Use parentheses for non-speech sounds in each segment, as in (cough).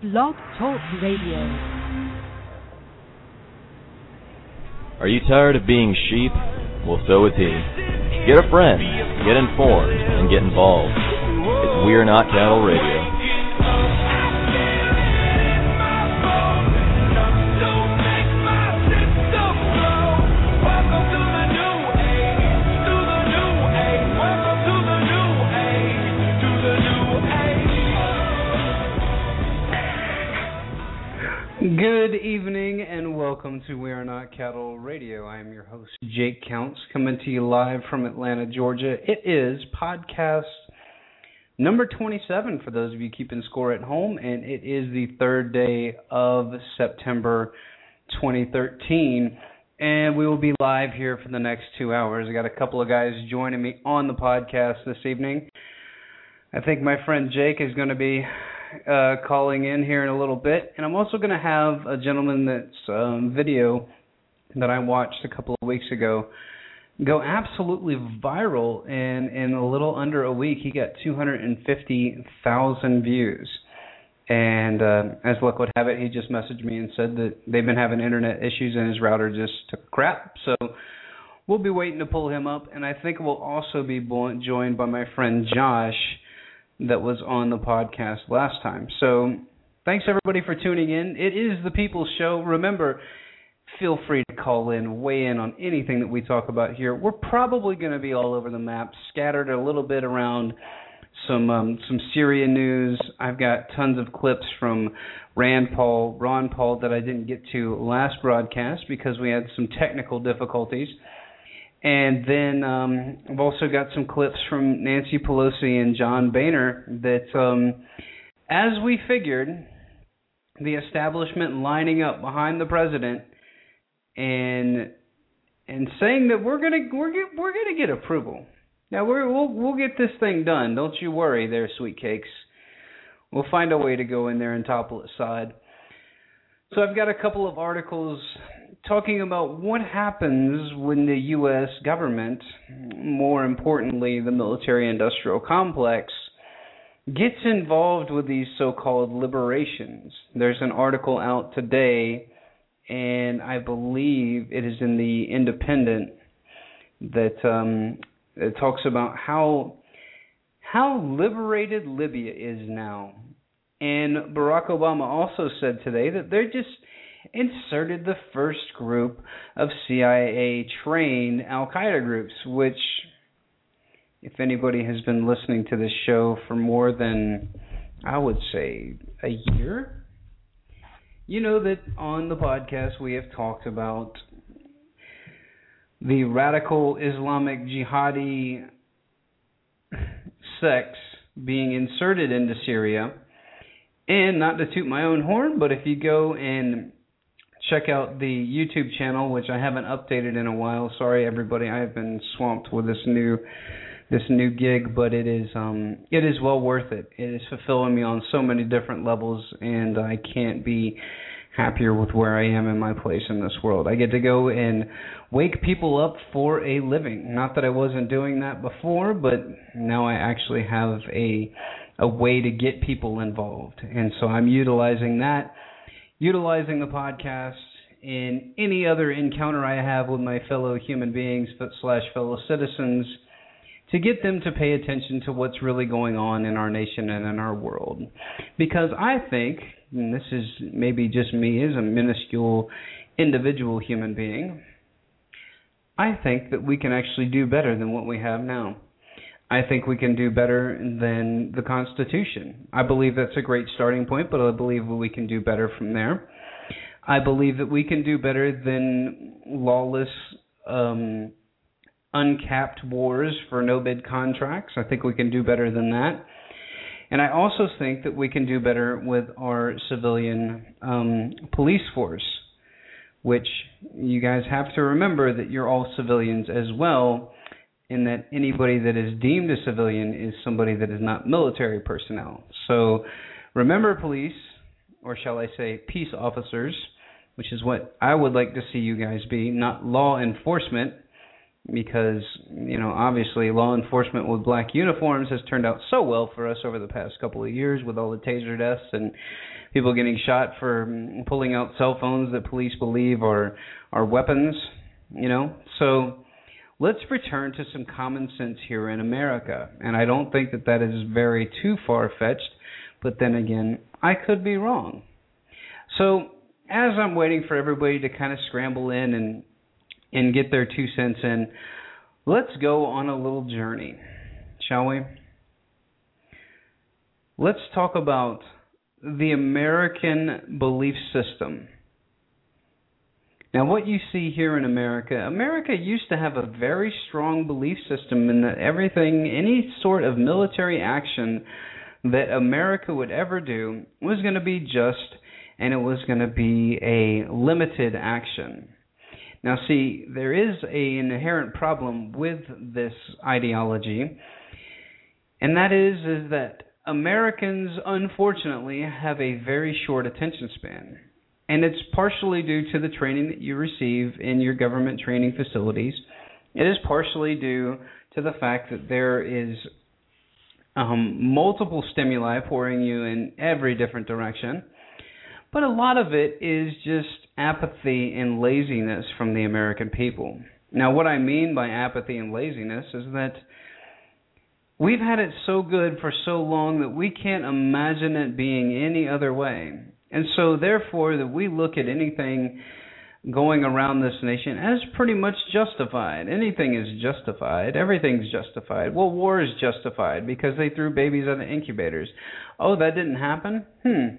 Blog Talk Radio. Are you tired of being sheep? Well, so is he. Get a friend, get informed, and get involved. It's We're Not Cattle Radio. Good evening and welcome to We Are Not Cattle Radio. I am your host, Jake Counts, coming to you live from Atlanta, Georgia. It is podcast number 27 for those of you keeping score at home, and it is the third day of September 2013. And we will be live here for the next two hours. I got a couple of guys joining me on the podcast this evening. I think my friend Jake is going to be uh, calling in here in a little bit, and I'm also going to have a gentleman that's um, video that I watched a couple of weeks ago go absolutely viral, and in a little under a week, he got 250,000 views. And uh, as luck would have it, he just messaged me and said that they've been having internet issues and his router just took crap. So we'll be waiting to pull him up, and I think we'll also be joined by my friend Josh that was on the podcast last time. So thanks everybody for tuning in. It is the People's Show. Remember, feel free to call in, weigh in on anything that we talk about here. We're probably going to be all over the map, scattered a little bit around some um, some Syria news. I've got tons of clips from Rand Paul, Ron Paul that I didn't get to last broadcast because we had some technical difficulties. And then um, I've also got some clips from Nancy Pelosi and John Boehner that, um, as we figured, the establishment lining up behind the president and and saying that we're gonna we're get, we're gonna get approval. Now we're, we'll we'll get this thing done. Don't you worry, there, sweet cakes. We'll find a way to go in there and topple Assad. So I've got a couple of articles talking about what happens when the U.S. government, more importantly, the military industrial complex, gets involved with these so called liberations. There's an article out today, and I believe it is in the Independent that um, it talks about how how liberated Libya is now. And Barack Obama also said today that they're just inserted the first group of CIA trained Al Qaeda groups, which, if anybody has been listening to this show for more than, I would say, a year, you know that on the podcast we have talked about the radical Islamic jihadi sects being inserted into Syria. And not to toot my own horn, but if you go and check out the YouTube channel, which I haven't updated in a while. Sorry, everybody, I have been swamped with this new this new gig, but it is um it is well worth it. It is fulfilling me on so many different levels, and I can't be happier with where I am in my place in this world. I get to go and wake people up for a living. Not that I wasn't doing that before, but now I actually have a a way to get people involved, and so I'm utilizing that utilizing the podcast in any other encounter I have with my fellow human beings but slash fellow citizens to get them to pay attention to what's really going on in our nation and in our world. Because I think, and this is maybe just me as a minuscule individual human being, I think that we can actually do better than what we have now. I think we can do better than the Constitution. I believe that's a great starting point, but I believe we can do better from there. I believe that we can do better than lawless, um, uncapped wars for no bid contracts. I think we can do better than that. And I also think that we can do better with our civilian um, police force, which you guys have to remember that you're all civilians as well, and that anybody that is deemed a civilian is somebody that is not military personnel. So remember, police, or shall I say, peace officers, which is what I would like to see you guys be, not law enforcement because you know obviously law enforcement with black uniforms has turned out so well for us over the past couple of years with all the taser deaths and people getting shot for pulling out cell phones that police believe are are weapons you know so let's return to some common sense here in America and I don't think that that is very too far fetched but then again I could be wrong so as I'm waiting for everybody to kind of scramble in and and get their two cents in, let's go on a little journey, shall we? Let's talk about the American belief system. Now, what you see here in America, America used to have a very strong belief system in that everything, any sort of military action that America would ever do was going to be just and it was going to be a limited action. Now, see, there is a, an inherent problem with this ideology, and that is is that Americans, unfortunately, have a very short attention span, and it's partially due to the training that you receive in your government training facilities. It is partially due to the fact that there is um, multiple stimuli pouring you in every different direction but a lot of it is just apathy and laziness from the American people. Now, what I mean by apathy and laziness is that we've had it so good for so long that we can't imagine it being any other way. And so, therefore, that we look at anything going around this nation as pretty much justified. Anything is justified. Everything's justified. Well, war is justified because they threw babies out of incubators. Oh, that didn't happen? Hmm.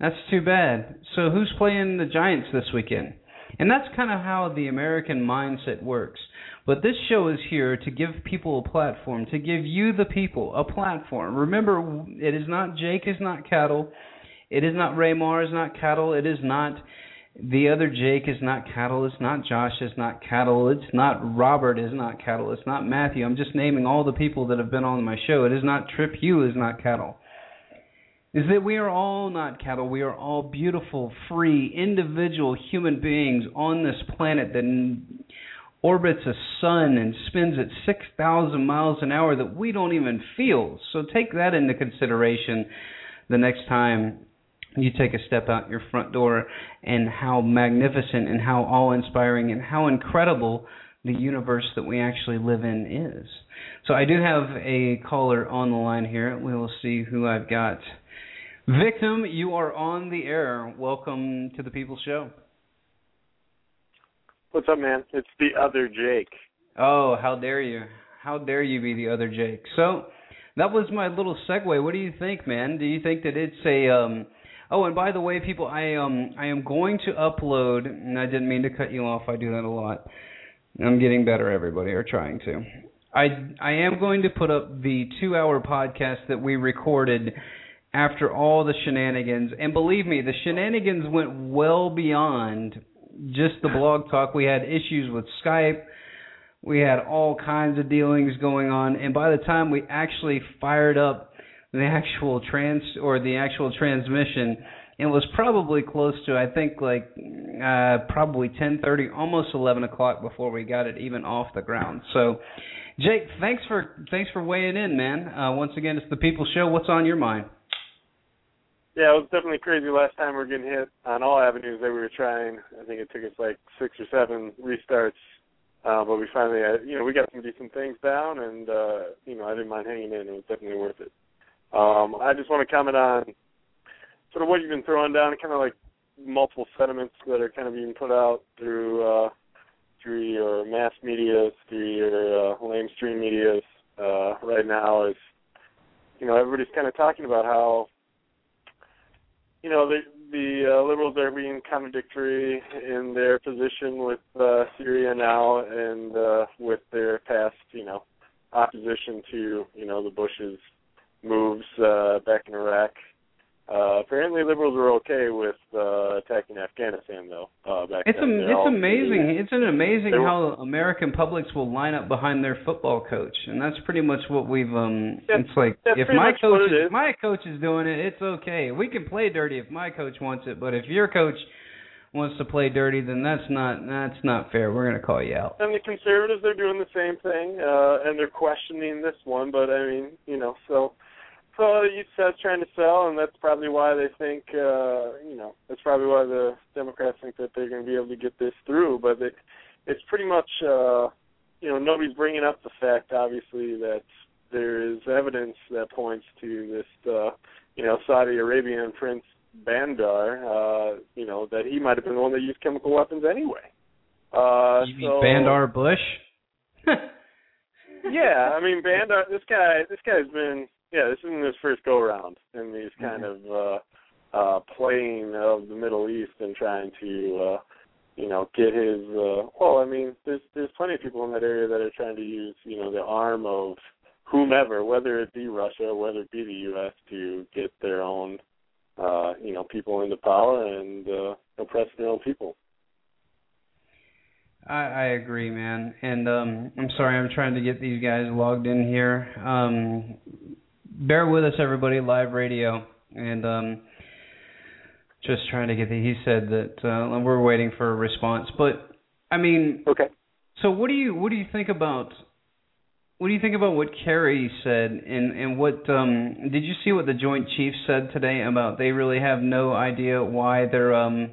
That's too bad. So who's playing the Giants this weekend? And that's kind of how the American mindset works. But this show is here to give people a platform, to give you, the people, a platform. Remember, it is not Jake is not cattle. It is not Raymar is not cattle. It is not the other Jake is not cattle. It's not Josh is not cattle. It's not Robert is not cattle. It's not Matthew. I'm just naming all the people that have been on my show. It is not Trip Hugh is not cattle is that we are all not cattle. We are all beautiful, free, individual human beings on this planet that orbits a sun and spins at 6,000 miles an hour that we don't even feel. So take that into consideration the next time you take a step out your front door and how magnificent and how awe inspiring and how incredible the universe that we actually live in is. So I do have a caller on the line here. We will see who I've got. Victim, you are on the air. Welcome to the People Show. What's up, man? It's the other Jake. Oh, how dare you? How dare you be the other Jake? So, that was my little segue. What do you think, man? Do you think that it's a um Oh, and by the way, people, I um I am going to upload and I didn't mean to cut you off. I do that a lot. I'm getting better everybody or trying to. I I am going to put up the 2-hour podcast that we recorded after all the shenanigans. And believe me, the shenanigans went well beyond just the blog talk. We had issues with Skype. We had all kinds of dealings going on. And by the time we actually fired up the actual trans or the actual transmission, it was probably close to I think like uh probably 10:30 almost 11 o'clock before we got it even off the ground. So Jake, thanks for thanks for weighing in, man. Uh once again, it's the People Show. What's on your mind? Yeah, it was definitely crazy last time we were getting hit on all avenues that we were trying. I think it took us like six or seven restarts, uh, but we finally, had, you know, we got some decent things down, and uh, you know, I didn't mind hanging in. It was definitely worth it. Um, I just want to comment on sort of what you've been throwing down, kind of like multiple sentiments that are kind of being put out through uh, through your mass media, through your uh, lamestream medias uh, right now. Is you know, everybody's kind of talking about how you know the the uh, liberals are being contradictory in their position with uh, Syria now and uh, with their past you know opposition to you know the Bushes moves uh, back in Iraq. Uh, apparently, liberals were okay with uh, attacking Afghanistan, though. Uh, back it's am- it's amazing. It's an amazing were- how American publics will line up behind their football coach, and that's pretty much what we've. um That's- It's like if my coach is is. my coach is doing it, it's okay. We can play dirty if my coach wants it, but if your coach wants to play dirty, then that's not that's not fair. We're gonna call you out. And the conservatives, they're doing the same thing, uh, and they're questioning this one. But I mean, you know, so so you said trying to sell, and that's probably why they think, uh, you know, that's probably why the Democrats think that they're going to be able to get this through. But it, it's pretty much, uh, you know, nobody's bringing up the fact, obviously, that there is evidence that points to this, uh, you know, Saudi Arabian Prince Bandar, uh, you know, that he might have been the one that used chemical weapons anyway. Uh, You mean so, Bandar Bush? (laughs) yeah, I mean Bandar. This guy, this guy's been. Yeah, this isn't his first go around in these kind of uh, uh, playing of the Middle East and trying to, uh, you know, get his. Uh, well, I mean, there's there's plenty of people in that area that are trying to use, you know, the arm of whomever, whether it be Russia, whether it be the U.S., to get their own, uh, you know, people into power and uh, oppress their own people. I, I agree, man. And um I'm sorry, I'm trying to get these guys logged in here. Um bear with us everybody, live radio. And um just trying to get the he said that uh we're waiting for a response. But I mean Okay. so what do you what do you think about what do you think about what Kerry said and and what um did you see what the Joint Chiefs said today about they really have no idea why they're um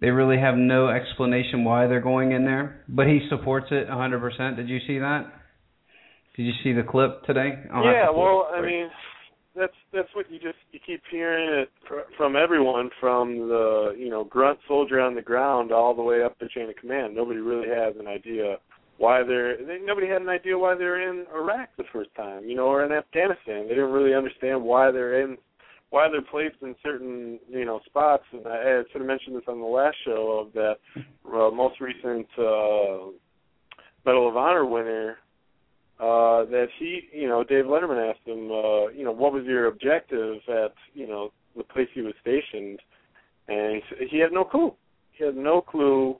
they really have no explanation why they're going in there, but he supports it 100%. Did you see that? Did you see the clip today? I'll yeah, to well, I mean, that's that's what you just you keep hearing it fr- from everyone, from the you know grunt soldier on the ground all the way up the chain of command. Nobody really has an idea why they're. They, nobody had an idea why they're in Iraq the first time, you know, or in Afghanistan. They didn't really understand why they're in why they're placed in certain you know spots. And I, I sort of mentioned this on the last show of that uh, most recent uh, Medal of Honor winner uh that he you know Dave Letterman asked him uh you know what was your objective at you know the place he was stationed? And he, he had no clue. He had no clue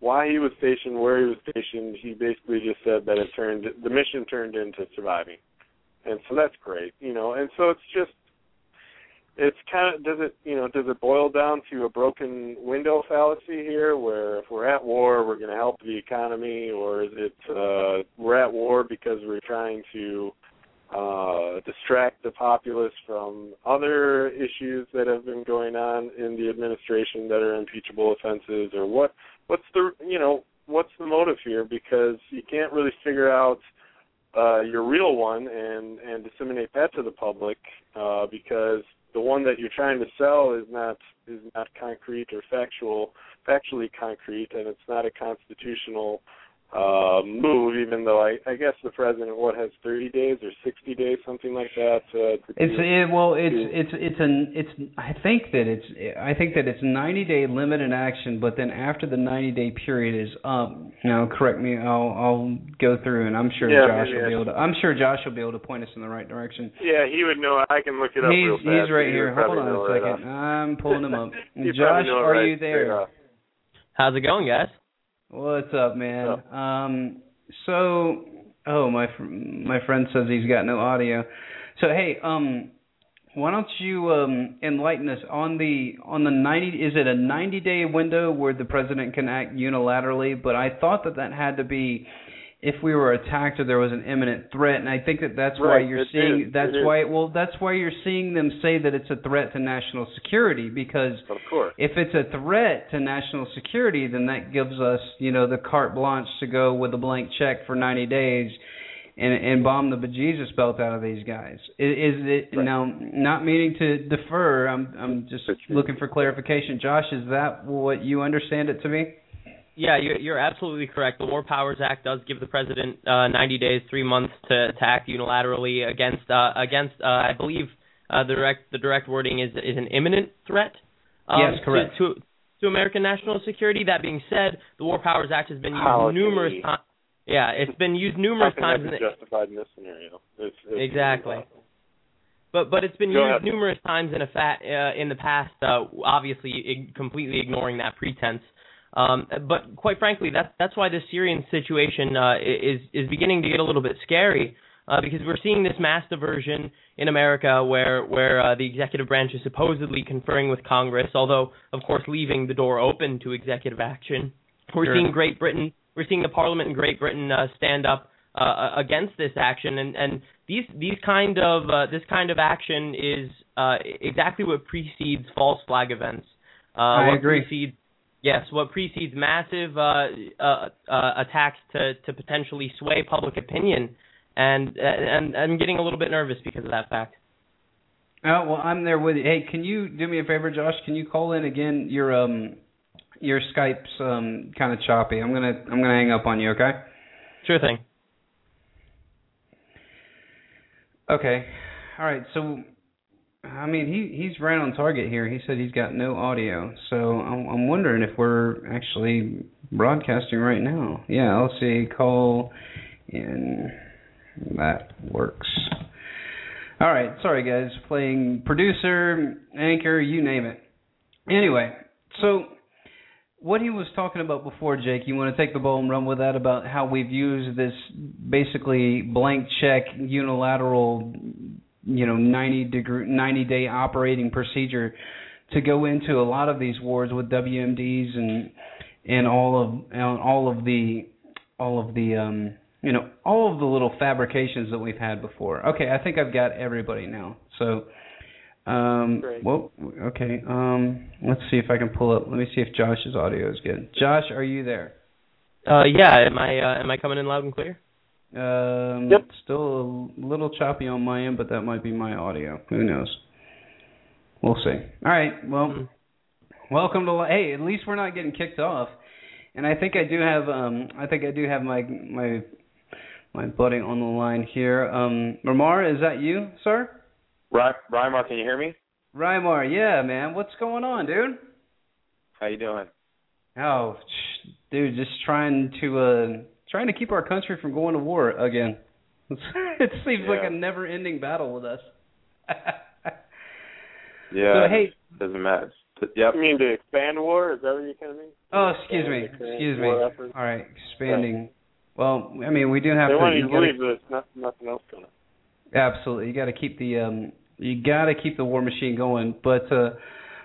why he was stationed where he was stationed. He basically just said that it turned the mission turned into surviving. And so that's great you know. And so it's just it's kind of does it you know does it boil down to a broken window fallacy here where if we're at war we're going to help the economy or is it uh we're at war because we're trying to uh distract the populace from other issues that have been going on in the administration that are impeachable offenses or what what's the you know what's the motive here? Because you can't really figure out uh your real one and and disseminate that to the public uh because the one that you're trying to sell is not is not concrete or factual factually concrete and it's not a constitutional uh move even though I, I guess the president what has thirty days or sixty days something like that uh, to It's do- it, well, it's to- it's it's an it's. I think that it's I think that it's 90 day limited action, but then after the 90 day period is up. Now, correct me. I'll I'll go through, and I'm sure Yeah, Josh maybe will be able to. I'm sure Josh will be able to point us in the right direction. yeah he would know I can look it up he's real fast he's right He here. Hold on a second. off. I'm pulling him up. (laughs) Josh, probably are right you there? How's it going, guys? What's up, man? Um, so, oh my fr- my friend says he's got no audio. So hey, um, why don't you um enlighten us on the on the ninety? Is it a ninety day window where the president can act unilaterally? But I thought that that had to be if we were attacked or there was an imminent threat, and I think that that's why you're seeing is, that's why well that's why you're seeing them say that it's a threat to national security because of course if it's a threat to national security, then that gives us, you know, the carte blanche to go with a blank check for 90 days and and bomb the bejesus belt out of these guys. Is, is it Right. now? Not meaning to defer. I'm I'm just looking for clarification. Josh, is that what you understand it to be? Yeah, you're, you're absolutely correct. The War Powers Act does give the president uh, 90 days, three months to, to act unilaterally against uh, against. Uh, I believe uh, the direct the direct wording is is an imminent threat. Um, Yes, correct. To, to to American national security. That being said, the War Powers Act has been used Policy. numerous times. Yeah, it's been used How numerous can that times. be in the- justified in this scenario It's- it's- Exactly. but but it's been Go used ahead. numerous times in a fa- uh, in the past. Uh, obviously, completely ignoring that pretense. Um, but quite frankly, that's that's why the Syrian situation uh, is is beginning to get a little bit scary. Uh, because we're seeing this mass diversion in America, where where uh, the executive branch is supposedly conferring with Congress, although of course leaving the door open to executive action. We're Sure. seeing Great Britain, we're seeing the Parliament in Great Britain uh, stand up uh, against this action, and and these these kind of uh, this kind of action is uh, exactly what precedes false flag events. Uh, I agree. Precedes, yes, what precedes massive uh, uh, uh, attacks to to potentially sway public opinion, and and I'm getting a little bit nervous because of that fact. Oh well, I'm there with you. Hey, can you do me a favor, Josh? Can you call in again? Your um, your Skype's um kind of choppy. I'm gonna I'm gonna hang up on you. Okay. Sure thing. Okay. All right. So, I mean, he he's right on target here. He said he's got no audio. So I'm I'm wondering if we're actually broadcasting right now. Yeah. Let's see. Call and That works. All right. Sorry, guys. Playing producer, anchor, you name it. Anyway, so what he was talking about before, Jake, you want to take the ball and run with that about how we've used this basically blank check unilateral, you know, 90 degree 90 day operating procedure to go into a lot of these wars with WMDs and and all of and all of the all of the um you know all of the little fabrications that we've had before. Okay, I think I've got everybody now. So um Great. well okay. Um let's see if I can pull up. Let me see if Josh's audio is good. Josh, are you there? Uh, yeah, am I uh, am I coming in loud and clear? Um Yep. still a little choppy on my end, but that might be my audio. Who knows? We'll see. All right. Well, Mhm. welcome to Hey, at least we're not getting kicked off. And I think I do have um I think I do have my my my buddy on the line here. Um Ramar, is that you, sir? Ry- Rymar, can you hear me? Rymar, yeah, man. What's going on, dude? How you doing? Oh, sh- dude, just trying to uh trying to keep our country from going to war again. (laughs) it seems like a never-ending battle with us. (laughs) Yeah. So hey, Doesn't matter. Yep. You mean to expand war? Is that what you kind of mean? oh, excuse me, Expand the excuse me. war All effort? right, expanding. Well, I mean, we do have They to. want you you to gotta- believe there's not, nothing else going on. Absolutely, you got to keep the um, you got to keep the war machine going. But uh,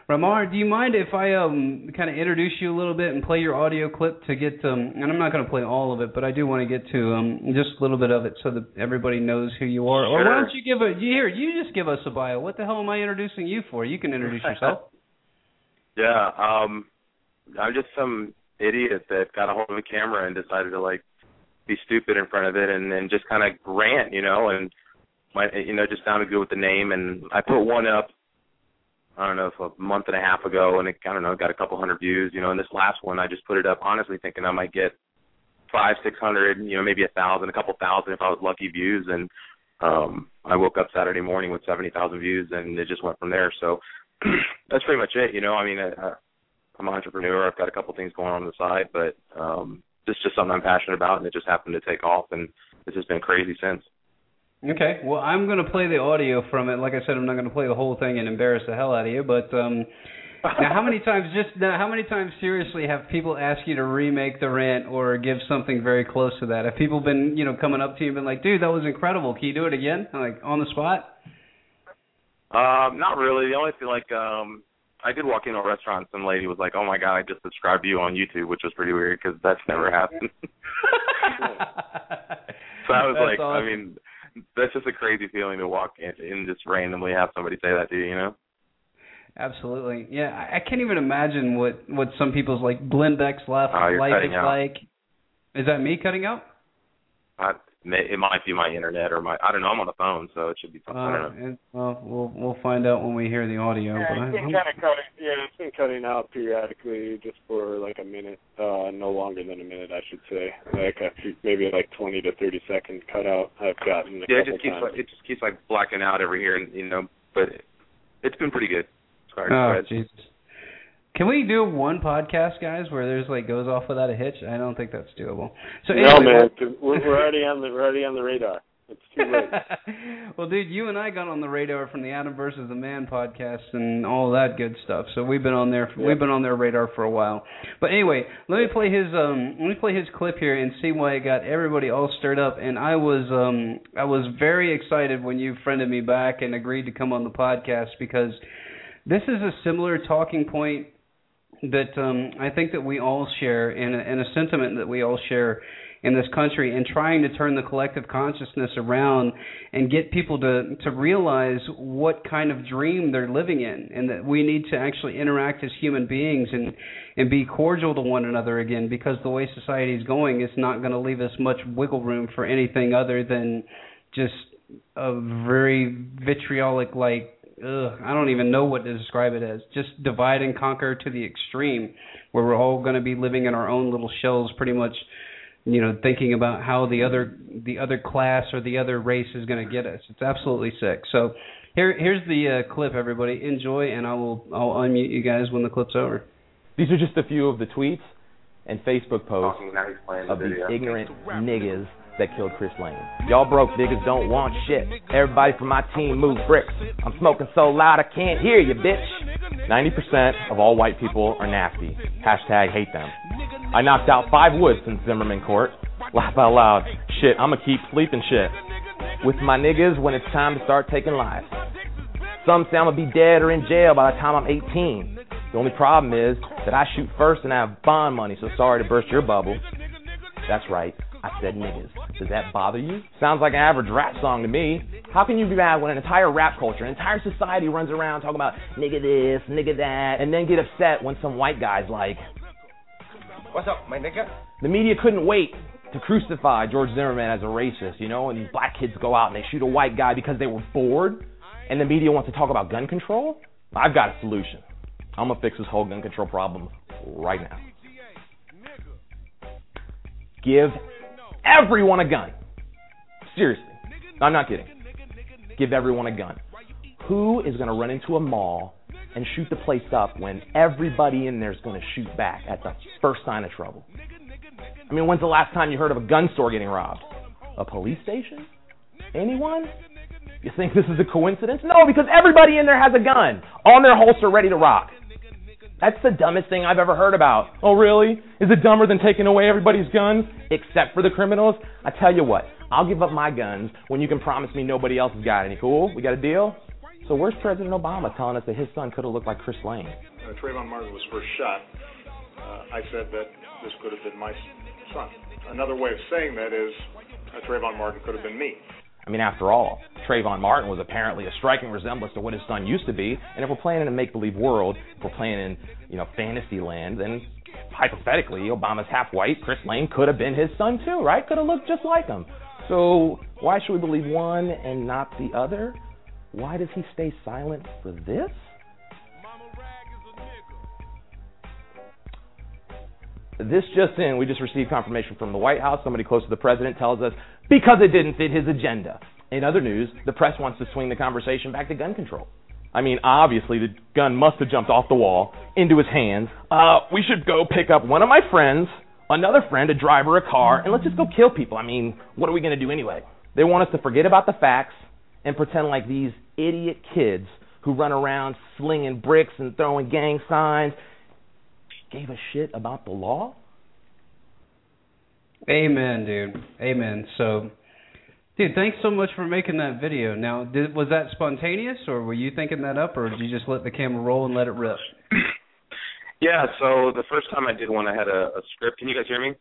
Ramar, do you mind if I um kind of introduce you a little bit and play your audio clip to get um and I'm not going to play all of it, but I do want to get to um just a little bit of it so that everybody knows who you are. Or why don't you give a you here? You just give us a bio. What the hell am I introducing you for? You can introduce yourself. (laughs) Yeah. Um, I'm just some idiot that got a hold of a camera and decided to like be stupid in front of it and then just kind of rant, you know, and my you know just sounded good with the name and I put one up. I don't know, if a month and a half ago, and it I don't know, got a couple hundred views, you know. And this last one, I just put it up honestly, thinking I might get five, six hundred, you know, maybe a thousand, a couple thousand if I was lucky views. And um I woke up Saturday morning with seventy thousand views, and it just went from there. So (clears throat) that's pretty much it, you know. I mean, I, I'm an entrepreneur. I've got a couple things going on on the side, but um this is just something I'm passionate about, and it just happened to take off, and it's just been crazy since. Okay. Well, I'm going to play the audio from it. Like I said, I'm not going to play the whole thing and embarrass the hell out of you. But um, now, how many times just now? How many times seriously have people asked you to remake the rant or give something very close to that? Have people been, you know, coming up to you and been like, "Dude, that was incredible. Can you do it again?" Like on the spot? Um, not really. The only thing, like, um, I did walk into a restaurant, and some lady was like, "Oh my god, I just subscribed to you on YouTube," which was pretty weird because that's never happened. (laughs) so I was That's like, awesome. I mean, that's just a crazy feeling to walk in and just randomly have somebody say that to you, you know? Absolutely. Yeah, I, I can't even imagine what what some people's like Beck's oh, life, Oh, life is out. like. Is that me cutting out? I, it might be my internet or my, I don't know. I'm on the phone, so it should be fine. I don't know. Uh, and, well, we'll we'll find out when we hear the audio. Yeah, but I, it's been kind of cutting. Yeah, it's been cutting out periodically, just for like a minute, uh, no longer than a minute, I should say. Like a few, maybe like twenty to thirty second cutout. I've gotten a Yeah, it just keeps times. like, it just keeps like blacking out every here, and you know. But it, it's been pretty good. Sorry. Oh. Jesus! Can we do one podcast, guys, where there's like goes off without a hitch? I don't think that's doable. So no anyway, man, we're, we're already on the we're already on the radar. It's too late. (laughs) well, dude, you and I got on the radar from the Adam versus the Man podcast and all that good stuff. So we've been on there. Yeah. We've been on their radar for a while. But anyway, let me play his um let me play his clip here and see why it got everybody all stirred up. And I was um I was very excited when you friended me back and agreed to come on the podcast because this is a similar talking point that um I think that we all share and a, and a sentiment that we all share in this country and trying to turn the collective consciousness around and get people to to realize what kind of dream they're living in and that we need to actually interact as human beings and and be cordial to one another again because the way society is going it's not going to leave us much wiggle room for anything other than just a very vitriolic like ugh, I don't even know what to describe it as. Just divide and conquer to the extreme, where we're all going to be living in our own little shells, pretty much, you know, thinking about how the other the other class or the other race is going to get us. It's absolutely sick. So here here's the uh, clip, everybody. Enjoy, and I will I'll unmute you guys when the clip's over. These are just a few of the tweets and Facebook posts Talking, now he's playing the of these ignorant niggas that killed Chris Lane. Y'all broke niggas don't want shit. Everybody from my team move bricks. I'm smoking so loud I can't hear you, bitch. 90% of all white people are nasty. Hashtag hate them. I knocked out five woods since Zimmerman court. Laugh out loud. Shit, I'ma keep sleeping shit. With my niggas when it's time to start taking lives. Some say I'ma be dead or in jail by the time I'm 18. The only problem is that I shoot first and I have bond money, so sorry to burst your bubble. That's right, I said niggas. Does that bother you? Sounds like an average rap song to me. How can you be mad when an entire rap culture, an entire society runs around talking about nigga this, nigga that, and then get upset when some white guy's like, What's up, my nigga? the media couldn't wait to crucify George Zimmerman as a racist, you know, and these black kids go out and they shoot a white guy because they were bored, and the media wants to talk about gun control? I've got a solution. I'm gonna fix this whole gun control problem right now. Give everyone a gun. Seriously. I'm not kidding. Give everyone a gun. Who is going to run into a mall and shoot the place up when everybody in there is going to shoot back at the first sign of trouble? I mean, when's the last time you heard of a gun store getting robbed? A police station? Anyone? You think this is a coincidence? No, because everybody in there has a gun on their holster ready to rock. That's the dumbest thing I've ever heard about. Oh, really? Is it dumber than taking away everybody's guns? Except for the criminals? I tell you what, I'll give up my guns when you can promise me nobody else has got any. Cool? We got a deal? So where's President Obama telling us that his son could have looked like Chris Lane? uh, Trayvon Martin was first shot, uh, I said that this could have been my son. Another way of saying that is uh, Trayvon Martin could have been me. I mean, after all, Trayvon Martin was apparently a striking resemblance to what his son used to be. And if we're playing in a make-believe world, if we're playing in, you know, fantasy land, then hypothetically, Obama's half white. Chris Lane could have been his son too, right? Could have looked just like him. So why should we believe one and not the other? Why does he stay silent for this? This just in, we just received confirmation from the White House. Somebody close to the president tells us because it didn't fit his agenda. In other news, the press wants to swing the conversation back to gun control. I mean, obviously, the gun must have jumped off the wall into his hands. Uh, we should go pick up one of my friends, another friend, a driver, a car, and let's just go kill people. I mean, what are we going to do anyway? They want us to forget about the facts and pretend like these idiot kids who run around slinging bricks and throwing gang signs gave a shit about the law? Amen, dude. Amen. So, dude, thanks so much for making that video. Now, did, was that spontaneous, or were you thinking that up, or did you just let the camera roll and let it rip? (clears throat) Yeah, so the first time I did one, I had a, a script. Can you guys hear me?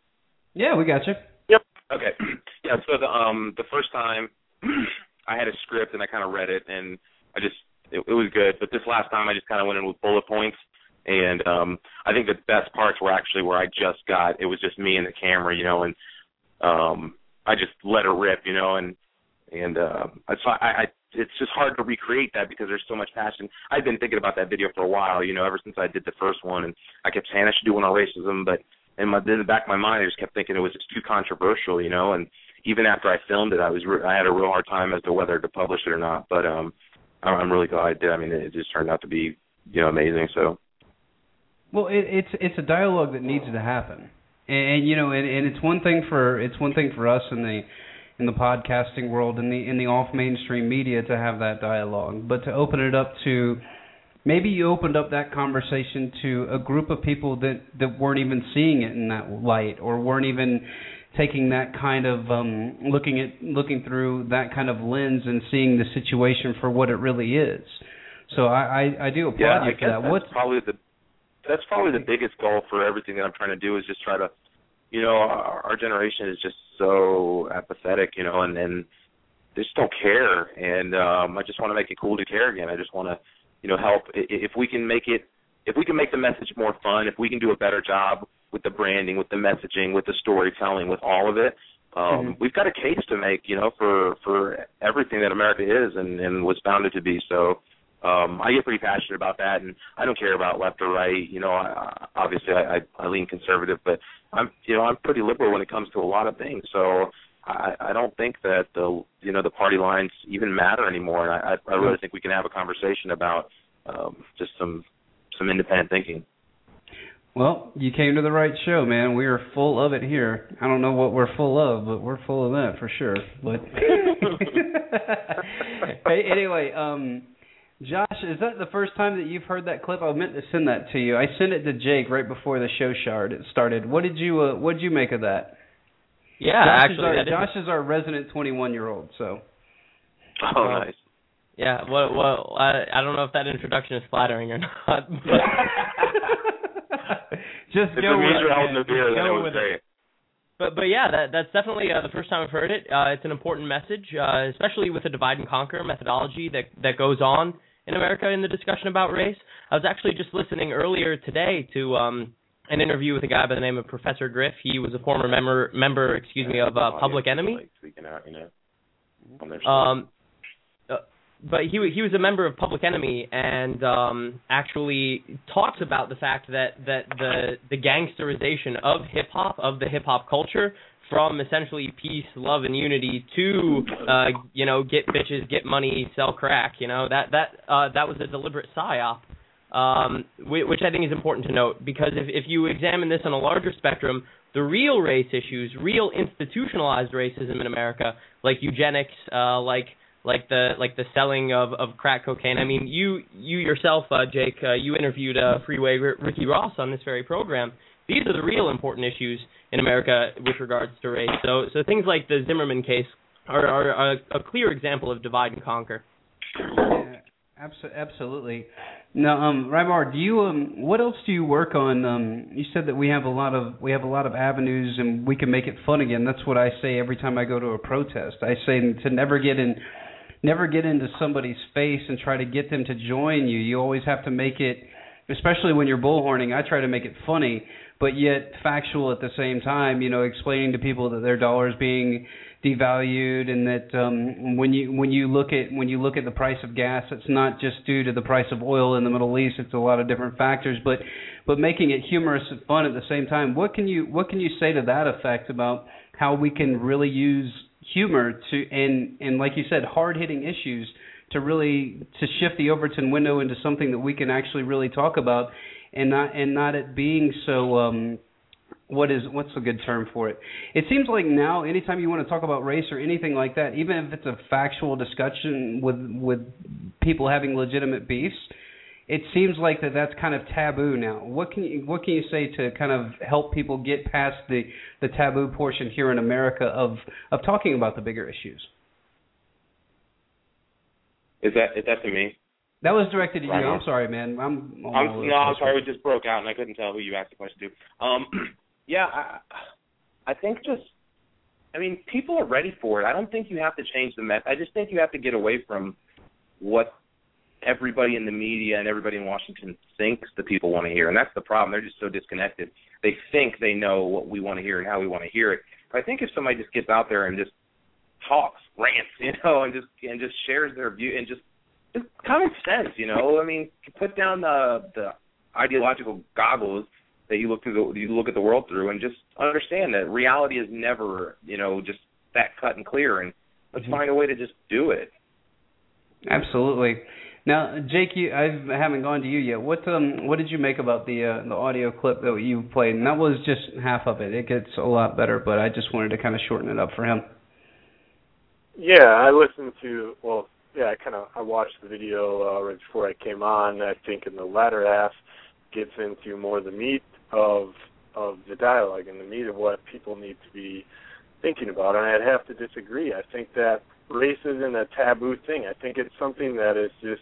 Yeah, we got you. Yep. Okay. (clears throat) Yeah, so the um the first time (clears throat) I had a script and I kind of read it and I just it, it was good, but this last time I just kind of went in with bullet points and um I think the best parts were actually where I just got it was just me and the camera, you know, and um I just let it rip, you know, and and uh so I, I it's just hard to recreate that because there's so much passion. I've been thinking about that video for a while, you know, ever since I did the first one, and I kept saying I should do one on racism, but in my in the back of my mind, I just kept thinking it was just too controversial, you know. And even after I filmed it, I was re- I had a real hard time as to whether to publish it or not. But um, I'm I'm really glad I did. I mean, it just turned out to be you know amazing. So Well, it, it's it's a dialogue that needs to happen, and, and you know, and, and it's one thing for it's one thing for us in the in the podcasting world in the in the off mainstream media to have that dialogue, but to open it up to maybe you opened up that conversation to a group of people that that weren't even seeing it in that light or weren't even taking that kind of um looking at looking through that kind of lens and seeing the situation for what it really is. So I I, I do applaud yeah, you I for that. That's What's probably the that's probably the biggest goal for everything that I'm trying to do is just try to, you know, our, our generation is just so apathetic, you know, and and they just don't care, and um I just want to make it cool to care again. I just want to, you know, help if we can make it if we can make the message more fun, if we can do a better job with the branding, with the messaging, with the storytelling, with all of it, um, Mhm. we've got a case to make, you know, for for everything that America is and and was founded to be. So um, I get pretty passionate about that, and I don't care about left or right. You know, I, obviously I, I, I lean conservative, but I'm you know I'm pretty liberal when it comes to a lot of things. So I, I don't think that the you know the party lines even matter anymore, and I, I I really think we can have a conversation about um, just some some independent thinking. Well, you came to the right show, man. We are full of it here. I don't know what we're full of, but we're full of that for sure. But (laughs) (laughs) hey, anyway, um, Josh, is that the first time that you've heard that clip? I meant to send that to you. I sent it to Jake right before the show started. Started. What did you uh, What did you make of that? Yeah, Josh actually, is our, Josh is our resident 21 year old. So. Oh, nice. Yeah, well, well, I, I don't know if that introduction is flattering or (laughs) not. But (laughs) Just If go it means with you're it, holding man. beer, then it go was with great. But but yeah, that that's definitely uh, the first time I've heard it. Uh, it's an important message, uh, especially with the divide and conquer methodology that that goes on in America in the discussion about race. I was actually just listening earlier today to um, an interview with a guy by the name of Professor Griff. He was a former member member, excuse me, of uh, Public Enemy. Like speaking out, you know. On their Um, but he he was a member of Public Enemy and um, actually talks about the fact that that the the gangsterization of hip hop of the hip hop culture from essentially peace, love, and unity to uh, you know get bitches, get money, sell crack. You know that that uh, that was a deliberate psyop. Um, which I think is important to note because if, if you examine this on a larger spectrum, the real race issues, real institutionalized racism in America, like eugenics, uh, like like the like the selling of of crack cocaine. I mean, you you yourself, uh, Jake, uh, you interviewed uh, Freeway R- Ricky Ross on this very program. These are the real important issues in America with regards to race. So so things like the Zimmerman case are, are a, a clear example of divide and conquer. Yeah, abso- absolutely. Now, um, Rybar, do you um, what else do you work on? Um, you said that we have a lot of we have a lot of avenues, and we can make it fun again. That's what I say every time I go to a protest. I say to never get in, never get into somebody's face and try to get them to join you. You always have to make it, especially when you're bullhorning. I try to make it funny, but yet factual at the same time. You know, explaining to people that their dollar is being devalued and that um when you when you look at when you look at the price of gas it's not just due to the price of oil in the Middle East it's a lot of different factors but but making it humorous and fun at the same time what can you what can you say to that effect about how we can really use humor to and and like you said hard hitting issues to really to shift the Overton window into something that we can actually really talk about and not and not it being so um what is what's a good term for it? It seems like now, anytime you want to talk about race or anything like that, even if it's a factual discussion with with people having legitimate beefs, it seems like that that's kind of taboo now. What can you what can you say to kind of help people get past the the taboo portion here in America of of talking about the bigger issues? Is that is that to me? That was directed at you. Right. I'm sorry, man. I'm, I'm, the no, I'm sorry. We just broke out, and I couldn't tell who you asked the question to. Um, (clears throat) yeah, I, I think just, I mean, people are ready for it. I don't think you have to change the message. I just think you have to get away from what everybody in the media and everybody in Washington thinks the people want to hear, and that's the problem. They're just so disconnected. They think they know what we want to hear and how we want to hear it. But I think if somebody just gets out there and just talks, rants, (laughs) you know, and just and just shares their view and just just common sense, you know. I mean, put down the the ideological goggles that you look through the you look at the world through, and just understand that reality is never, you know, just that cut and clear. And let's mm-hmm. find a way to just do it. Absolutely. Now, Jake, you, I haven't gone to you yet. What um, what did you make about the uh, the audio clip that you played? And that was just half of it. It gets a lot better, but I just wanted to kind of shorten it up for him. Yeah, I listened to well, yeah, I kind of I watched the video uh, right before I came on. I think in the latter half gets into more the meat of of the dialogue and the meat of what people need to be thinking about. And I'd have to disagree. I think that race isn't a taboo thing. I think it's something that is just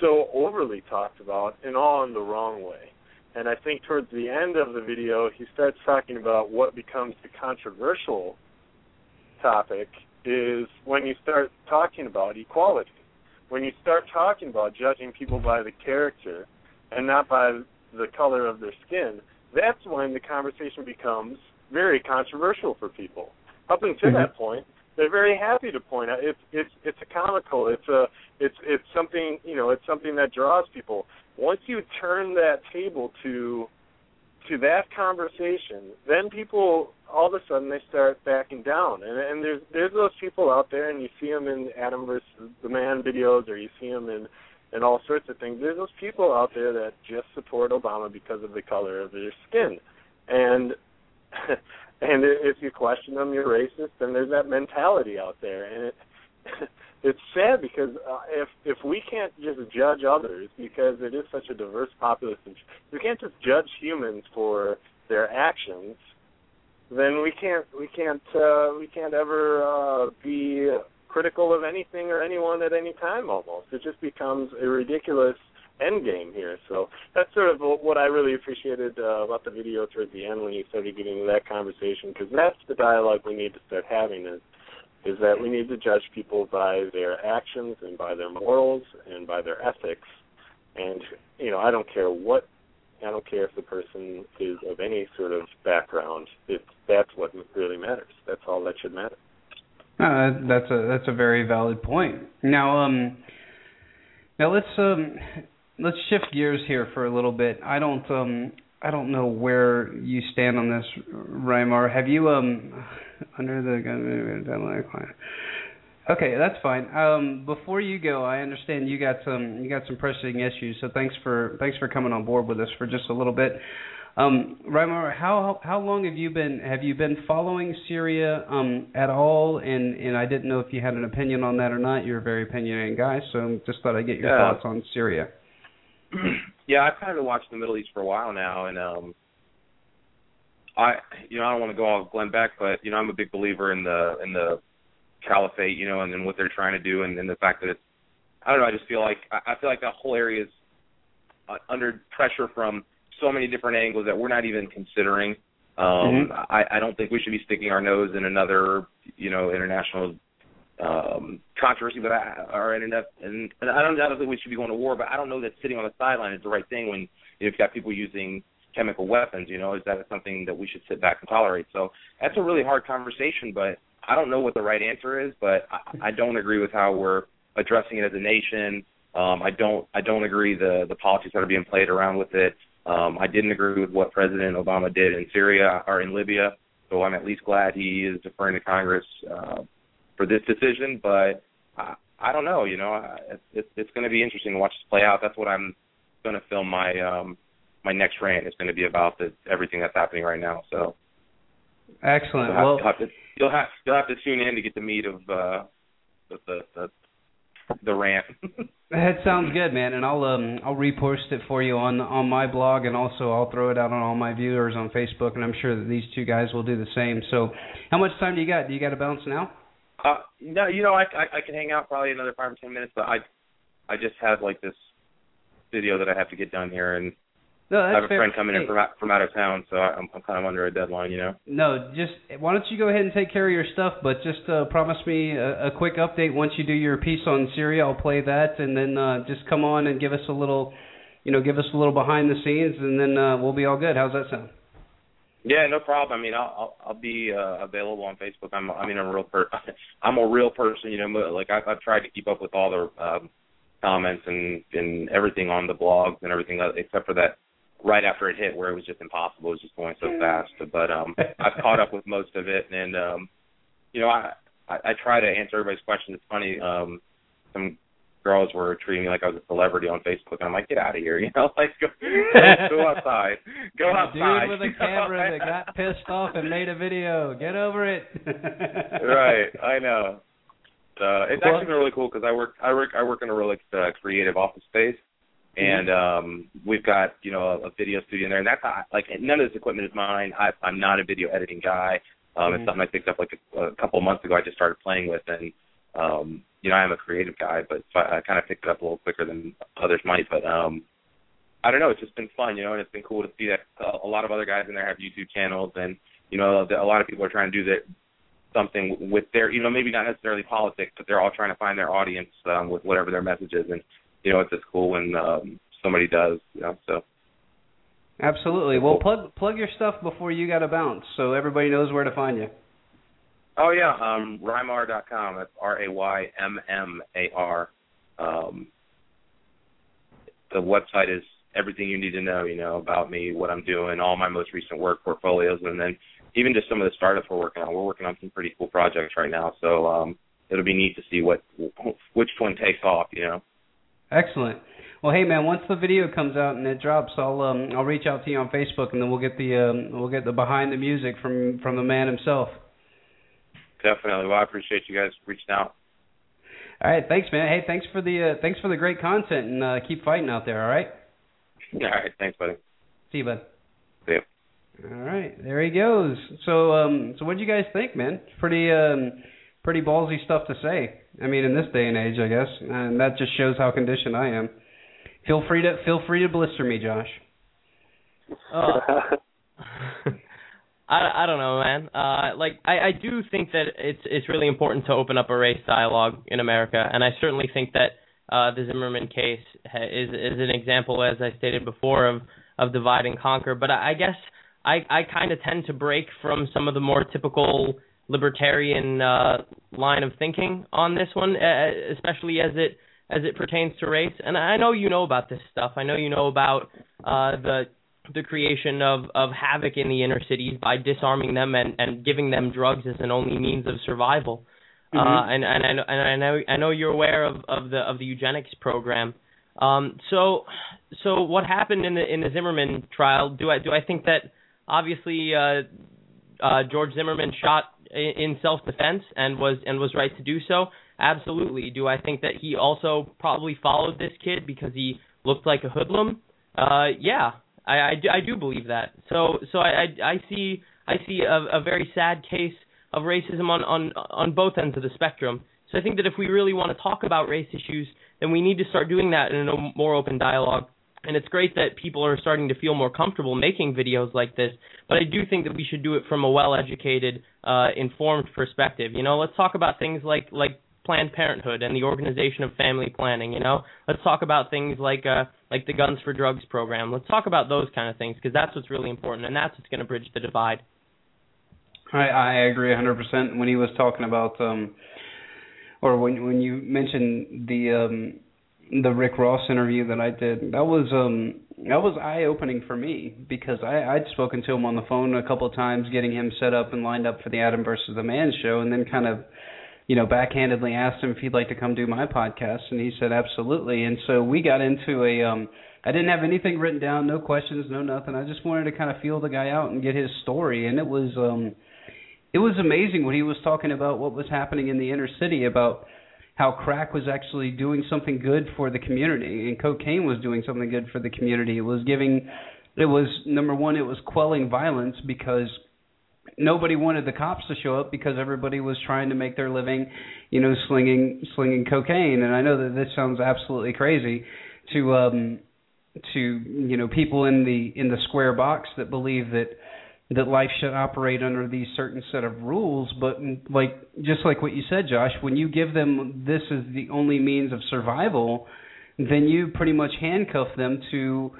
so overly talked about and all in the wrong way. And I think towards the end of the video, he starts talking about what becomes the controversial topic is when you start talking about equality. When you start talking about judging people by the character and not by the color of their skin, that's when the conversation becomes very controversial for people. Up until mm-hmm. that point, they're very happy to point out it's it's it's a comical, it's a it's it's something you know, it's something that draws people. Once you turn that table to to that conversation, then people all of a sudden they start backing down, and and there's there's those people out there, and you see them in Adam versus the Man videos, or you see them in and all sorts of things. There's those people out there that just support Obama because of the color of their skin, and (laughs) and if you question them, you're racist. And there's that mentality out there, and it (laughs) it's sad because uh, if if we can't just judge others because it is such a diverse population, we can't just judge humans for their actions. Then we can't we can't uh, we can't ever uh, be critical of anything or anyone at any time. Almost, it just becomes a ridiculous end game here. So that's sort of what I really appreciated uh, about the video towards the end when you started getting into that conversation because that's the dialogue we need to start having is is that we need to judge people by their actions and by their morals and by their ethics. And you know, I don't care what I don't care if the person is of any sort of background. It's that's what really matters. That's all that should matter. Uh, that's a that's a very valid point. Now, um, now let's um, let's shift gears here for a little bit. I don't um, I don't know where you stand on this, Raymmar. Have you um, (sighs) under the gun Okay, that's fine. Um, before you go, I understand you got some you got some pressing issues, so thanks for thanks for coming on board with us for just a little bit. Um, Raymmar, how how long have you been have you been following Syria um, at all? And and I didn't know if you had an opinion on that or not. You're a very opinionated guy, so just thought I'd get your yeah. thoughts on Syria. (clears throat) yeah, I've kind of watched the Middle East for a while now, and um, I you know I don't want to go off Glenn Beck, but you know I'm a big believer in the in the caliphate, you know, and, and what they're trying to do, and, and the fact that it's I don't know. I just feel like I feel like that whole area is uh, under pressure from so many different angles that we're not even considering. Um, mm-hmm. I, I don't think we should be sticking our nose in another, you know, international um, controversy. But I, or in enough, and, and I don't, I don't think we should be going to war. But I don't know that sitting on the sideline is the right thing when you know, you've got people using chemical weapons. You know, is that something that we should sit back and tolerate? So that's a really hard conversation. But I don't know what the right answer is. But I, I don't agree with how we're addressing it as a nation. Um, I don't I don't agree the the politics that are being played around with it. Um, I didn't agree with what President Obama did in Syria or in Libya, so I'm at least glad he is deferring to Congress uh, for this decision. But I, I don't know, you know, it's it's, it's going to be interesting to watch this play out. That's what I'm going to film my um, my next rant is going to be about the everything that's happening right now. So excellent. You'll have, well, you'll have, to, you'll have you'll have to tune in to get the meat of uh, the, the the the rant. (laughs) that sounds good, man. And I'll um I'll repost it for you on on my blog, and also I'll throw it out on all my viewers on Facebook, and I'm sure that these two guys will do the same. So, how much time do you got? Do you got to bounce now? Uh, no, you know I, I I can hang out probably another five or ten minutes, but I I just have like this video that I have to get done here, and no, I have a fair. friend coming hey. in from out, from out of town, so I'm, I'm kind of under a deadline, you know. No, just why don't you go ahead and take care of your stuff, but just uh, promise me a, a quick update once you do your piece on Syria. I'll play that, and then uh, just come on and give us a little, you know, give us a little behind the scenes, and then uh, we'll be all good. How's that sound? Yeah, no problem. I mean, I'll I'll, I'll be uh, available on Facebook. I'm I mean, I'm a real per (laughs) I'm a real person, you know. Like I've, I've tried to keep up with all the um, comments and and everything on the blogs and everything, uh, except for that right after it hit where it was just impossible. It was just going so fast. But um (laughs) I've caught up with most of it and um you know, I, I I try to answer everybody's questions. It's funny, um some girls were treating me like I was a celebrity on Facebook and I'm like, get out of here, (laughs) you know, like go (laughs) go outside. Go outside. Dude with a camera that got pissed off and made a video. Get over it. (laughs) right, I know. Uh, it's actually been really cool because I work I work I work in a really uh, creative office space, and um, we've got you know a, a video studio in there, and that's how, like none of this equipment is mine. I, I'm not a video editing guy. Um, Mhm. It's something I picked up like a, a couple of months ago. I just started playing with, and um, you know I am a creative guy, but so I, I kind of picked it up a little quicker than others might. But um, I don't know. It's just been fun, you know, and it's been cool to see that uh, a lot of other guys in there have YouTube channels, and you know, a lot of people are trying to do that something with their, you know, maybe not necessarily politics, but they're all trying to find their audience um, with whatever their message is, and you know, it's just cool when um, somebody does, you know. So Absolutely. Well, plug plug your stuff before you got to bounce, so everybody knows where to find you. Oh yeah, um Raymmar.com. That's R A Y M M A R. Um the website is everything you need to know, you know, about me, what I'm doing, all my most recent work portfolios and then even just some of the startups we're working on. We're working on some pretty cool projects right now. So um it'll be neat to see what which one takes off, you know. Excellent. Well, hey man, once the video comes out and it drops, I'll um I'll reach out to you on Facebook and then we'll get the um we'll get the behind the music from from the man himself. Definitely. Well, I appreciate you guys reaching out. All right, thanks man. Hey, thanks for the uh, thanks for the great content and uh, keep fighting out there, all right? All right, thanks, buddy. See you, bud. See ya. All right, there he goes. So, um, so what do you guys think, man? Pretty, um, pretty ballsy stuff to say. I mean, in this day and age, I guess, and that just shows how conditioned I am. Feel free to feel free to blister me, Josh. Uh, (laughs) (laughs) I, I don't know, man. Uh, like I, I do think that it's it's really important to open up a race dialogue in America, and I certainly think that uh, the Zimmerman case ha- is is an example, as I stated before, of of divide and conquer. But I, I guess I I kind of tend to break from some of the more typical libertarian uh, line of thinking on this one, uh, especially as it as it pertains to race. And I know you know about this stuff. I know you know about uh, the the creation of of havoc in the inner cities by disarming them and and giving them drugs as an only means of survival. Mhm. Uh, and and I know and I know I know you're aware of of the of the eugenics program. Um, so so what happened in the in the Zimmerman trial? Do I do I think that obviously uh, uh, George Zimmerman shot in self defense and was and was right to do so? Absolutely. Do I think that he also probably followed this kid because he looked like a hoodlum? Uh, yeah, I, I, I do believe that. So so I I, I see I see a, a very sad case of racism on, on on both ends of the spectrum. So I think that if we really want to talk about race issues, then we need to start doing that in a more open dialogue. And it's great that people are starting to feel more comfortable making videos like this, but I do think that we should do it from a well-educated, uh, informed perspective. You know, let's talk about things like like Planned Parenthood and the organization of family planning. You know, let's talk about things like uh, like the Guns for Drugs program. Let's talk about those kind of things because that's what's really important, and that's what's going to bridge the divide. I I agree 100% when he was talking about um or when when you mentioned the um the Rick Ross interview that I did. That was um that was eye opening for me because I I'd spoken to him on the phone a couple of times getting him set up and lined up for the Adam versus the Man show and then kind of you know backhandedly asked him if he'd like to come do my podcast and he said absolutely and so we got into a um I didn't have anything written down, no questions, no nothing. I just wanted to kind of feel the guy out and get his story and it was um it was amazing when he was talking about what was happening in the inner city about how crack was actually doing something good for the community and cocaine was doing something good for the community. It was giving it was number one, it was quelling violence because nobody wanted the cops to show up because everybody was trying to make their living, you know, slinging slinging cocaine. And I know that this sounds absolutely crazy to um to you know people in the in the square box that believe that that life should operate under these certain set of rules but like just like what you said Josh when you give them this is the only means of survival then you pretty much handcuff them to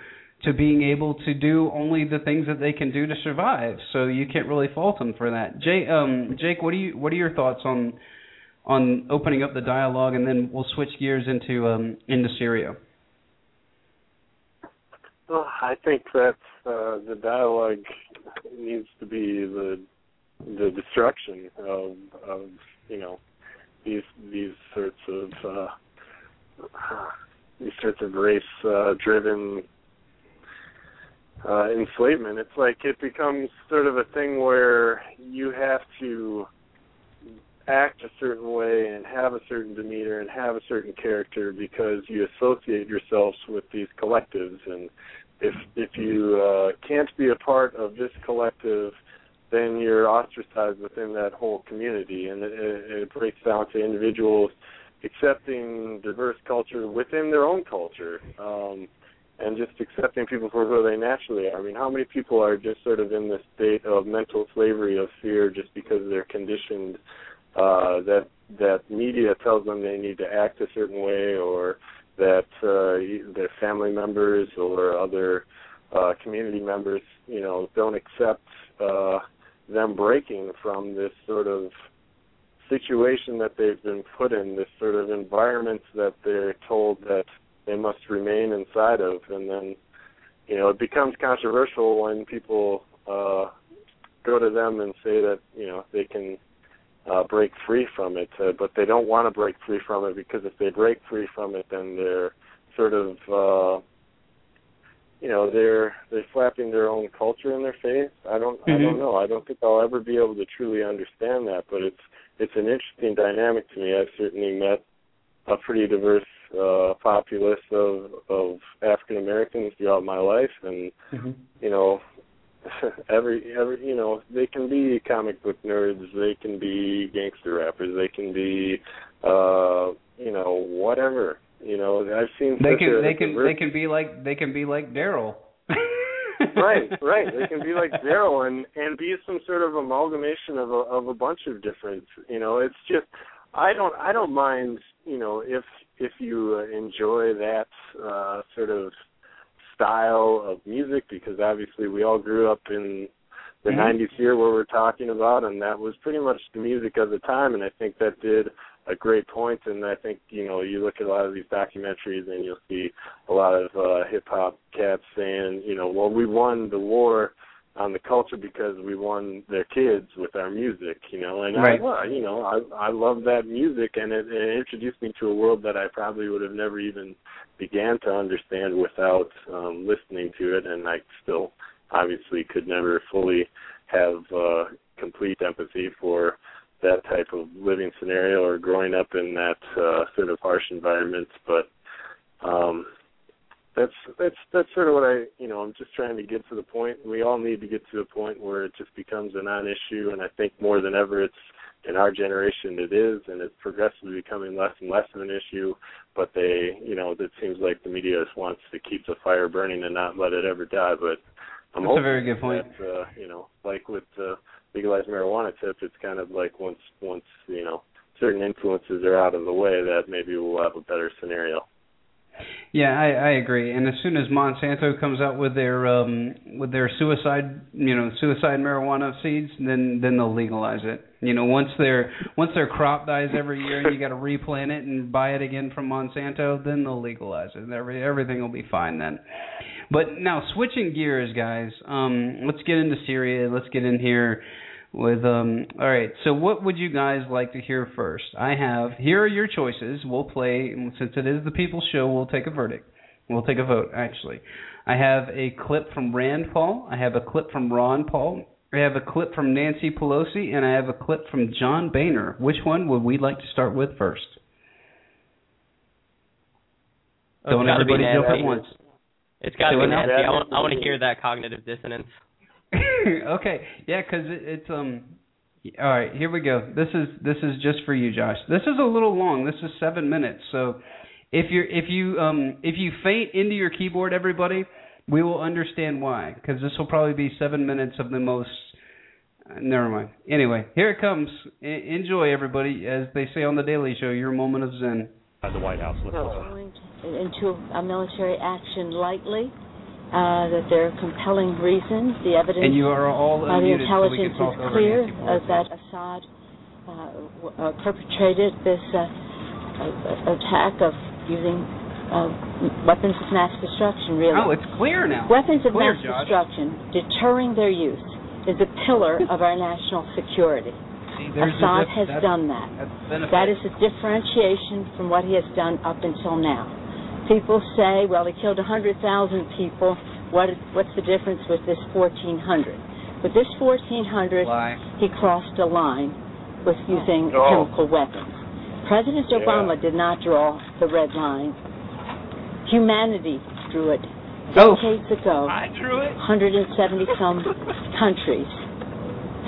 to being able to do only the things that they can do to survive. So you can't really fault them for that. Jake um Jake what do you what are your thoughts on on opening up the dialogue and then we'll switch gears into um into Syria? Well, I think that uh, the dialogue needs to be the the destruction of of you know these these sorts of uh, these sorts of race uh, driven uh, enslavement. It's like it becomes sort of a thing where you have to act a certain way and have a certain demeanor and have a certain character because you associate yourselves with these collectives. And if if you uh, can't be a part of this collective then you're ostracized within that whole community. And it, it breaks down to individuals accepting diverse culture within their own culture. Um, and just accepting people for who they naturally are. I mean, how many people are just sort of in this state of mental slavery of fear just because they're conditioned uh, that that media tells them they need to act a certain way, or that uh, their family members or other uh, community members, you know, don't accept uh, them breaking from this sort of situation that they've been put in, this sort of environment that they're told that they must remain inside of, and then, you know, it becomes controversial when people uh, go to them and say that you know they can uh, break free from it, uh, but they don't want to break free from it because if they break free from it, then they're sort of, uh, you know, they're they're slapping their own culture in their face. I don't, mm-hmm. I don't know. I don't think I'll ever be able to truly understand that, but it's it's an interesting dynamic to me. I've certainly met a pretty diverse uh, populace of of African Americans throughout my life, and mm-hmm. you know, (laughs) every every you know they can be comic book nerds, they can be gangster rappers, they can be uh you know whatever. You know, I've seen they can a, they can they can be like they can be like Daryl. (laughs) right, right. They can be like Daryl and and be some sort of amalgamation of a of a bunch of different. You know, it's just I don't I don't mind. You know, if if you uh, enjoy that uh sort of style of music because obviously we all grew up in the mm-hmm. 90s here where we're talking about and that was pretty much the music of the time and I think that did a great point and I think you know you look at a lot of these documentaries and you'll see a lot of uh hip hop cats saying you know well we won the war on the culture because we won their kids with our music, you know. And right. I, you know, I I love that music, and it, it introduced me to a world that I probably would have never even began to understand without um, listening to it. And I still, obviously, could never fully have uh, complete empathy for that type of living scenario or growing up in that uh, sort of harsh environment, but um that's that's that's sort of what I you know I'm just trying to get to the point. We all need to get to a point where it just becomes a non-issue, and I think more than ever it's in our generation it is, and it's progressively becoming less and less of an issue. But they you know it seems like the media just wants to keep the fire burning and not let it ever die. But I'm that's a very good point. That, uh, you know, like with uh, legalized marijuana tip, it's kind of like once once you know certain influences are out of the way, that maybe we'll have a better scenario. Yeah, I, I agree. And as soon as Monsanto comes out with their um with their suicide, you know, suicide marijuana seeds, then then they'll legalize it. You know, once their once their crop dies every year and you got to replant it and buy it again from Monsanto, then they'll legalize it. Every everything will be fine then. But now switching gears, guys. Um, let's get into Syria. Let's get in here with um all right so what would you guys like to hear first? I have here are your choices. We'll play since it is the people's show we'll take a verdict. We'll take a vote actually. I have a clip from rand paul. I have a clip from ron paul. I have a clip from nancy pelosi and i have a clip from john boehner. Which one would we like to start with first? Oh, don't everybody jump at once. It's got to be Nancy. I want, I want to hear that cognitive dissonance. (coughs) okay, yeah, because it, it's um. All right, here we go. This is this is just for you, Josh. This is a little long. This is seven minutes. So, if you're if you um if you faint into your keyboard, everybody, we will understand why. Because this will probably be seven minutes of the most. Uh, never mind. Anyway, here it comes. enjoy, everybody. As they say on the Daily Show, your moment of zen. At the White House. Let's going into a military action lightly uh, that there are compelling reasons. The evidence and you are all uh, the intelligence so is clear uh, that Assad uh, uh, perpetrated this uh, attack of using weapons of mass destruction. Really, oh, it's clear now. Weapons of clear, mass Josh. destruction, deterring their use, is a pillar (laughs) of our national security. See, Assad a, has done that. That is a differentiation from what he has done up until now. People say, well, he killed 100,000 people. What, what's the difference with this 1,400? With this 1,400, Lie. he crossed a line with using Oh. chemical weapons. President Yeah. Obama did not draw the red line. Humanity drew it Oh. decades ago. I drew it. 170 some (laughs) countries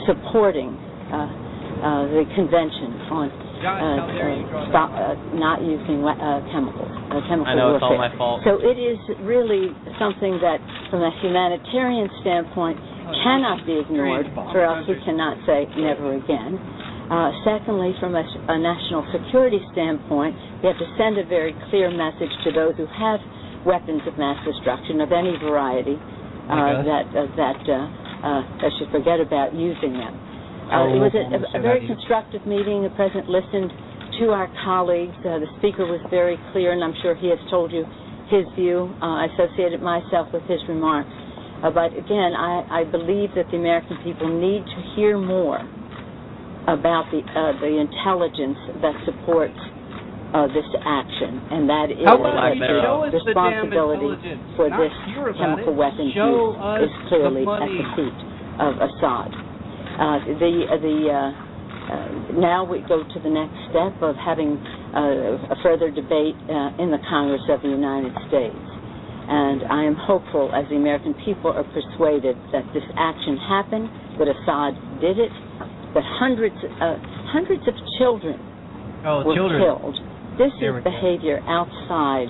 supporting uh, uh, the convention on uh, how dare you draw stop, uh, not using uh, chemicals, uh, chemical I know it's all my fault. So it is really something that, from a humanitarian standpoint, cannot be ignored, or else we cannot say never again. Uh, secondly, from a, a national security standpoint, we have to send a very clear message to those who have weapons of mass destruction of any variety uh, that uh, that uh, uh, they should forget about using them. Uh, it was a, a, a very constructive meeting. The president listened to our colleagues. Uh, the speaker was very clear, and I'm sure he has told you his view. Uh, I associated myself with his remarks. Uh, but again, I, I believe that the American people need to hear more about the uh, the intelligence that supports uh, this action, and that is How about that you the show us the damn responsibility for Not this chemical it. weapons Show use is clearly the at the feet of Assad. Uh, the the uh, uh, now we go to the next step of having uh, a further debate uh, in the Congress of the United States. And I am hopeful, as the American people are persuaded that this action happened, that Assad did it, that hundreds, uh, hundreds of children Oh, were children. killed. This There is we go. behavior outside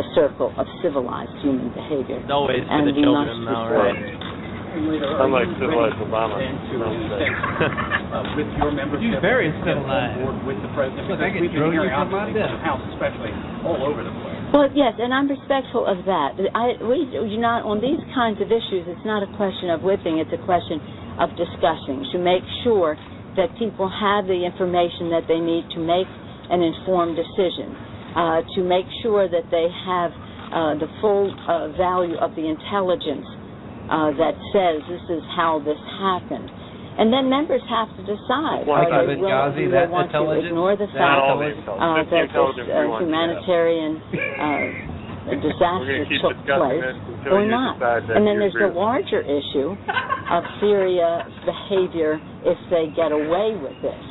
the circle of civilized human behavior. It's always for and the we children, must though, support right? Unlike civilized Obama. uh, (laughs) with your membership. He's very on civilized. board with the president. Look, I can we've throw been you hearing from obviously from the House, especially all over the place. Well, yes, and I'm respectful of that. I, we do not on these kinds of issues. It's not a question of whipping; it's a question of discussing to make sure that people have the information that they need to make an informed decision, uh, to make sure that they have uh, the full uh, value of the intelligence uh, that says this is how this happened. And then members have to decide Well, are they willing, do they that want to ignore the fact uh, that this uh, humanitarian (laughs) uh, disaster going to keep took place or not. And then there's the larger issue of (laughs) Syria's behavior if they get away with this.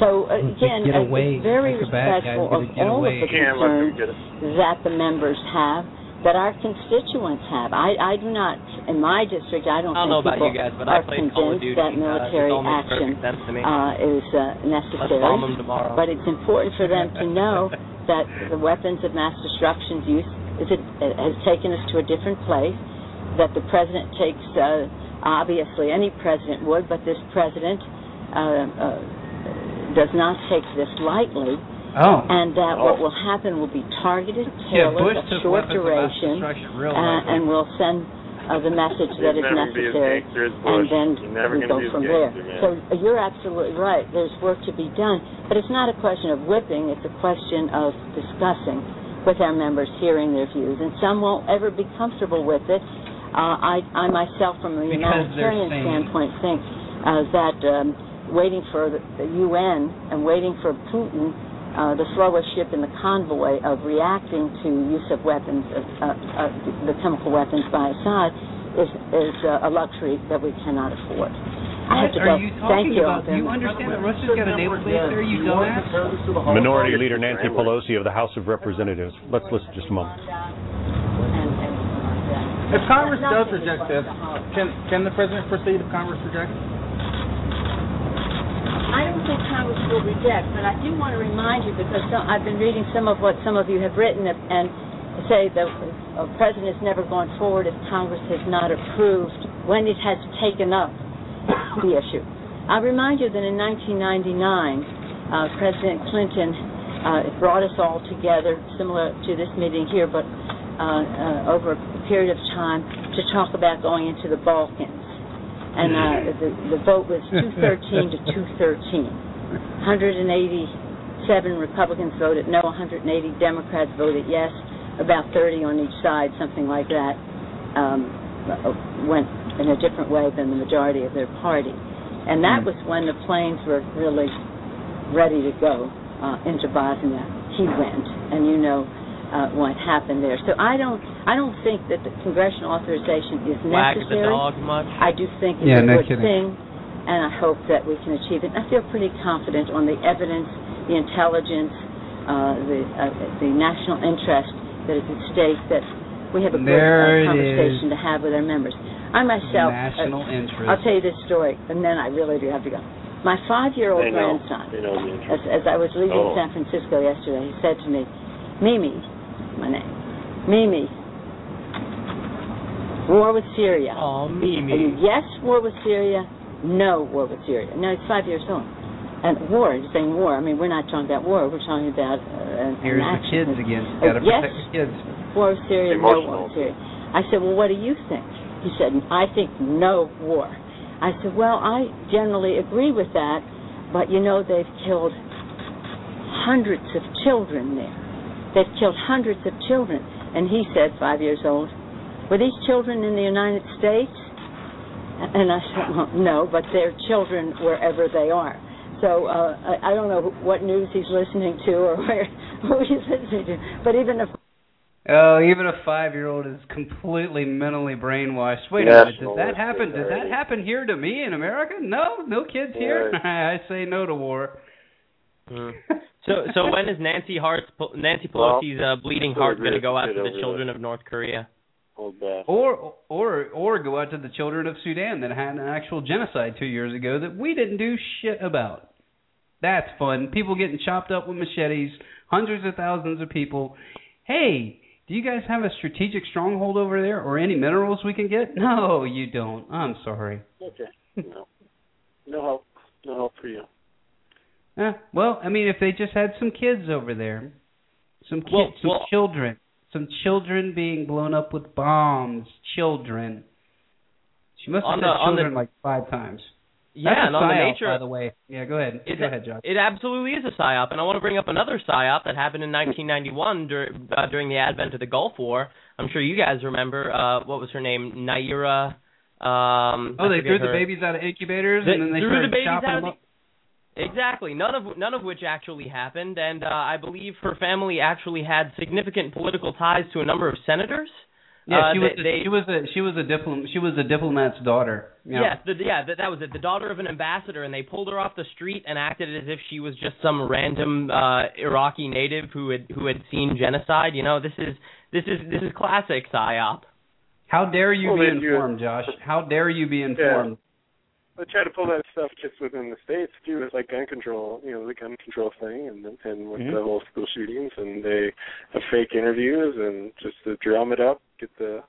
So uh, again, get away, it's very like the bad guys respectful of all of the Can't let them concerns that the members have, that our constituents have. I, I do not, in my district, I don't, I don't know think about people you guys, but are I played Call of convinced Duty. that uh, military makes action perfect sense to me. uh, is uh, necessary. bomb them tomorrow. But it's important for them to know (laughs) that the weapons of mass destruction use is it, has taken us to a different place. That the president takes, uh, obviously any president would, but this president uh, uh, does not take this lightly. Oh. And that Oh. what will happen will be targeted, Yeah, tailored, Bush of took short weapons of duration, real uh, and we'll send uh, the message that He's is never gonna be as necessary, and then He's never we go from there. gangster. So uh, you're absolutely right. There's work to be done, but it's not a question of whipping. It's a question of discussing with our members, hearing their views, and some won't ever be comfortable with it. Uh, I, I myself, from a Because they're humanitarian standpoint, think uh, that um, waiting for the, the UN and waiting for Putin, uh, the slowest ship in the convoy of reacting to use of weapons, of, uh, uh, the chemical weapons by Assad, is, is uh, a luxury that we cannot afford. I have to What go. are you Thank talking you. about? Do you understand that Russia's got a naval base there, you dumbass? Minority Leader Nancy Pelosi of the House of Representatives. Let's listen just a moment. If Congress does reject this, can can the president proceed if Congress rejects? I don't think Congress will reject, but I do want to remind you because some, I've been reading some of what some of you have written and- say a president has never gone forward if Congress has not approved when it has taken up the issue. I remind you that in 1999, uh, President Clinton uh, brought us all together, similar to this meeting here, but uh, uh, over a period of time to talk about going into the Balkans. And uh, the, the vote was (laughs) 213 to 213. 187 Republicans voted no, 180 Democrats voted yes, about 30 on each side, something like that, um, went in a different way than the majority of their party. And that was when the planes were really ready to go uh, into Bosnia. He went, and you know uh, what happened there. So I don't, I don't think that the congressional authorization is Wag the necessary. dog much? I do think it's Yeah, a no good kidding. thing, and I hope that we can achieve it. I feel pretty confident on the evidence, the intelligence, uh, the uh, the national interest that is at stake. That we have a good There it uh, conversation is. to have with our members. I myself, National uh, interest. I'll tell you this story, and then I really do have to go. My five-year-old They know. grandson, They know the interest. as, as I was leaving Oh. San Francisco yesterday, he said to me, "Mimi, my name, Mimi, war with Syria." Oh, And Mimi. yes, war with Syria. No, war with Syria. No, he's five years old. And war, he's saying war. I mean, we're not talking about war. We're talking about uh, Here's an the kids again. Uh, Got to yes, protect the kids. war with Syria, no war with Syria. I said, well, what do you think? He said, I think no war. I said, well, I generally agree with that, but you know, they've killed hundreds of children there. They've killed hundreds of children. And he said, five years old, were these children in the United States? And I said, well, no, but they're children wherever they are. So uh, I, I don't know what news he's listening to or where (laughs) who he's listening to, but even if Oh, even a five-year-old is completely mentally brainwashed. Wait a minute, National did that happen? Did that happen here to me in America? No, no kids here. (laughs) I say no to war. Mm. (laughs) So, so when is Nancy Hart's Nancy Pelosi's uh, bleeding heart going to go with out it to the children of North Korea? Back. Or or or go out to the children of Sudan that had an actual genocide two years ago that we didn't do shit about. That's fun. People getting chopped up with machetes, hundreds of thousands of people. Hey, do you guys have a strategic stronghold over there or any minerals we can get? (laughs) No, you don't. I'm sorry. Okay. No. No help. No help for you. Eh, well, I mean, if they just had some kids over there, some kids, Well- some well- children, some children being blown up with bombs, children. She must have On said the- on the- children like five times. Yeah, That's and on the nature by the way. Yeah, go ahead. It, go ahead, Josh. It absolutely is a psyop, and I want to bring up another psyop that happened in 1991 dur- uh, during the advent of the Gulf War. I'm sure you guys remember. Uh, what was her name? Nayirah. Um, oh, I they threw the babies out of incubators They and then they threw the babies out of up. Exactly. None of none of which actually happened, and uh, I believe her family actually had significant political ties to a number of senators. Yeah, Uh, she was. they- a, they- she was a. She was a diplom. She was a diplomat's daughter. Yeah. Yes, the, yeah, that, that was it. The daughter of an ambassador, and they pulled her off the street and acted as if she was just some random uh Iraqi native who had who had seen genocide. You know, this is this is this is classic psyop. How dare you Well, be then you- informed, Josh? How dare you be informed? They try to pull that stuff just within the states too. It's like gun control, you know, the gun control thing, and and with Mhm. the whole school shootings, and they have fake interviews and just to drum it up, get the,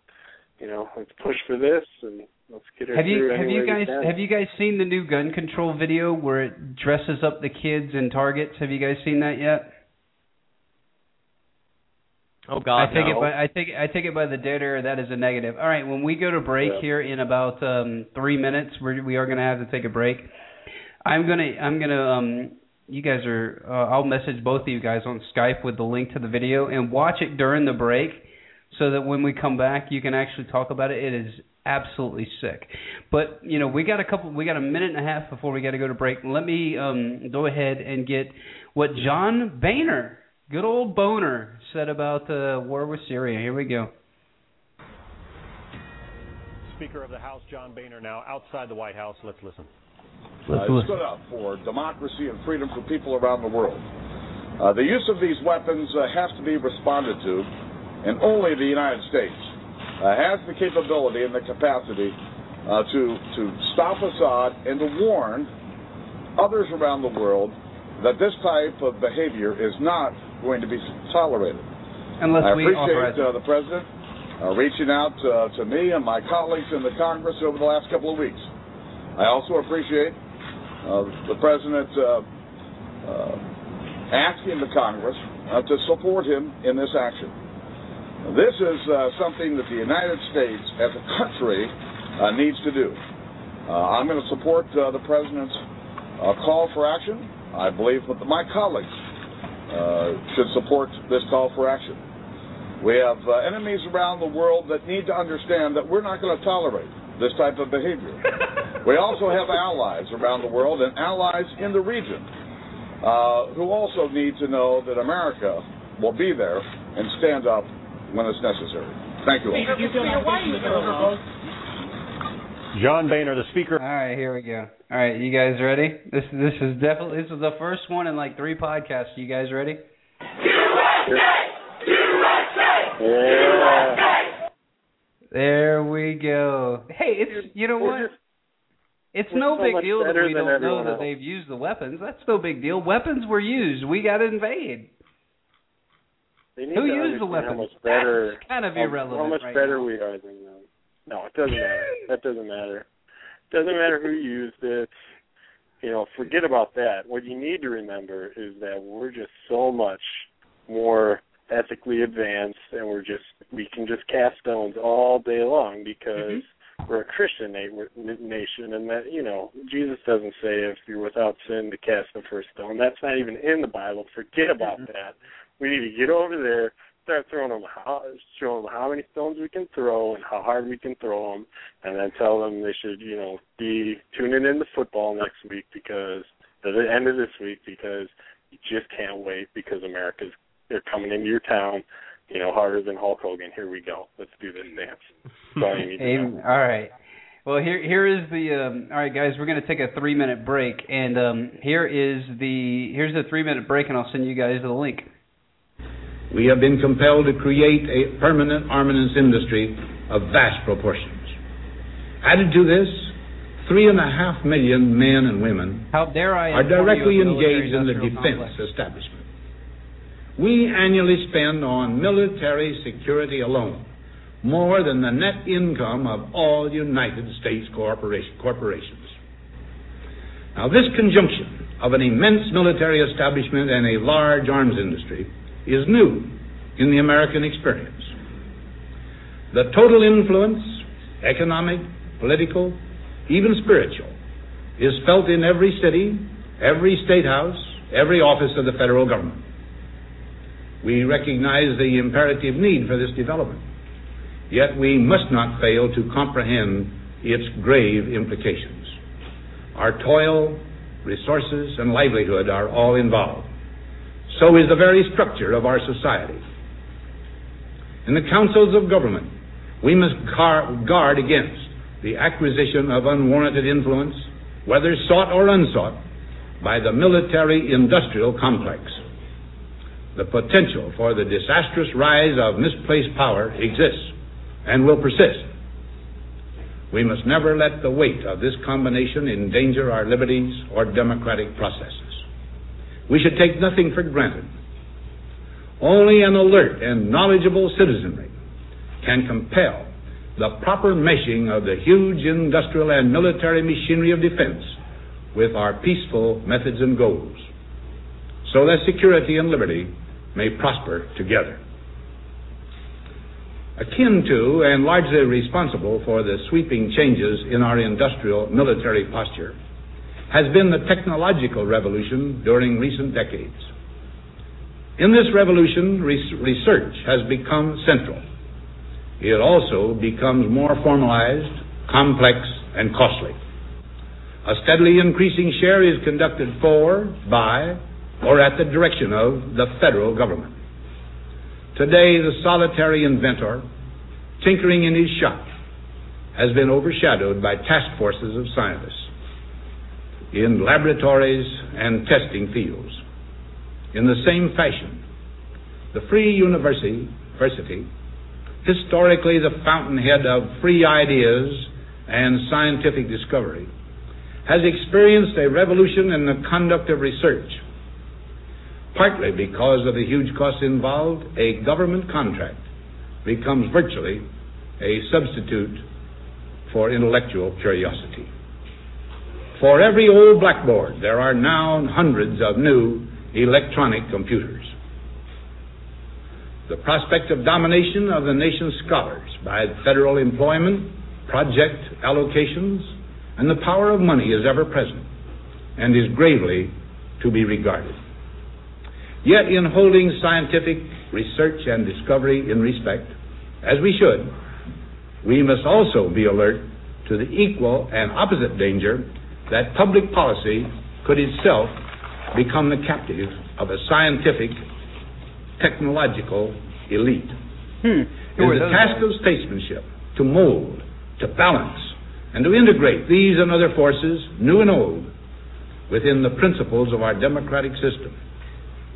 you know, let's push for this and let's get it Have you have you guys have you guys seen the new gun control video where it dresses up the kids in targets? Have you guys seen that yet? Oh God, I take no. it by I take I take it by the air. That is a negative. All right, when we go to break Yeah. here in about um, three minutes, we're, we are going to have to take a break. I'm gonna I'm gonna um you guys are uh, I'll message both of you guys on Skype with the link to the video and watch it during the break so that when we come back you can actually talk about it. It is absolutely sick. But you know we got a couple we got a minute and a half before we got to go to break. Let me um go ahead and get what John Boehner, good old Boner, said about the war with Syria. Here we go. Speaker of the House, John Boehner, now outside the White House. Let's listen. uh, stood up for democracy and freedom for people around the world. Uh, the use of these weapons uh, has to be responded to, and only the United States uh, has the capability and the capacity uh, to to stop Assad and to warn others around the world that this type of behavior is not going to be tolerated. Unless I appreciate uh, the president uh, reaching out uh, to me and my colleagues in the Congress over the last couple of weeks. I also appreciate uh, the president uh, uh, asking the Congress uh, to support him in this action. This is uh, something that the United States as a country uh, needs to do. Uh, I'm going to support uh, the president's uh, call for action. I believe that my colleagues should support this call for action. We have uh, enemies around the world that need to understand that we're not going to tolerate this type of behavior. (laughs) we also have allies around the world and allies in the region uh, who also need to know that America will be there and stand up when it's necessary. Thank you all. John Boehner, the speaker. All right, here we go. All right, you guys ready? This this is definitely this is the first one in like three podcasts. You guys ready? USA! USA! Yeah. There we go. Hey, it's you know what? It's we're no so big deal that we don't know everyone that else. they've used the weapons. That's no big deal. Weapons were used. We got to invade. They need Who to used the understand How weapons? much better? That's kind of irrelevant How much right better now. we are than them? No, it doesn't matter. That doesn't matter. Doesn't matter who used it. You know, forget about that. What you need to remember is that we're just so much more ethically advanced, and we're just we can just cast stones all day long because mm-hmm. we're a Christian na- nation, and that you know Jesus doesn't say if you're without sin to cast the first stone. That's not even in the Bible. Forget about mm-hmm. that. We need to get over there, start throwing them how show them how many stones we can throw and how hard we can throw them, and then tell them they should you know be tuning in to football next week because at the end of this week because you just can't wait because America's they're coming into your town. You know, harder than Hulk Hogan. Here we go. Let's do this dance. (laughs) That's all you to. Amen. All right. Well, here here is the um, all right, guys. We're going to take a three minute break, and um, here is the here's the three minute break, and I'll send you guys the link. We have been compelled to create a permanent armaments industry of vast proportions. Added to this, three and a half million men and women How dare I are directly you of the engaged in the defense complex? establishment. We annually spend on military security alone more than the net income of all United States corporation, corporations. Now, this conjunction of an immense military establishment and a large arms industry is new in the American experience. The total influence, economic, political, even spiritual, is felt in every city, every state house, every office of the federal government. We recognize the imperative need for this development, yet we must not fail to comprehend its grave implications. Our toil, resources, and livelihood are all involved. So is the very structure of our society. In the councils of government, we must guard against the acquisition of unwarranted influence, whether sought or unsought, by the military industrial complex. The potential for the disastrous rise of misplaced power exists and will persist. We must never let the weight of this combination endanger our liberties or democratic processes. We should take nothing for granted. Only an alert and knowledgeable citizenry can compel the proper meshing of the huge industrial and military machinery of defense with our peaceful methods and goals, so that security and liberty may prosper together. Akin to and largely responsible for the sweeping changes in our industrial military posture has been the technological revolution during recent decades. In this revolution, res- research has become central. It also becomes more formalized, complex, and costly. A steadily increasing share is conducted for, by, or at the direction of the federal government. Today, the solitary inventor, tinkering in his shop, has been overshadowed by task forces of scientists in laboratories and testing fields. In the same fashion, the Free University, university historically the fountainhead of free ideas and scientific discovery, has experienced a revolution in the conduct of research. Partly because of the huge costs involved, a government contract becomes virtually a substitute for intellectual curiosity. For every old blackboard, there are now hundreds of new electronic computers. The prospect of domination of the nation's scholars by federal employment, project allocations, and the power of money is ever present and is gravely to be regarded. Yet, in holding scientific research and discovery in respect, as we should, we must also be alert to the equal and opposite danger that public policy could itself become the captive of a scientific, technological elite. Hmm. It is the task of statesmanship to mold, to balance, and to integrate these and other forces, new and old, within the principles of our democratic system,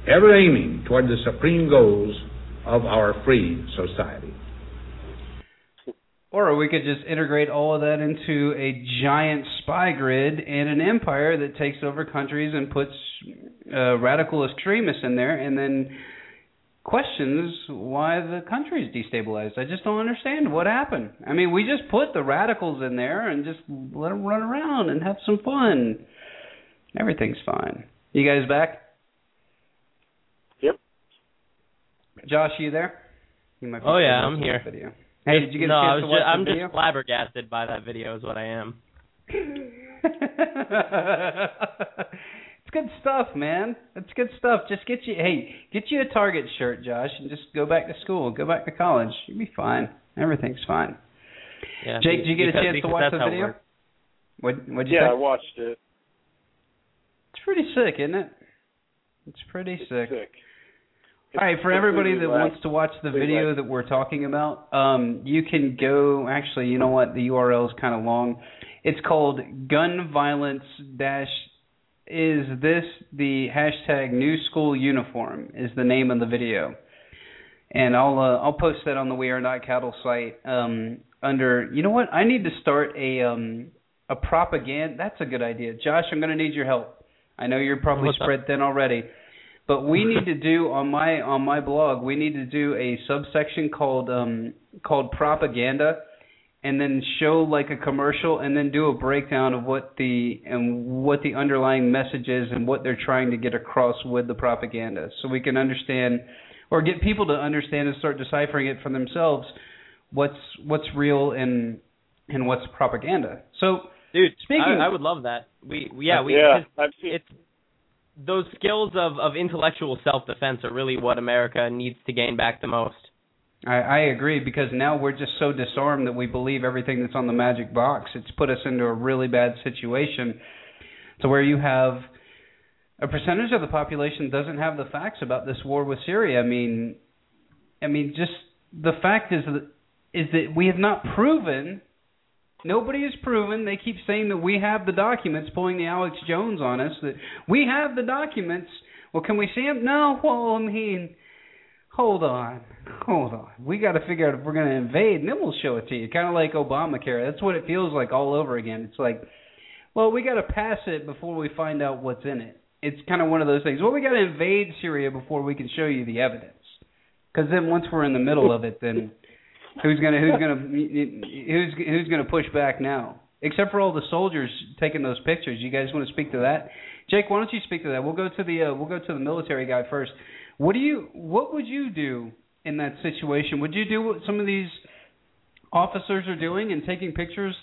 ever aiming toward the supreme goals of our free society. Or we could just integrate all of that into a giant spy grid and an empire that takes over countries and puts uh, radical extremists in there and then questions why the country is destabilized. I just don't understand what happened. I mean, we just put the radicals in there and just let them run around and have some fun. Everything's fine. You guys back? Yep. Josh, you there? You might be Oh yeah, I'm here. Video. Hey, did you get no, a I chance was to ju- watch I'm the just flabbergasted by that video. Is what I am. (laughs) it's good stuff, man. It's good stuff. Just get you hey, get you a Target shirt, Josh, and just go back to school, go back to college. You'll be fine. Everything's fine. Yeah. Jake, did you get because- a chance to watch the video? What what'd you Yeah, I watched it. It's pretty sick, isn't it? It's pretty sick. Sick. All right, for everybody that completely wants to watch the video laugh. that we're talking about, um, you can go. Actually, you know what? The URL is kind of long. It's called Gun Violence Dash. Is this the hashtag New School Uniform? Is the name of the video, and I'll uh, I'll post that on the We Are Not Cattle site. Um, under you know what? I need to start a um a propaganda. That's a good idea, Josh. I'm going to need your help. I know you're probably What's up? spread thin already. But we need to do on my on my blog. We need to do a subsection called um called propaganda, and then show like a commercial, and then do a breakdown of what the and what the underlying message is and what they're trying to get across with the propaganda, so we can understand or get people to understand and start deciphering it for themselves. What's what's real and and what's propaganda. So Dude, Speaking- I, I would love that. We, we yeah, we yeah, 'cause I've seen. it's those skills of of intellectual self defense are really what America needs to gain back the most. I, I agree because now we're just so disarmed that we believe everything that's on the magic box. It's put us into a really bad situation to where you have a percentage of the population doesn't have the facts about this war with Syria. I mean, I mean, just the fact is that is that we have not proven. Nobody has proven. They keep saying that we have the documents, pulling the Alex Jones on us. That we have the documents. Well, can we see them? No. Well, I mean, hold on, hold on. We got to figure out if we're going to invade, and then we'll show it to you. Kind of like Obamacare. That's what it feels like all over again. It's like, well, we got to pass it before we find out what's in it. It's kind of one of those things. Well, we got to invade Syria before we can show you the evidence. Because then once we're in the middle of it, then who's gonna who's gonna who's who's gonna push back now? Except for all the soldiers taking those pictures. You guys want to speak to that? Jake, why don't you speak to that? We'll go to the uh, we'll go to the military guy first. What do you what would you do in that situation? Would you do what some of these officers are doing and taking pictures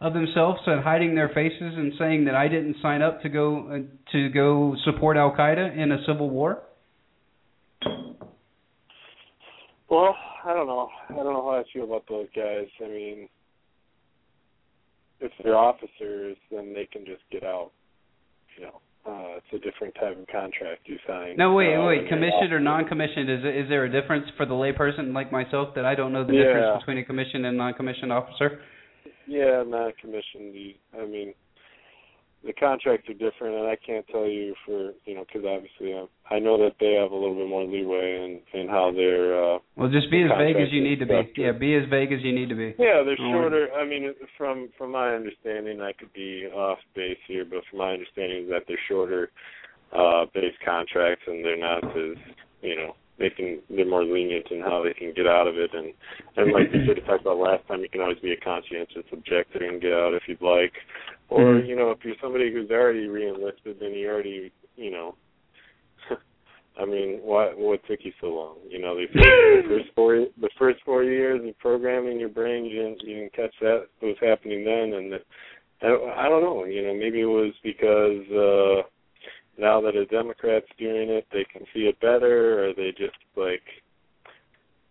of themselves and hiding their faces and saying that I didn't sign up to go uh, to go support Al Qaeda in a civil war? Well, I don't know. I don't know how I feel about those guys. I mean, if they're officers, then they can just get out. You know, uh, it's a different type of contract you sign. No, wait, uh, wait. Commissioned or non-commissioned? Is is there a difference for the layperson like myself that I don't know the Yeah. difference between a commissioned and non-commissioned officer? Yeah, non-commissioned. I mean, the contracts are different, and I can't tell you for you know because obviously I, I know that they have a little bit more leeway in in how they're. Uh, Well, just be as vague as you need to be. Yeah, be as vague as you need to be. Yeah, they're shorter. I mean, from from my understanding, I could be off base here, but from my understanding is that they're shorter uh base contracts, and they're not as you know they can they're more lenient in how they can get out of it, and and like we sort of talked about last time, you can always be a conscientious objector and get out if you'd like, or Mhm. you know if you're somebody who's already reenlisted, then you already you know. (laughs) I mean, what what took you so long? You know, the first, (laughs) the first four the first four years of programming your brain, you didn't you didn't catch that what was happening then, and I, I don't know. You know, maybe it was because uh now that a Democrat's doing it, they can see it better, or they just like,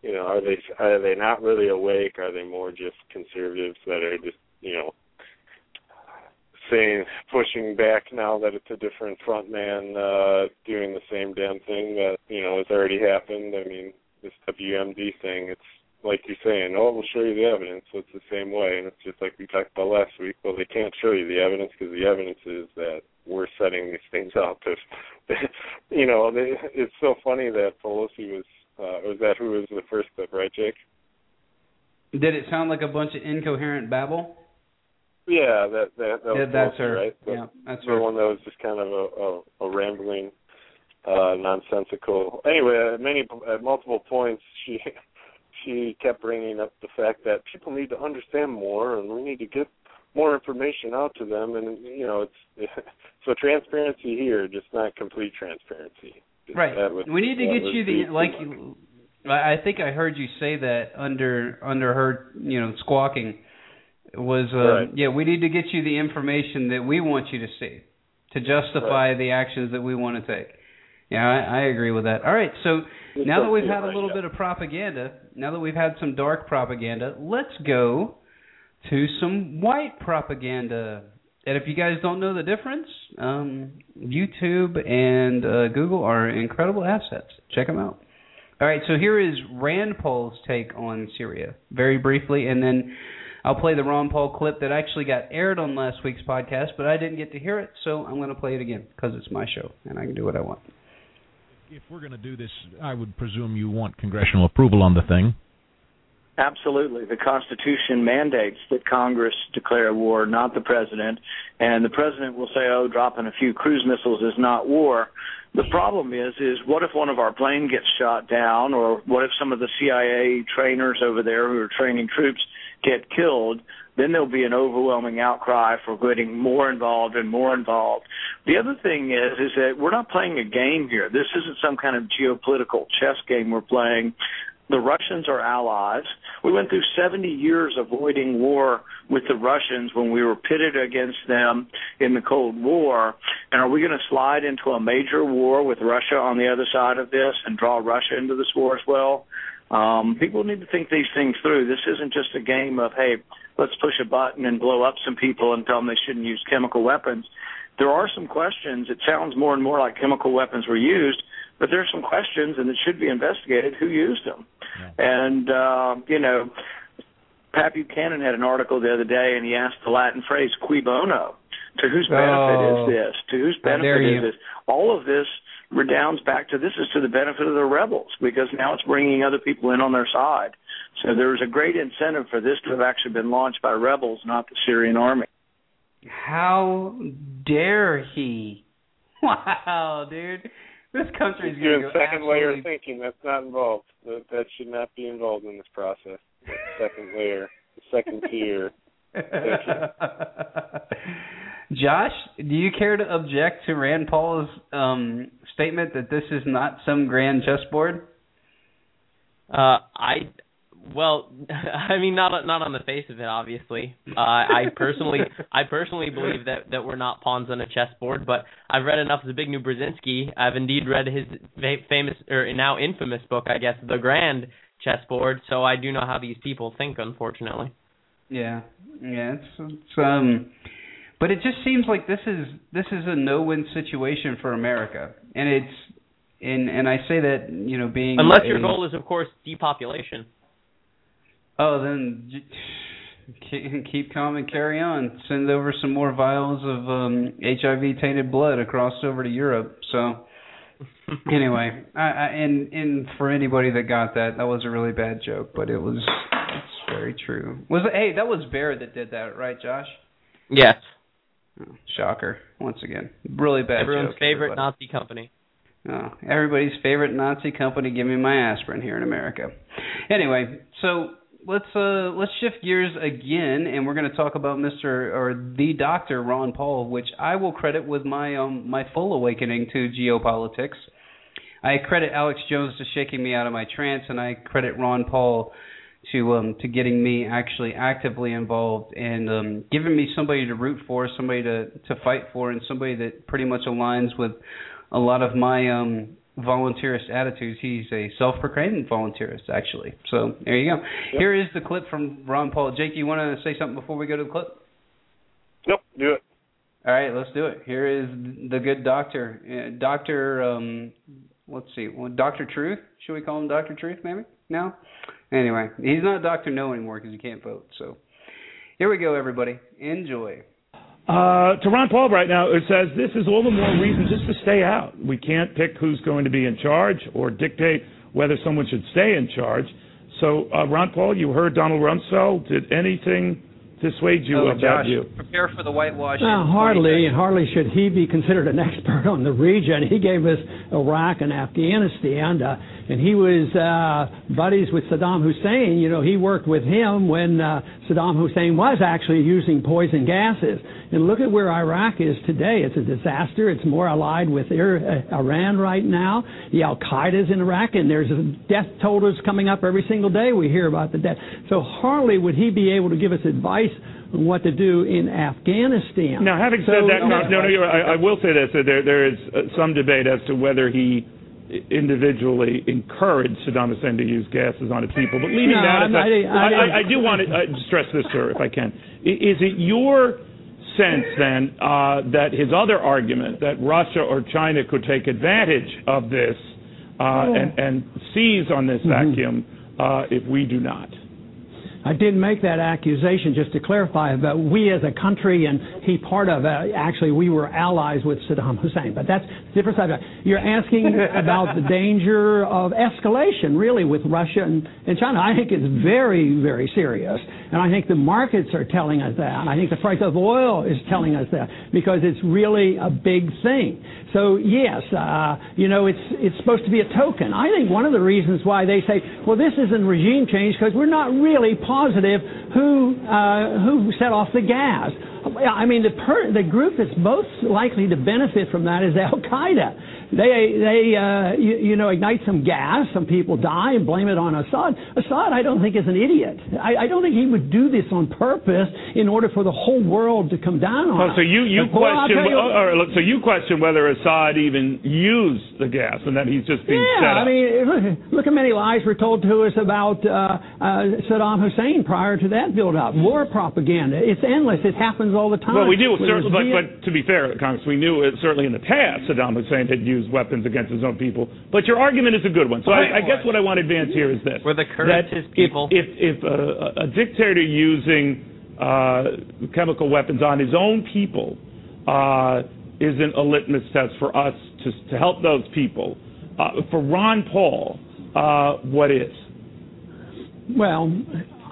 you know, are they are they not really awake? Are they more just conservatives that are just you know saying pushing back now that it's a different front man uh doing the same damn thing that you know has already happened i mean this wmd thing it's like you're saying, oh, we'll show you the evidence. So it's the same way, and it's just like we talked about last week. Well, they can't show you the evidence because the evidence is that we're setting these things up. If, (laughs) you know, they, it's so funny that Pelosi was. Uh, was that who was the first clip, right, Jake? Did it sound like a bunch of incoherent babble? Yeah, that that, that yeah, was that's her. right? The, yeah, that's the her. one that was just kind of a, a, a rambling, uh, nonsensical. Anyway, at many at multiple points, she (laughs) she kept bringing up the fact that people need to understand more, and we need to get more information out to them. And you know, it's (laughs) so transparency here, just not complete transparency. Right. Was, we need to get you the the like. I think I heard you say that under under her, you know, squawking was uh, right. yeah. We need to get you the information that we want you to see to justify right. the actions that we want to take. Yeah, I, I agree with that. All right, so now that we've had a little bit of propaganda, now that we've had some dark propaganda, let's go to some white propaganda. And if you guys don't know the difference, um, YouTube and uh, Google are incredible assets. Check them out. All right, so here is Rand Paul's take on Syria, very briefly, and then I'll play the Ron Paul clip that actually got aired on last week's podcast, but I didn't get to hear it, so I'm going to play it again because it's my show and I can do what I want. If we're going to do this, I would presume you want congressional approval on the thing. Absolutely. The Constitution mandates that Congress declare war, not the president. And the president will say, oh, dropping a few cruise missiles is not war. The problem is, is what if one of our planes gets shot down, or what if some of the CIA trainers over there who are training troops get killed? Then there'll be an overwhelming outcry for getting more involved and more involved. The other thing is, is that we're not playing a game here. This isn't some kind of geopolitical chess game we're playing. The Russians are allies. We went through 70 years avoiding war with the Russians when we were pitted against them in the Cold War. And are we going to slide into a major war with Russia on the other side of this and draw Russia into this war as well? Um, people need to think these things through. This isn't just a game of, hey, let's push a button and blow up some people and tell them they shouldn't use chemical weapons. There are some questions. It sounds more and more like chemical weapons were used, but there are some questions, and it should be investigated who used them. And uh, you know, Pat Buchanan had an article the other day, and he asked the Latin phrase "cui bono." To whose benefit Oh. is this? To whose benefit is this? All of this redounds back to this is to the benefit of the rebels because now it's bringing other people in on their side. So there's a great incentive for this to have actually been launched by rebels, not the Syrian army. How dare he? (laughs) Wow, dude. This country's He's going doing to go second layer absolutely thinking. That's not involved. That, that should not be involved in this process. The second layer, second tier. (laughs) (laughs) Josh, do you care to object to Rand Paul's um, statement that this is not some grand chessboard? Uh, I, well, (laughs) I mean, not not on the face of it, obviously. Uh, I personally, (laughs) I personally believe that that we're not pawns on a chessboard. But I've read enough of the Zbigniew Brzezinski. I've indeed read his famous or now infamous book, I guess, The Grand Chessboard. So I do know how these people think, unfortunately. Yeah, yeah, it's, it's um, but it just seems like this is this is a no-win situation for America, and it's and and I say that you know being Unless your a- goal is, of course, depopulation. Oh, then keep- (laughs) keep calm and carry on. Send over some more vials of um, HIV-tainted blood across over to Europe. So, (laughs) anyway, I, I, and and for anybody that got that, that was a really bad joke, but it was it's very true. Was it? Hey, that was Bayer that did that, right, Josh? Yes. Oh, shocker! Once again, really bad. Everyone's joke, favorite everybody. Nazi company. Oh, everybody's favorite Nazi company. Give me my aspirin here in America. Anyway, so let's uh let's shift gears again, and we're going to talk about Mr. or the Doctor Ron Paul, which I will credit with my um my full awakening to geopolitics. I credit Alex Jones to shaking me out of my trance, and I credit Ron Paul to um to getting me actually actively involved and um giving me somebody to root for, somebody to to fight for, and somebody that pretty much aligns with a lot of my um voluntaryist attitudes. He's a self-proclaimed voluntaryist, actually. So there you go. Here is the clip from Ron Paul. Jake, you want to say something before we go to the clip? Nope, do it. All right, let's do it. Here is the good doctor, uh, Doctor. Um, let's see, well, Doctor Truth. Should we call him Doctor Truth? Maybe. No. Anyway, he's not Doctor No anymore because he can't vote. So here we go, everybody. Enjoy. Uh, to Ron Paul right now, it says this is all the more reason just to stay out. We can't pick who's going to be in charge or dictate whether someone should stay in charge. So, uh, Ron Paul, you heard Donald Rumsfeld. Did anything dissuade you oh, of Josh, that? Prepare for the whitewash. Uh, hardly, hardly should he be considered an (laughs) expert on the region. He gave us Iraq and Afghanistan, uh, and he was uh, buddies with Saddam Hussein. You know, he worked with him when uh, Saddam Hussein was actually using poison gases. And look at where Iraq is today. It's a disaster. It's more allied with Iran right now. The Al Qaeda's in Iraq, and there's death totals coming up every single day. We hear about the death. So hardly would he be able to give us advice on what to do in Afghanistan. Now, having so, said that, no, no, no I, I, will say this: that there there is uh, some debate as to whether he individually encouraged Saddam Hussein to use gases on its people. But leaving no, that aside, I, I, I, do want to uh, stress this, sir, if I can. Is it your sense then uh, that his other argument that Russia or China could take advantage of this uh, oh. and, and seize on this mm-hmm. vacuum uh, if we do not? I didn't make that accusation just to clarify, but we as a country and he part of it, actually we were allies with Saddam Hussein. But that's a different subject. You're asking about the danger of escalation, really, with Russia and, and China. I think it's very, very serious. And I think the markets are telling us that. I think the price of oil is telling us that because it's really a big thing. So yes, uh, you know, it's it's supposed to be a token. I think one of the reasons why they say, well, this isn't regime change because we're not really positive who uh, who set off the gas. I mean, the per- the group that's most likely to benefit from that is Al Qaeda they they uh, you, you know ignite some gas, some people die, and blame it on Assad. Assad, I don't think is an idiot. I, I don't think he would do this on purpose in order for the whole world to come down on. Oh, so you you question well, you, or, look, so you question whether Assad even used the gas and that he's just being yeah, set up. I mean, look, look how many lies were told to us about uh, uh, Saddam Hussein prior to that build-up. War propaganda. It's endless. It happens all the time. Well, we do certainly, but, but to be fair, Congress, we knew it certainly in the past Saddam Hussein had used weapons against his own people. But your argument is a good one. So I, I guess what I want to advance here is this: Were the Kurds that his people? If if, if a, a dictator using uh, chemical weapons on his own people uh, isn't a litmus test for us to to help those people, uh, for Ron Paul, uh, what is? Well,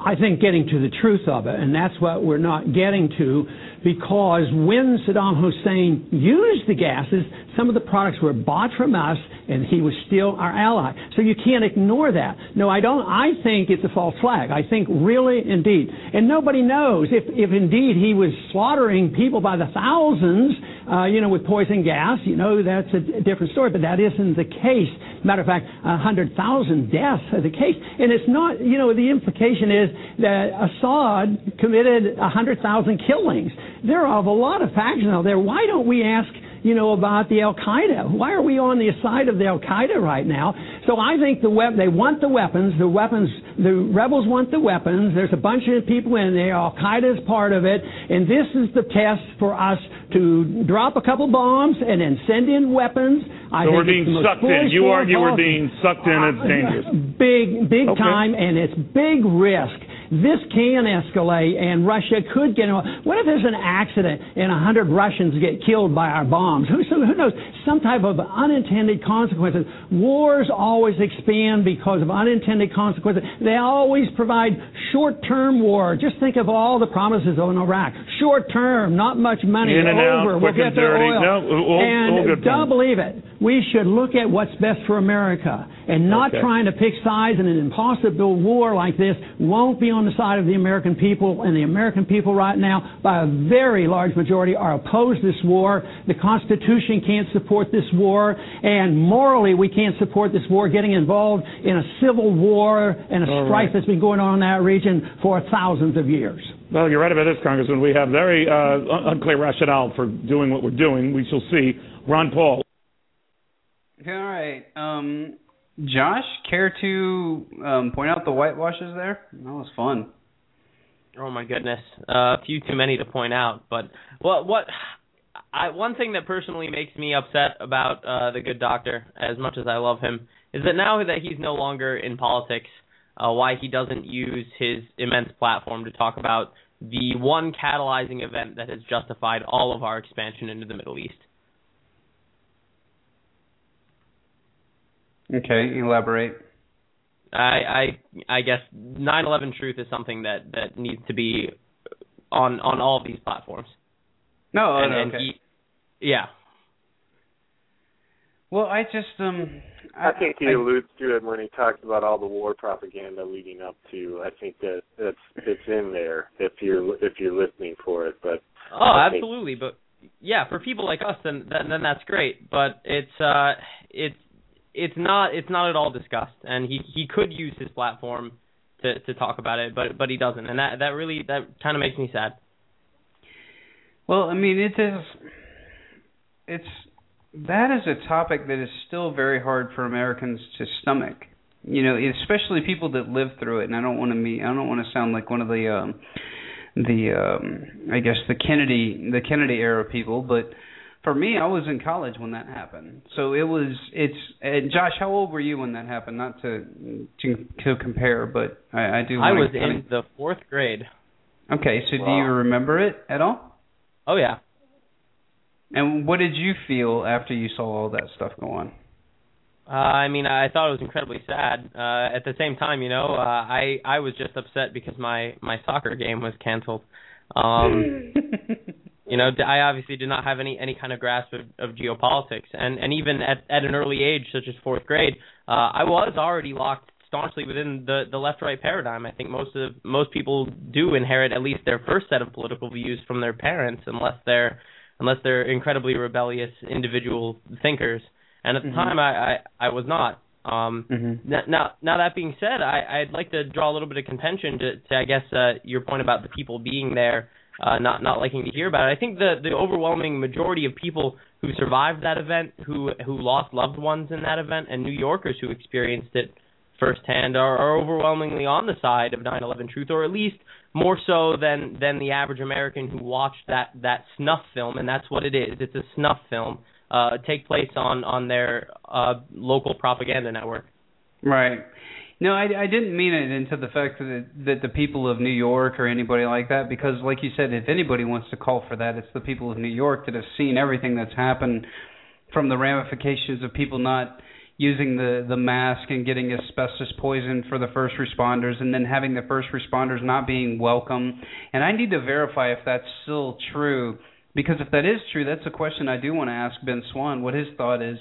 I think getting to the truth of it, and that's what we're not getting to because when Saddam Hussein used the gases, some of the products were bought from us and he was still our ally. So you can't ignore that. No, I don't. I think it's a false flag. I think really, indeed. And nobody knows if, if indeed he was slaughtering people by the thousands, uh, you know, with poison gas, you know, that's a different story, but that isn't the case. Matter of fact, 100,000 deaths are the case. And it's not, you know, the implication is that Assad committed 100,000 killings. There are a lot of factions out there. Why don't we ask you know, about the Al Qaeda. Why are we on the side of the Al Qaeda right now? So I think the web, they want the weapons. The weapons, the rebels want the weapons. There's a bunch of people in there. Al Qaeda is part of it, and this is the test for us to drop a couple bombs and then send in weapons. I so think we're being sucked in. You argue we're being sucked in. It's dangerous. Big, big Okay. time, and it's big risk. This can escalate, and Russia could get involved. What if there's an accident and hundred Russians get killed by our bombs? Who, who knows? Some type of unintended consequences. Wars always expand because of unintended consequences. They always provide short-term war. Just think of all the promises on Iraq. Short term, not much money. In and out, over. quick we'll get their dirty. oil. No, all- and all don't believe it. We should look at what's best for America and not Okay. trying to pick sides in an impossible war like this won't be on the side of the American people. And the American people right now, by a very large majority, are opposed to this war. The Constitution can't support this war. And morally, we can't support this war getting involved in a civil war and a All strife right. that's been going on in that region for thousands of years. Well, you're right about this, Congressman. We have very uh, unclear rationale for doing what we're doing. We shall see. Ron Paul. All right. Um, Josh, care to um, point out the whitewashes there? That was fun. Oh my goodness, uh, a few too many to point out. But what what I one thing that personally makes me upset about uh, the good doctor, as much as I love him, is that now that he's no longer in politics, uh, why he doesn't use his immense platform to talk about the one catalyzing event that has justified all of our expansion into the Middle East. Okay, elaborate. I I I guess 9/11 truth is something that that needs to be on on all of these platforms. No, and, no, and okay. he, yeah. Well, I just um I, think he I- alludes to it when he talks about all the war propaganda leading up to. I think that it's it's in there if you're if you're listening for it. But Oh, I think- absolutely. But yeah, for people like us, then then, then that's great. But it's uh, it's it's not it's not at all discussed, and he he could use his platform to to talk about it, but but he doesn't, and that that really that kind of makes me sad. Well, I mean, it is. It's that is a topic that is still very hard for Americans to stomach. You know, especially people that live through it. And I don't want to be. I don't want to sound like one of the, um, the, um, I guess the Kennedy, the Kennedy era people. But for me, I was in college when that happened. So it was. It's. And Josh, how old were you when that happened? Not to to, to compare, but I, I do. I was in the fourth grade. Okay, so do you remember it at all? Oh yeah. And what did you feel after you saw all that stuff go on? Uh, I mean, I thought it was incredibly sad. Uh, at the same time, you know, uh, I I was just upset because my my soccer game was canceled. Um, (laughs) you know, I obviously did not have any any kind of grasp of, of geopolitics, and and even at at an early age, such as fourth grade, uh, I was already locked staunchly within the the left right paradigm. I think most of most people do inherit at least their first set of political views from their parents, unless they're unless they're incredibly rebellious individual thinkers. And at the Mhm. time, I, I I was not. Um, Mm-hmm. now, now, now that being said, I, I'd like to draw a little bit of contention to, to I guess, uh, your point about the people being there, uh, not not liking to hear about it. I think the the overwhelming majority of people who survived that event, who who lost loved ones in that event, and New Yorkers who experienced it firsthand, are, are overwhelmingly on the side of 9/11 truth, or at least more so than than the average American who watched that that snuff film, and that's what it is. It's a snuff film. Uh, take place on on their uh, local propaganda network. Right. No, I, I didn't mean it into the fact that that the people of New York or anybody like that, because like you said, if anybody wants to call for that, it's the people of New York that have seen everything that's happened, from the ramifications of people not using the the mask and getting asbestos poison for the first responders, and then having the first responders not being welcome. And I need to verify if that's still true, because if that is true, that's a question I do want to ask Ben Swann what his thought is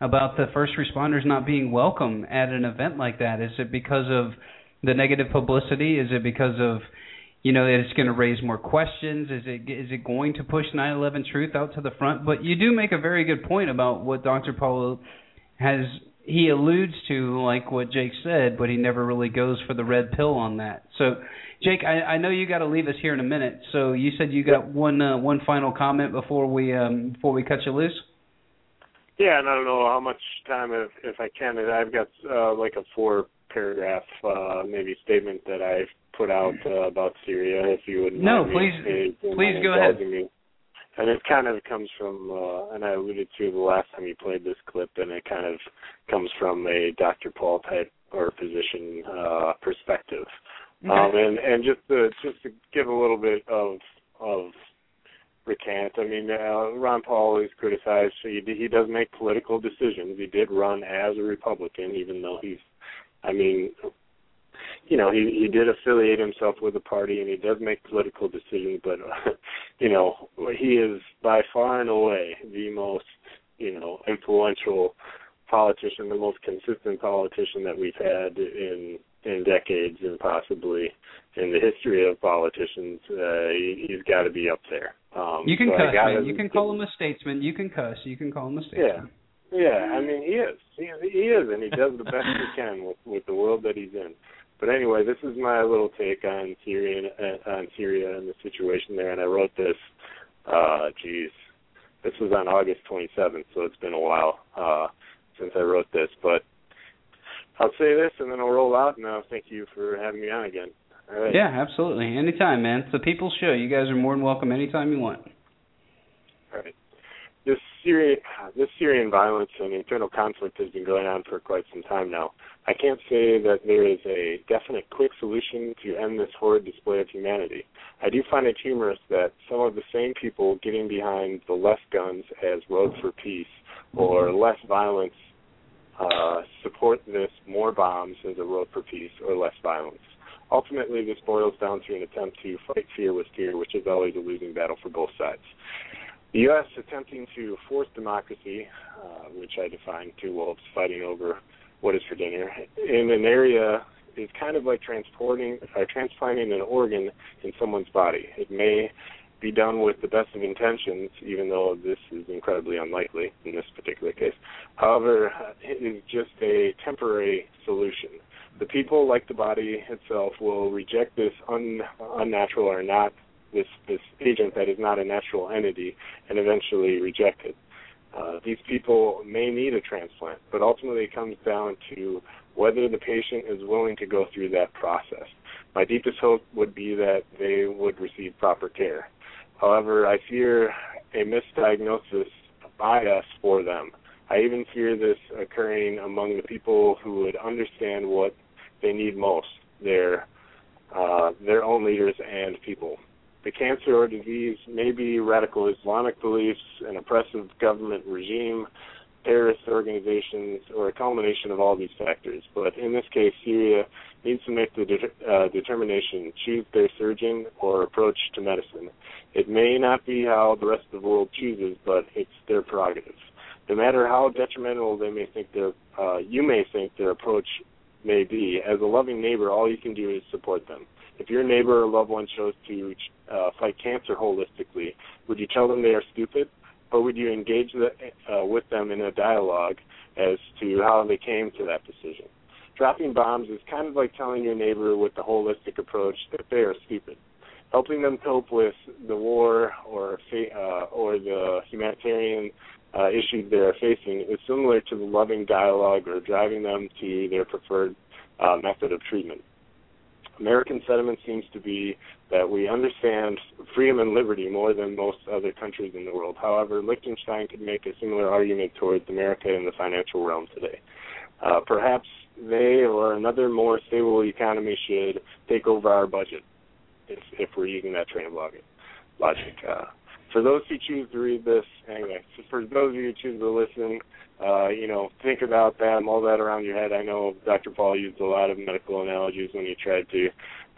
about the first responders not being welcome at an event like that? Is it because of the negative publicity? Is it because of you know it's going to raise more questions? Is it is it going to push 9/11 truth out to the front? But you do make a very good point about what Dr. Paulo has he alludes to like what Jake said, but he never really goes for the red pill on that. So Jake, I, I know you got to leave us here in a minute. So you said you got one uh, one final comment before we um, before we cut you loose. Yeah, and I don't know how much time if if I can. I've got uh, like a four paragraph uh, maybe statement that I've put out uh, about Syria. If you would No, mind please- me, please go ahead. Me. And it kind of comes from, uh, and I alluded to the last time you played this clip, and it kind of comes from a Dr. Paul type or physician uh, perspective. Okay. Um, and and just to just to give a little bit of of recant. I mean, uh, Ron Paul is criticized. He he does make political decisions. He did run as a Republican, even though he's, I mean, you know, he he did affiliate himself with the party, and he does make political decisions. But uh, (laughs) you know, he is by far and away the most you know influential politician, the most consistent politician that we've had in in decades, and possibly in the history of politicians. Uh, he, he's got to be up there. Um, You can so cuss, gotta- man. You can call him a statesman. You can cuss. You can call him a statesman. Yeah, yeah. I mean, he is. He, he is, and he does the best he can with with the world that he's in. But anyway, this is my little take on Syria uh, on Syria and the situation there. And I wrote this. Uh, geez, this was on August 27th, so it's been a while uh, since I wrote this. But I'll say this, and then I'll roll out. And I'll thank you for having me on again. All right. Yeah, absolutely. Anytime, man. It's the people's show. You guys are more than welcome anytime you want. All right. this Syrian this Syrian violence and internal conflict has been going on for quite some time now. I can't say that there is a definite quick solution to end this horrid display of humanity. I do find it humorous that some of the same people getting behind the less guns as road for peace or less violence uh, support this more bombs as a road for peace or less violence. Ultimately, this boils down to an attempt to fight fear with fear, which is always a losing battle for both sides. The U.S. attempting to force democracy, uh, which I define two wolves fighting over what is for dinner, in an area is kind of like transporting or uh, transplanting an organ in someone's body. It may be done with the best of intentions, even though this is incredibly unlikely in this particular case. However, it is just a temporary solution. The people, like the body itself, will reject this un- unnatural or not this this agent that is not a natural entity, and eventually reject it. Uh, these people may need a transplant, but ultimately it comes down to whether the patient is willing to go through that process. My deepest hope would be that they would receive proper care. However, I fear a misdiagnosis bias for them. I even fear this occurring among the people who would understand what they need most their uh, their own leaders and people. The cancer or disease may be radical Islamic beliefs, an oppressive government regime, terrorist organizations, or a culmination of all these factors. But in this case, Syria needs to make the de- uh, determination, choose their surgeon or approach to medicine. It may not be how the rest of the world chooses, but it's their prerogative. No matter how detrimental they may think their, uh, you may think their approach may be, as a loving neighbor, all you can do is support them. If your neighbor or loved one chose to uh, fight cancer holistically, would you tell them they are stupid, or would you engage the, uh, with them in a dialogue as to how they came to that decision? Dropping bombs is kind of like telling your neighbor with the holistic approach that they are stupid. Helping them cope with the war or uh, or the humanitarian uh, issues they are facing is similar to the loving dialogue or driving them to their preferred uh, method of treatment. American sentiment seems to be that we understand freedom and liberty more than most other countries in the world. However, Liechtenstein could make a similar argument towards America in the financial realm today. Uh, perhaps they or another more stable economy should take over our budget if, if we're using that train of logic. logic. Uh, for those who choose to read this, anyway, for those of you who choose to listen, uh, you know, think about that, all that around your head. I know Dr. Paul used a lot of medical analogies when he tried to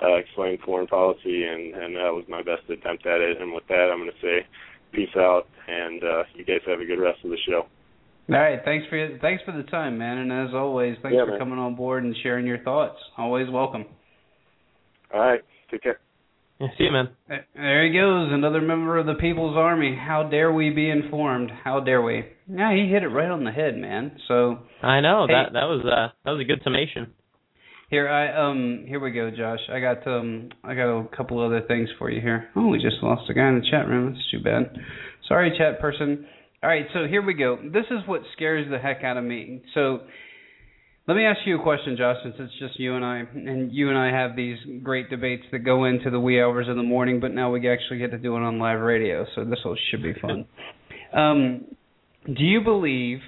uh, explain foreign policy, and, and that was my best attempt at it. And with that, I'm going to say peace out, and uh, you guys have a good rest of the show. All right, thanks for your, thanks for the time, man, and as always, thanks yeah, for man. coming on board and sharing your thoughts. Always welcome. All right, take care. Yeah, see you, man. There he goes, another member of the People's Army. How dare we be informed? How dare we? Yeah, he hit it right on the head, man. So I know hey, that that was uh that was a good summation. Here I um here we go, Josh. I got um I got a couple other things for you here. Oh, we just lost a guy in the chat room. That's too bad. Sorry, chat person. All right, so here we go. This is what scares the heck out of me. So let me ask you a question, Josh, since it's just you and I, and you and I have these great debates that go into the wee hours of the morning, but now we actually get to do it on live radio, so this will, should be fun. (laughs) um, do you believe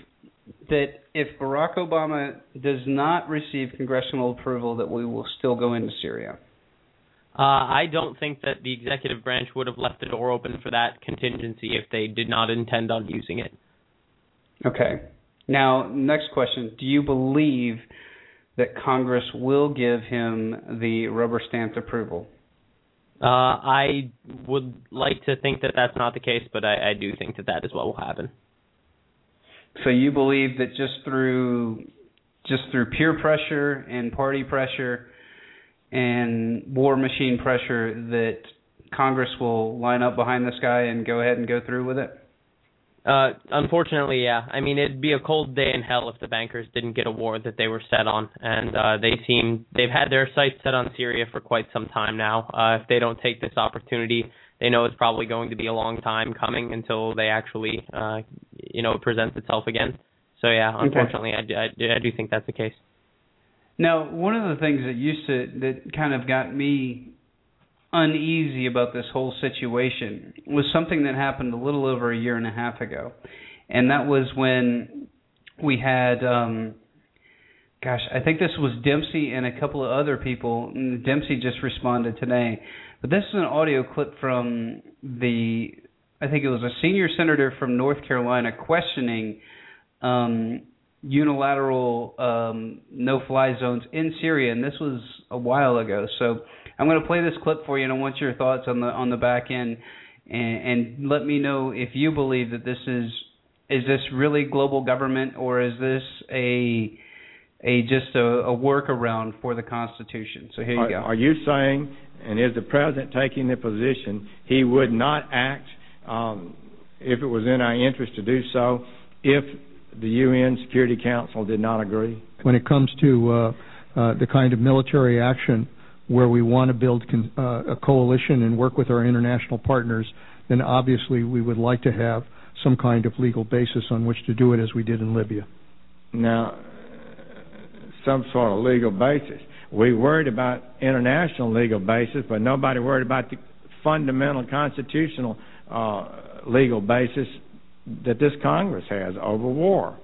that if Barack Obama does not receive congressional approval, that we will still go into Syria? Uh, I don't think that the executive branch would have left the door open for that contingency if they did not intend on using it. Okay. Now, next question. Do you believe that Congress will give him the rubber stamped approval? Uh, I would like to think that that's not the case, but I, I do think that that is what will happen. So you believe that just through just through peer pressure and party pressure and war machine pressure that Congress will line up behind this guy and go ahead and go through with it? Uh, unfortunately, yeah. I mean, it'd be a cold day in hell if the bankers didn't get a war that they were set on, and uh, they seem they've had their sights set on Syria for quite some time now. Uh, if they don't take this opportunity, they know it's probably going to be a long time coming until they actually, uh, you know, presents itself again. So yeah, unfortunately, okay. I, I, I do think that's the case. Now, one of the things that used to that kind of got me uneasy about this whole situation was something that happened a little over a year and a half ago, and that was when we had. Um, gosh, I think this was Dempsey and a couple of other people. Dempsey just responded today, but this is an audio clip from the. I think it was a senior senator from North Carolina questioning um, unilateral um, no-fly zones in Syria, and this was a while ago. So I'm going to play this clip for you, and I want your thoughts on the on the back end, and, and let me know if you believe that this is is this really global government or is this a a just a, a workaround for the Constitution? So here you are, go. Are you saying, and is the president taking the position he would not act um, if it was in our interest to do so if the UN Security Council did not agree? When it comes to uh, uh, the kind of military action where we want to build uh, a coalition and work with our international partners, then obviously we would like to have some kind of legal basis on which to do it as we did in Libya. Now, some sort of legal basis. We worried about international legal basis, but nobody worried about the fundamental constitutional uh, legal basis that this Congress has over war.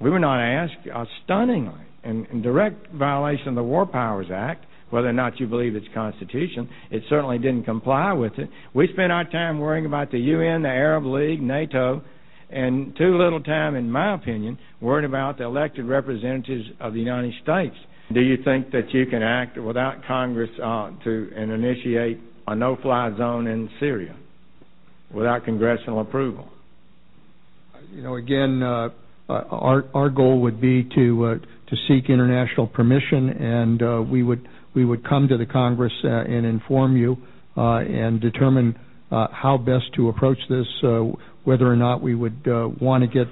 We were not asked, uh, stunningly, in, in direct violation of the War Powers Act, whether or not you believe it's constitution. It certainly didn't comply with it. We spent our time worrying about the UN, the Arab League, NATO, and too little time, in my opinion, worrying about the elected representatives of the United States. Do you think that you can act without Congress uh, to initiate a no-fly zone in Syria without congressional approval? You know, again, uh, our our goal would be to uh, to seek international permission, and uh, we would we would come to the Congress uh, and inform you uh, and determine uh, how best to approach this, whether or not we would want to get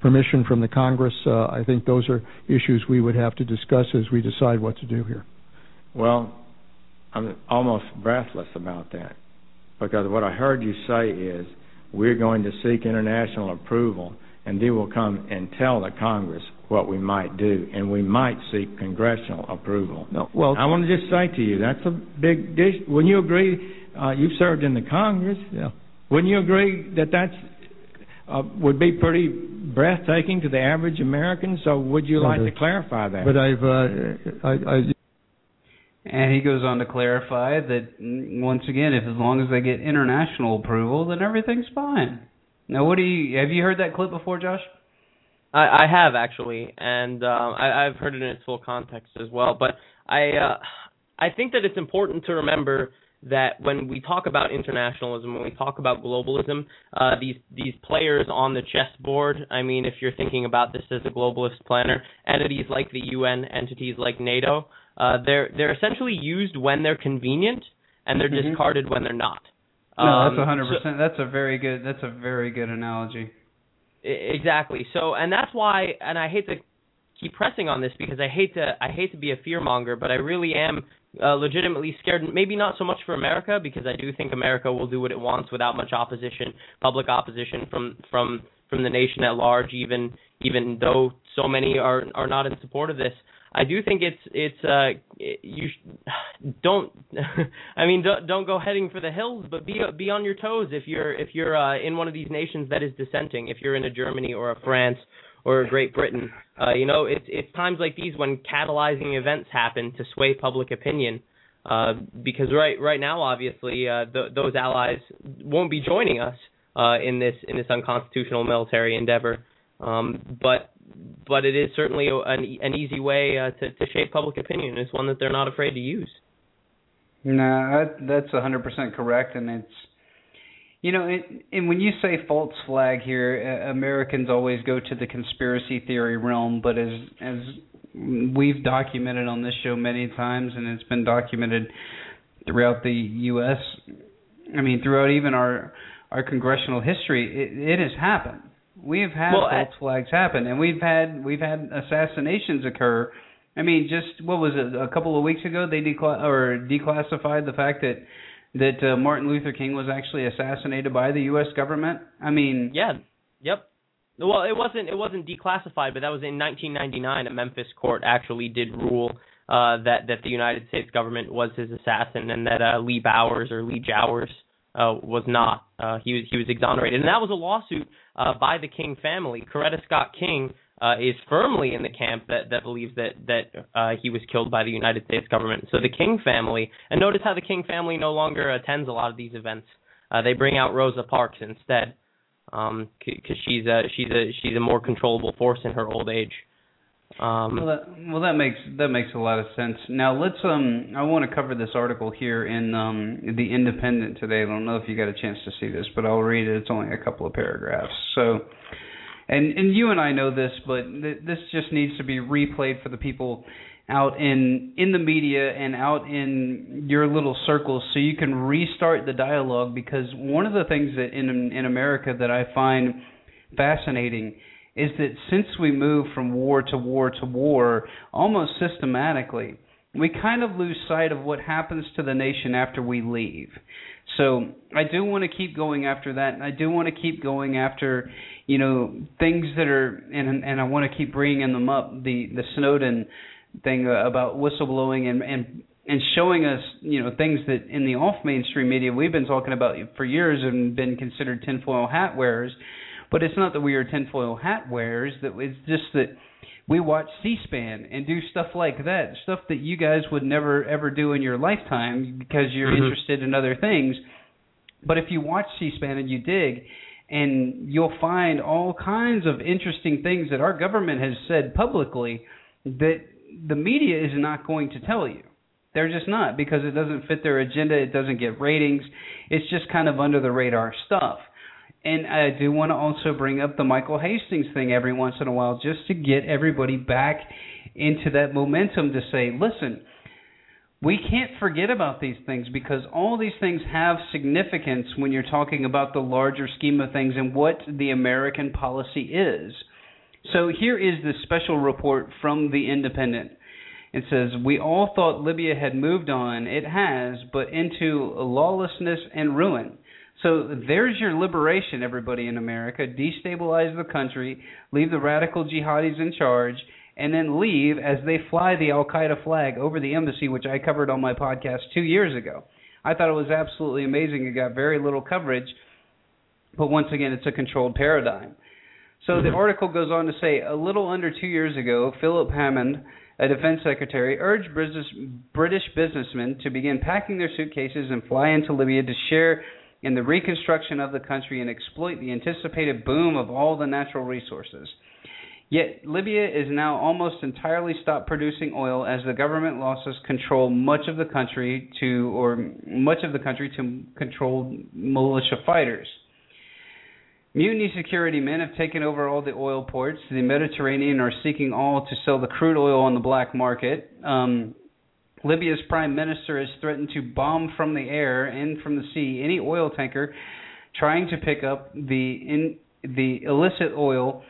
permission from the Congress. I think those are issues we would have to discuss as we decide what to do here. Well, I'm almost breathless about that because what I heard you say is we're going to seek international approval and they will come and tell the Congress what we might do, and we might seek congressional approval. No, well, I want to just say to you, that's a big dish. Wouldn't you agree? Uh, you've served in the Congress. Yeah. Wouldn't you agree that that's uh, would be pretty breathtaking to the average American? So, would you like to clarify that? But I've, uh, I, I and he goes on to clarify that mm, once again, if as long as they get international approval, then everything's fine. Now, what do you have you heard that clip before, Josh? I, I have actually, and um, I, I've heard it in its full context as well. But I uh, I think that it's important to remember that when we talk about internationalism, when we talk about globalism, uh, these these players on the chessboard. I mean, if you're thinking about this as a globalist planner, entities like the UN, entities like NATO, uh, they're they're essentially used when they're convenient, and they're Mhm. discarded when they're not. No, Um, that's a hundred so- percent. That's a very good. That's a very good analogy. Exactly. So, and that's why, and I hate to keep pressing on this because I hate to, I hate to be a fear monger, but I really am uh, legitimately scared. Maybe not so much for America because I do think America will do what it wants without much opposition, public opposition from from from the nation at large. Even even though so many are are not in support of this. I do think it's it's uh you sh- (sighs) don't (laughs) I mean don't don't go heading for the hills but be be on your toes if you're if you're uh in one of these nations that is dissenting if you're in a Germany or a France or a Great Britain. Uh you know it's it's times like these when catalyzing events happen to sway public opinion uh because right right now obviously uh th- those allies won't be joining us uh in this in this unconstitutional military endeavor. Um but but it is certainly an, an easy way uh, to, to shape public opinion. It's one that they're not afraid to use. No, that, that's a hundred percent correct, and it's you know, it, and when you say false flag here, uh, Americans always go to the conspiracy theory realm, but as as we've documented on this show many times, and it's been documented throughout the U.S. I mean, throughout even our our congressional history, it, it has happened. We have had Well, false flags happen, and we've had we've had assassinations occur. I mean, just what was it? A couple of weeks ago, they decla- or declassified the fact that that uh, Martin Luther King was actually assassinated by the U.S. government. I mean, Yeah. Yep. Well, it wasn't it wasn't declassified, but that was in 1999. A Memphis court actually did rule uh, that that the United States government was his assassin and that uh, Lee Bowers or Lee Jowers uh, was not. Uh, he was he was exonerated, and that was a lawsuit uh, by the King family. Coretta Scott King uh, is firmly in the camp that that believes that that uh, he was killed by the United States government. So the King family, and notice how the King family no longer attends a lot of these events. Uh, they bring out Rosa Parks instead, because um, she's a she's a she's a more controllable force in her old age. Um, well, that, well, that makes that makes a lot of sense. Now let's um, I want to cover this article here in um, the Independent today. I don't know if you got a chance to see this, but I'll read it. It's only a couple of paragraphs. So, and and you and I know this, but th- this just needs to be replayed for the people out in in the media and out in your little circles so you can restart the dialogue because one of the things that in in America that I find fascinating is that since we move from war to war to war almost systematically, we kind of lose sight of what happens to the nation after we leave. So I do want to keep going after that, and I do want to keep going after, you know, things that are, and and I want to keep bringing them up. The the Snowden thing about whistleblowing and and and showing us, you know, things that in the off mainstream media we've been talking about for years and been considered tinfoil hat wearers. But it's not that we are tinfoil hat wearers. That it's just that we watch C-SPAN and do stuff like that, stuff that you guys would never ever do in your lifetime because you're mm-hmm. interested in other things. But if you watch C-SPAN and you dig, and you'll find all kinds of interesting things that our government has said publicly that the media is not going to tell you. They're just not because it doesn't fit their agenda. It doesn't get ratings. It's just kind of under the radar stuff. And I do want to also bring up the Michael Hastings thing every once in a while just to get everybody back into that momentum to say, listen, we can't forget about these things because all these things have significance when you're talking about the larger scheme of things and what the American policy is. So here is the special report from the Independent. It says, We all thought Libya had moved on. It has, but into lawlessness and ruin. So there's your liberation, everybody in America. Destabilize the country, leave the radical jihadis in charge, and then leave as they fly the Al Qaeda flag over the embassy, which I covered on my podcast two years ago. I thought it was absolutely amazing. It got very little coverage, but once again, it's a controlled paradigm. So the article goes on to say a little under two years ago, Philip Hammond, a defense secretary, urged British businessmen to begin packing their suitcases and fly into Libya to share in the reconstruction of the country and exploit the anticipated boom of all the natural resources. Yet Libya is now almost entirely stopped producing oil as the government losses control much of the country to or much of the country to control militia fighters. Mutiny security men have taken over all the oil ports. The Mediterranean are seeking all to sell the crude oil on the black market. Um, Libya's prime minister has threatened to bomb from the air and from the sea any oil tanker trying to pick up the in, the illicit oil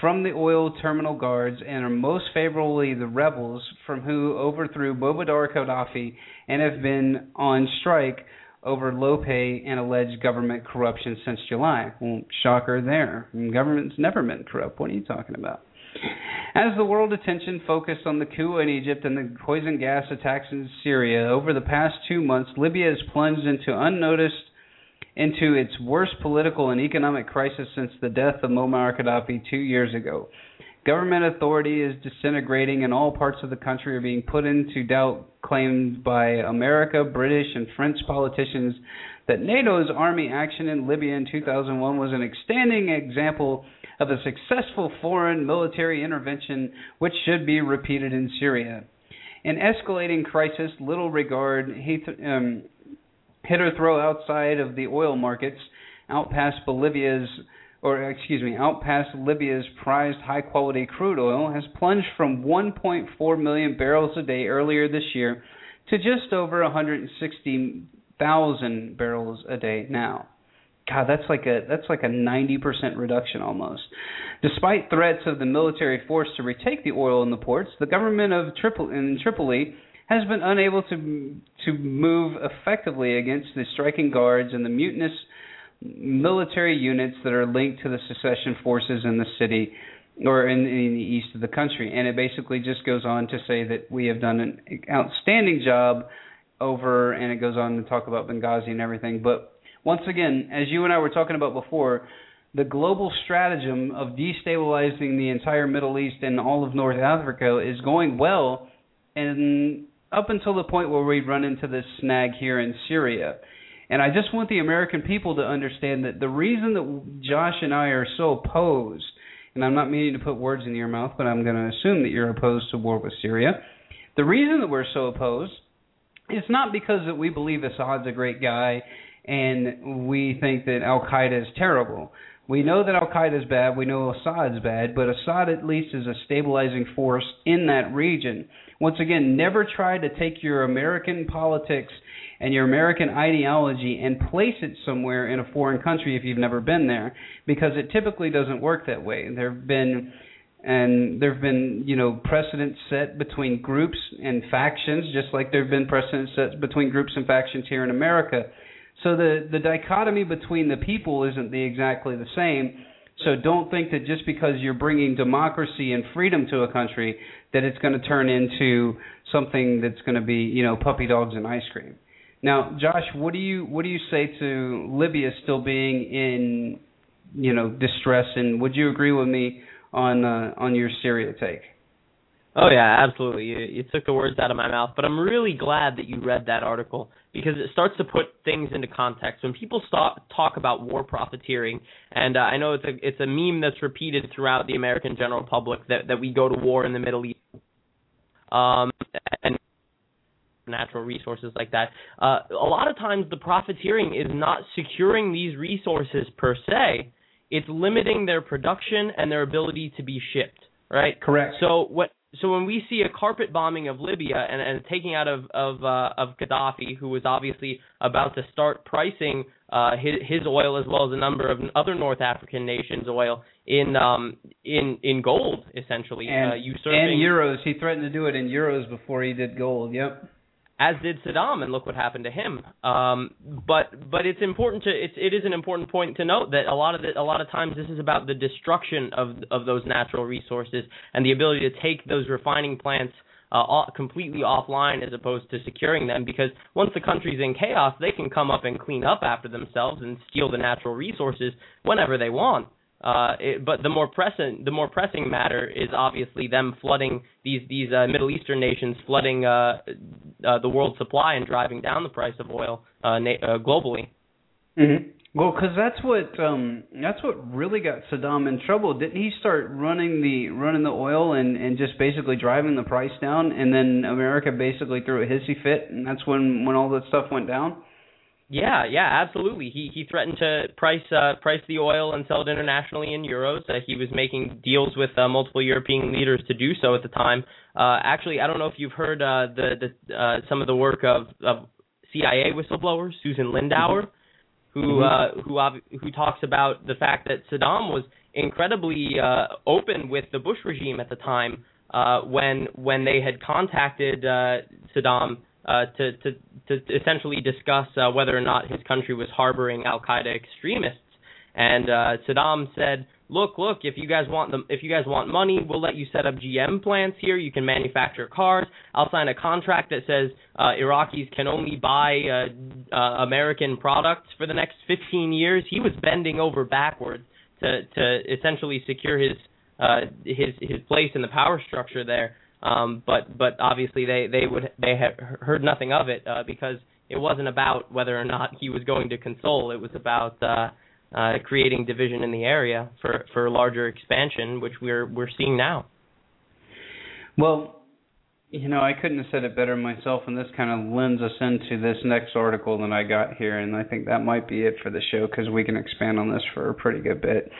from the oil terminal guards and are most favorably the rebels from who overthrew Muammar Gaddafi and have been on strike over low pay and alleged government corruption since July. Well, shocker there. Government's never been corrupt. What are you talking about? As the world attention focused on the coup in Egypt and the poison gas attacks in Syria over the past two months, Libya has plunged into unnoticed into its worst political and economic crisis since the death of Muammar Gaddafi two years ago. Government authority is disintegrating, and all parts of the country are being put into doubt. Claimed by America, British, and French politicians that NATO's army action in Libya in 2001 was an outstanding example of a successful foreign military intervention which should be repeated in Syria. An escalating crisis, little regard um, hit or throw outside of the oil markets, out past Bolivia's or excuse me, out past Libya's prized high quality crude oil has plunged from 1.4 million barrels a day earlier this year to just over 160,000 barrels a day now. God, that's like a that's like a 90% reduction almost. Despite threats of the military force to retake the oil in the ports, the government of Tripoli in Tripoli has been unable to to move effectively against the striking guards and the mutinous military units that are linked to the secession forces in the city. or in, in the east of the country. And it basically just goes on to say that we have done an outstanding job over, and it goes on to talk about Benghazi and everything. But once again, as you and I were talking about before, the global stratagem of destabilizing the entire Middle East and all of North Africa is going well, and up until the point where we run into this snag here in Syria. And I just want the American people to understand that the reason that Josh and I are so opposed, and I'm not meaning to put words in your mouth, but I'm going to assume that you're opposed to war with Syria. The reason that we're so opposed is not because that we believe Assad's a great guy and we think that Al Qaeda is terrible. We know that Al Qaeda is bad. We know Assad's bad, but Assad at least is a stabilizing force in that region. Once again, never try to take your American politics and your American ideology and place it somewhere in a foreign country if you've never been there, because it typically doesn't work that way. There have been and there have been you know precedents set between groups and factions, just like there have been precedents set between groups and factions here in America. So the the dichotomy between the people isn't the exactly the same. So don't think that just because you're bringing democracy and freedom to a country that it's going to turn into something that's going to be, you know, puppy dogs and ice cream. Now, Josh, what do you what do you say to Libya still being in, you know, distress and would you agree with me on uh, on your Syria take? Oh yeah, absolutely. You, you took the words out of my mouth, but I'm really glad that you read that article because it starts to put things into context. When people start talk about war profiteering, and uh, I know it's a it's a meme that's repeated throughout the American general public that that we go to war in the Middle East, um, and natural resources like that. Uh, a lot of times, the profiteering is not securing these resources per se; it's limiting their production and their ability to be shipped. Right. Correct. So what so when we see a carpet bombing of Libya and, and taking out of of uh, of Gaddafi, who was obviously about to start pricing uh, his, his oil as well as a number of other North African nations' oil in um in in gold, essentially and, uh, usurping and euros. He threatened to do it in euros before he did gold. Yep as did Saddam, and look what happened to him. Um, but but it's important to it's it is an important point to note that a lot of the, a lot of times this is about the destruction of of those natural resources and the ability to take those refining plants uh, completely offline as opposed to securing them because once the country's in chaos, they can come up and clean up after themselves and steal the natural resources whenever they want. Uh, it, but the more pressing the more pressing matter is obviously them flooding these these uh, Middle Eastern nations, flooding uh, uh, the world supply and driving down the price of oil uh, na- uh, globally. Mm-hmm. Well, because that's what um, that's what really got Saddam in trouble. Didn't he start running the running the oil and and just basically driving the price down, and then America basically threw a hissy fit, and that's when when all that stuff went down. Yeah, yeah, absolutely. He he threatened to price uh, price the oil and sell it internationally in euros. Uh, he was making deals with uh, multiple European leaders to do so at the time. Uh, actually, I don't know if you've heard uh, the the uh, some of the work of, of CIA whistleblowers, Susan Lindauer, who Mm-hmm. uh, who who talks about the fact that Saddam was incredibly uh, open with the Bush regime at the time uh, when when they had contacted uh, Saddam uh, to, to to essentially discuss uh, whether or not his country was harboring Al Qaeda extremists. And uh, Saddam said, "Look, look, if you guys want them, if you guys want money, we'll let you set up GM plants here. You can manufacture cars. I'll sign a contract that says uh, Iraqis can only buy uh, uh, American products for the next 15 years." He was bending over backwards to to essentially secure his uh, his his place in the power structure there. Um, but but obviously they they would they had heard nothing of it uh, because it wasn't about whether or not he was going to console. It was about uh, uh, creating division in the area for for larger expansion, which we're we're seeing now. Well, you know, I couldn't have said it better myself, and this kind of lends us into this next article that I got here, and I think that might be it for the show because we can expand on this for a pretty good bit.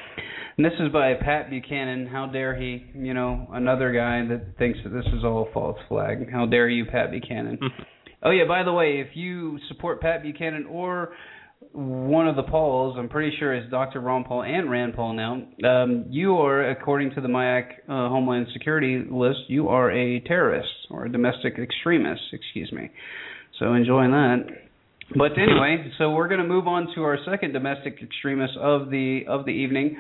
And this is by Pat Buchanan. How dare he? You know, another guy that thinks that this is all a false flag. How dare you, Pat Buchanan? (laughs) oh yeah, by the way, if you support Pat Buchanan or one of the polls, I'm pretty sure it's Dr. Ron Paul and Rand Paul now. Um, you are, according to the MIAC uh, Homeland Security list, you are a terrorist or a domestic extremist. Excuse me. So enjoying that. But anyway, so we're going to move on to our second domestic extremist of the of the evening,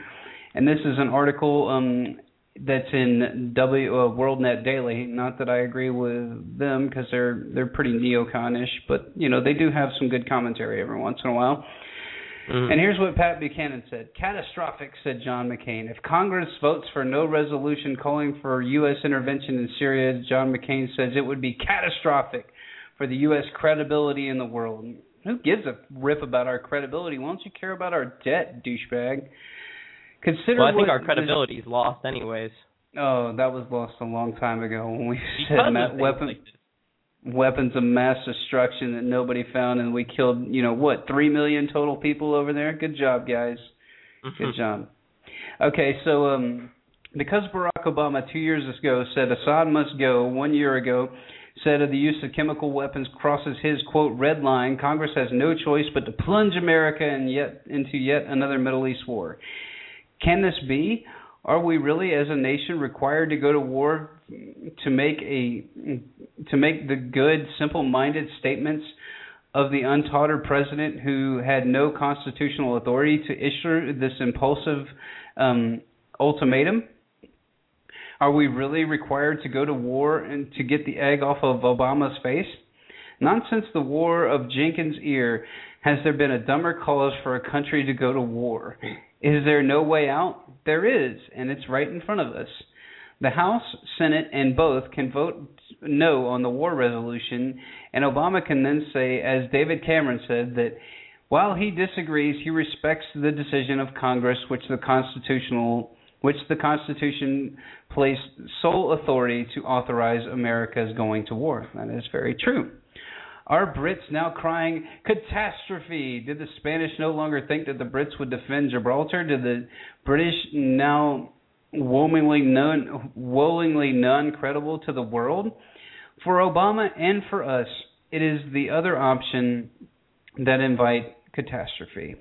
and this is an article um, that's in W uh, WorldNet Daily. Not that I agree with them because they're they're pretty neoconish, but you know they do have some good commentary every once in a while. Mm-hmm. And here's what Pat Buchanan said Catastrophic, said John McCain. If Congress votes for no resolution calling for U.S. intervention in Syria, John McCain says it would be catastrophic for the U.S. credibility in the world. Who gives a rip about our credibility? Why don't you care about our debt, douchebag? Consider well, I think our the- credibility is lost, anyways. Oh, that was lost a long time ago when we Because said of ma- weapon, like weapons of mass destruction that nobody found, and we killed, you know, what, three million total people over there. Good job, guys. Good job. Okay, so um, because Barack Obama two years ago said Assad must go, one year ago said of the use of chemical weapons crosses his quote red line, Congress has no choice but to plunge America in yet into yet another Middle East war. Can this be? Are we really, as a nation, required to go to war to make a to make the good, simple-minded statements of the untaught president who had no constitutional authority to issue this impulsive um, ultimatum? Are we really required to go to war and to get the egg off of Obama's face? Not since the War of Jenkins' ear has there been a dumber cause for a country to go to war. Is there no way out? There is, and it's right in front of us. The House, Senate, and both can vote no on the war resolution, and Obama can then say, as David Cameron said, that while he disagrees, he respects the decision of Congress, which the constitutional which the Constitution placed sole authority to authorize America's going to war. That is very true. Are Brits now crying catastrophe? Did the Spanish no longer think that the Brits would defend Gibraltar? Did the British now woefully non, woefully non-credible to the world? For Obama and for us, it is the other option that invite catastrophe.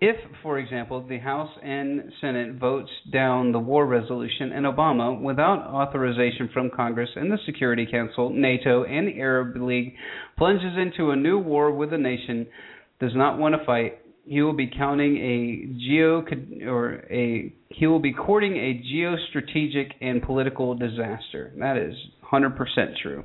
If, for example, the House and Senate votes down the war resolution and Obama, without authorization from Congress and the Security Council, NATO, and the Arab League, plunges into a new war with a nation does not want to fight, he will be counting a geo or a he will be courting a geostrategic and political disaster. That is 100% true.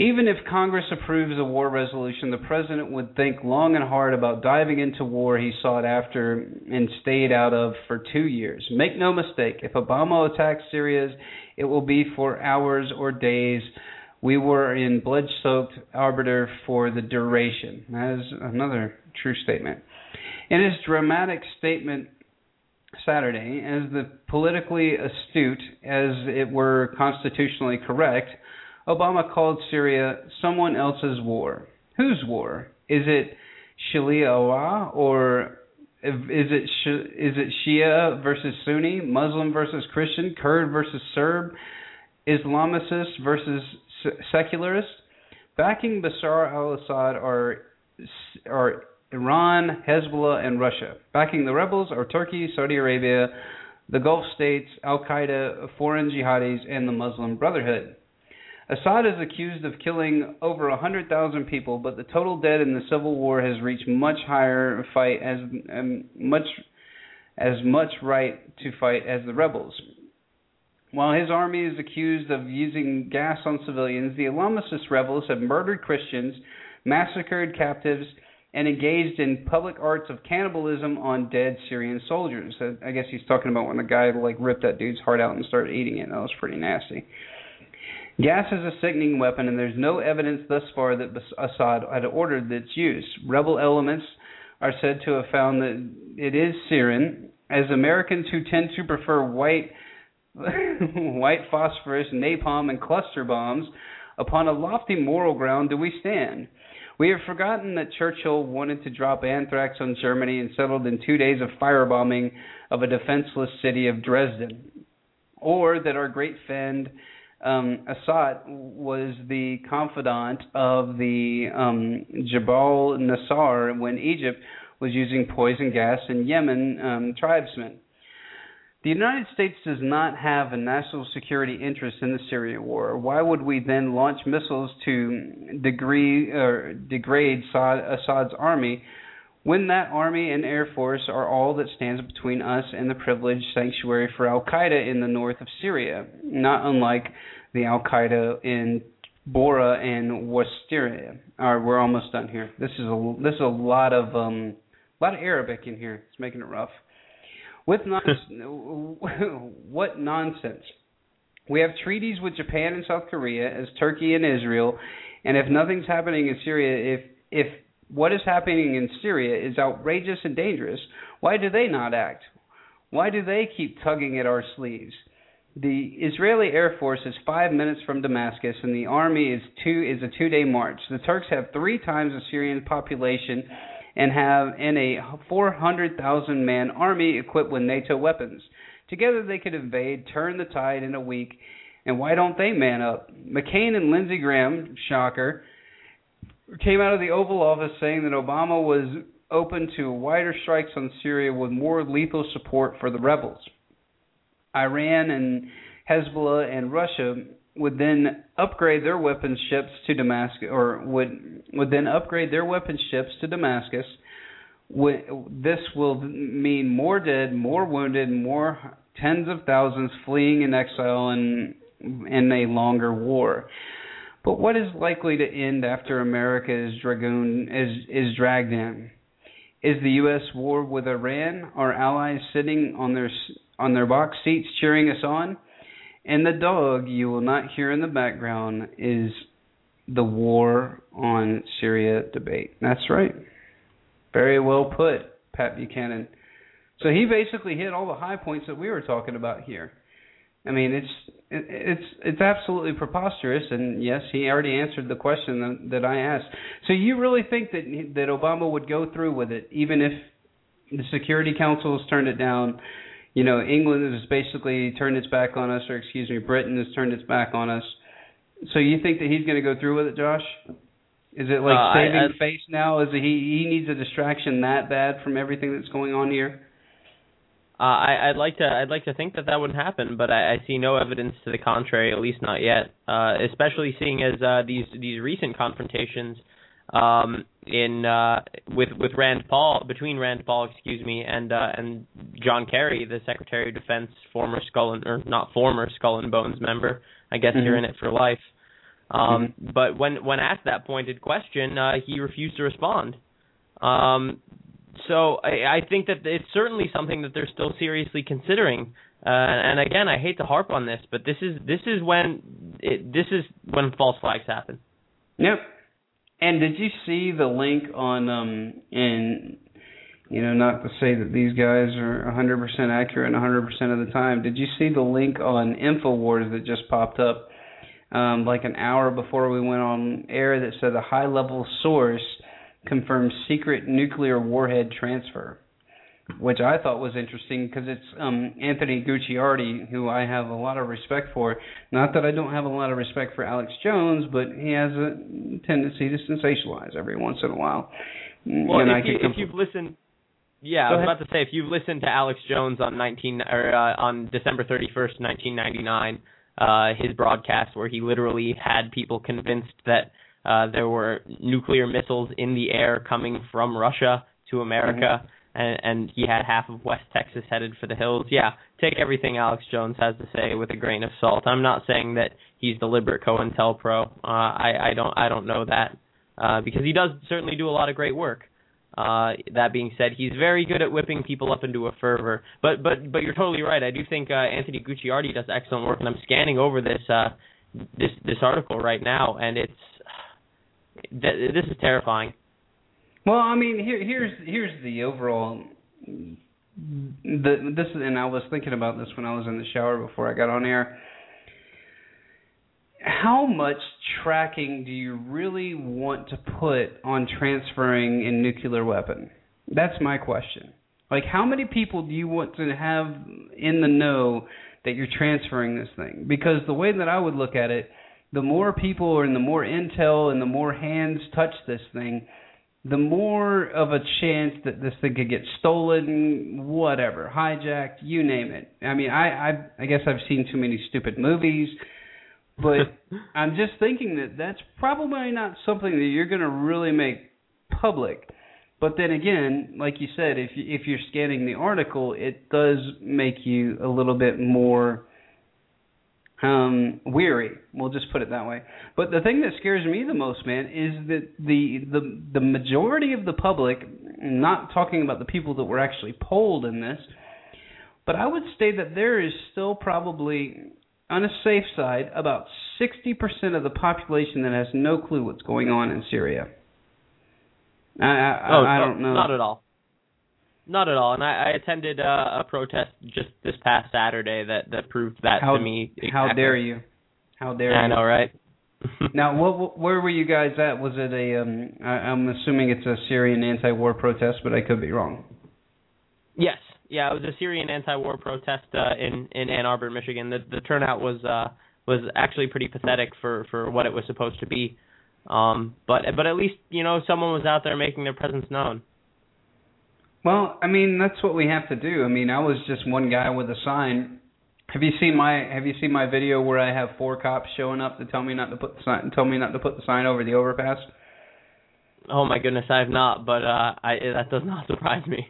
Even if Congress approves a war resolution, the president would think long and hard about diving into war he sought after and stayed out of for two years. Make no mistake, if Obama attacks Syria, it will be for hours or days. We were in blood soaked arbiter for the duration. That is another true statement. In his dramatic statement Saturday, as the politically astute as it were constitutionally correct, Obama called Syria someone else's war. Whose war? Is it Sharia or is it is it Shia versus Sunni, Muslim versus Christian, Kurd versus Serb, Islamicist versus secularist? Backing Bashar al-Assad are are Iran, Hezbollah, and Russia. Backing the rebels are Turkey, Saudi Arabia, the Gulf states, Al Qaeda, foreign jihadis, and the Muslim Brotherhood. Assad is accused of killing over 100,000 people, but the total dead in the civil war has reached much higher fight as um, much as much right to fight as the rebels. While his army is accused of using gas on civilians, the Islamist rebels have murdered Christians, massacred captives, and engaged in public arts of cannibalism on dead Syrian soldiers. I guess he's talking about when the guy like ripped that dude's heart out and started eating it. That was pretty nasty. Gas is a sickening weapon, and there's no evidence thus far that Assad had ordered its use. Rebel elements are said to have found that it is sarin, as Americans who tend to prefer white (laughs) white phosphorus, napalm, and cluster bombs, upon a lofty moral ground do we stand. We have forgotten that Churchill wanted to drop anthrax on Germany and settled in two days of firebombing of a defenseless city of Dresden, or that our great friend um, Assad was the confidant of the um, Jabal Nasser when Egypt was using poison gas in Yemen um, tribesmen. The United States does not have a national security interest in the Syria war. Why would we then launch missiles to degree degrade Assad, Assad's army when that army and air force are all that stands between us and the privileged sanctuary for Al Qaeda in the north of Syria, not unlike the Al Qaeda in Bora and Worcester. All right, we're almost done here. This is a this is a lot of um a lot of Arabic in here. It's making it rough. With non- (laughs) what nonsense. We have treaties with Japan and South Korea as Turkey and Israel, and if nothing's happening in Syria, if if what is happening in Syria is outrageous and dangerous, why do they not act? Why do they keep tugging at our sleeves? The Israeli Air Force is five minutes from Damascus, and the army is two is a two-day march. The Turks have three times the Syrian population, and have in a 400,000 man army equipped with NATO weapons. Together they could invade, turn the tide in a week, and why don't they man up? McCain and Lindsey Graham, shocker, came out of the Oval Office saying that Obama was open to wider strikes on Syria with more lethal support for the rebels. Iran and Hezbollah and Russia would then upgrade their weapons ships to Damascus, or would would then upgrade their weapons ships to Damascus. This will mean more dead, more wounded, more tens of thousands fleeing in exile in in a longer war. But what is likely to end after America is dragoon is is dragged in? Is the U.S. war with Iran? Our allies sitting on their on their box seats cheering us on? And the dog you will not hear in the background is the war on Syria debate. That's right. Very well put, Pat Buchanan. So he basically hit all the high points that we were talking about here. I mean, it's it's it's absolutely preposterous, and yes, he already answered the question that, that I asked. So you really think that that Obama would go through with it, even if the Security Council has turned it down? You know, England has basically turned its back on us, or excuse me, Britain has turned its back on us. So you think that he's going to go through with it, Josh? Is it like Uh, I- saving I- face now? Is it he he needs a distraction that bad from everything that's going on here? Uh, I, I'd like to I'd like to think that that wouldn't happen, but I, I see no evidence to the contrary, at least not yet. Uh, especially seeing as uh, these these recent confrontations um, in uh, with with Rand Paul between Rand Paul, excuse me, and uh, and John Kerry, the Secretary of Defense, former Skull and or not former Skull and Bones member. I guess you're in it for life. Um, But when when asked that pointed question, uh, he refused to respond. Um, so I, I think that it's certainly something that they're still seriously considering. Uh, and again, I hate to harp on this, but this is this is when it, this is when false flags happen. Yep. And did you see the link on um in you know not to say that these guys are 100% accurate 100% of the time. Did you see the link on Infowars that just popped up um like an hour before we went on air that said a high level source confirms secret nuclear warhead transfer? Which I thought was interesting because it's um Anthony Gucciardi, who I have a lot of respect for. Not that I don't have a lot of respect for Alex Jones, but he has a tendency to sensationalize every once in a while. Well, and if, I you, if you've listened, yeah, Go I was ahead. about to say if you've listened to Alex Jones on 19 or uh, on December 31st, 1999, uh, his broadcast where he literally had people convinced that uh, there were nuclear missiles in the air coming from Russia to America. And, and he had half of West Texas headed for the hills. Yeah, take everything Alex Jones has to say with a grain of salt. I'm not saying that he's deliberate COINTELPRO. Uh, I, I don't I don't know that uh, because he does certainly do a lot of great work. Uh, that being said, he's very good at whipping people up into a fervor. But but but you're totally right. I do think uh, Anthony Gucciardi does excellent work, and I'm scanning over this uh, this this article right now, and it's th- this is terrifying. Well, I mean, here here's here's the overall. The this and I was thinking about this when I was in the shower before I got on air. How much tracking do you really want to put on transferring a nuclear weapon? That's my question. Like, how many people do you want to have in the know that you're transferring this thing? Because the way that I would look at it, the more people and the more intel and the more hands touch this thing, the more of a chance that this thing could get stolen, whatever, hijacked, you name it. I mean, I I, I guess I've seen too many stupid movies, but (laughs) I'm just thinking that that's probably not something that you're going to really make public. But then again, like you said, if you, if you're scanning the article, it does make you a little bit more um weary. We'll just put it that way. But the thing that scares me the most, man, is that the the the majority of the public, not talking about the people that were actually polled in this, but I would say that there is still probably on a safe side about 60% of the population that has no clue what's going on in Syria. I I, oh, I don't know. Not at all. Not at all. And I, I attended uh, a protest just this past Saturday that that proved that How- to me. How dare you? How dare I you? I know, right? (laughs) now, what, where were you guys at? Was it a? Um, I, I'm assuming it's a Syrian anti-war protest, but I could be wrong. Yes, yeah, it was a Syrian anti-war protest uh, in in Ann Arbor, Michigan. The the turnout was uh, was actually pretty pathetic for for what it was supposed to be. Um, but but at least you know someone was out there making their presence known. Well, I mean, that's what we have to do. I mean, I was just one guy with a sign. Have you seen my Have you seen my video where I have four cops showing up to tell me not to put the sign, tell me not to put the sign over the overpass? Oh my goodness, I have not, but uh, I that does not (laughs) surprise me.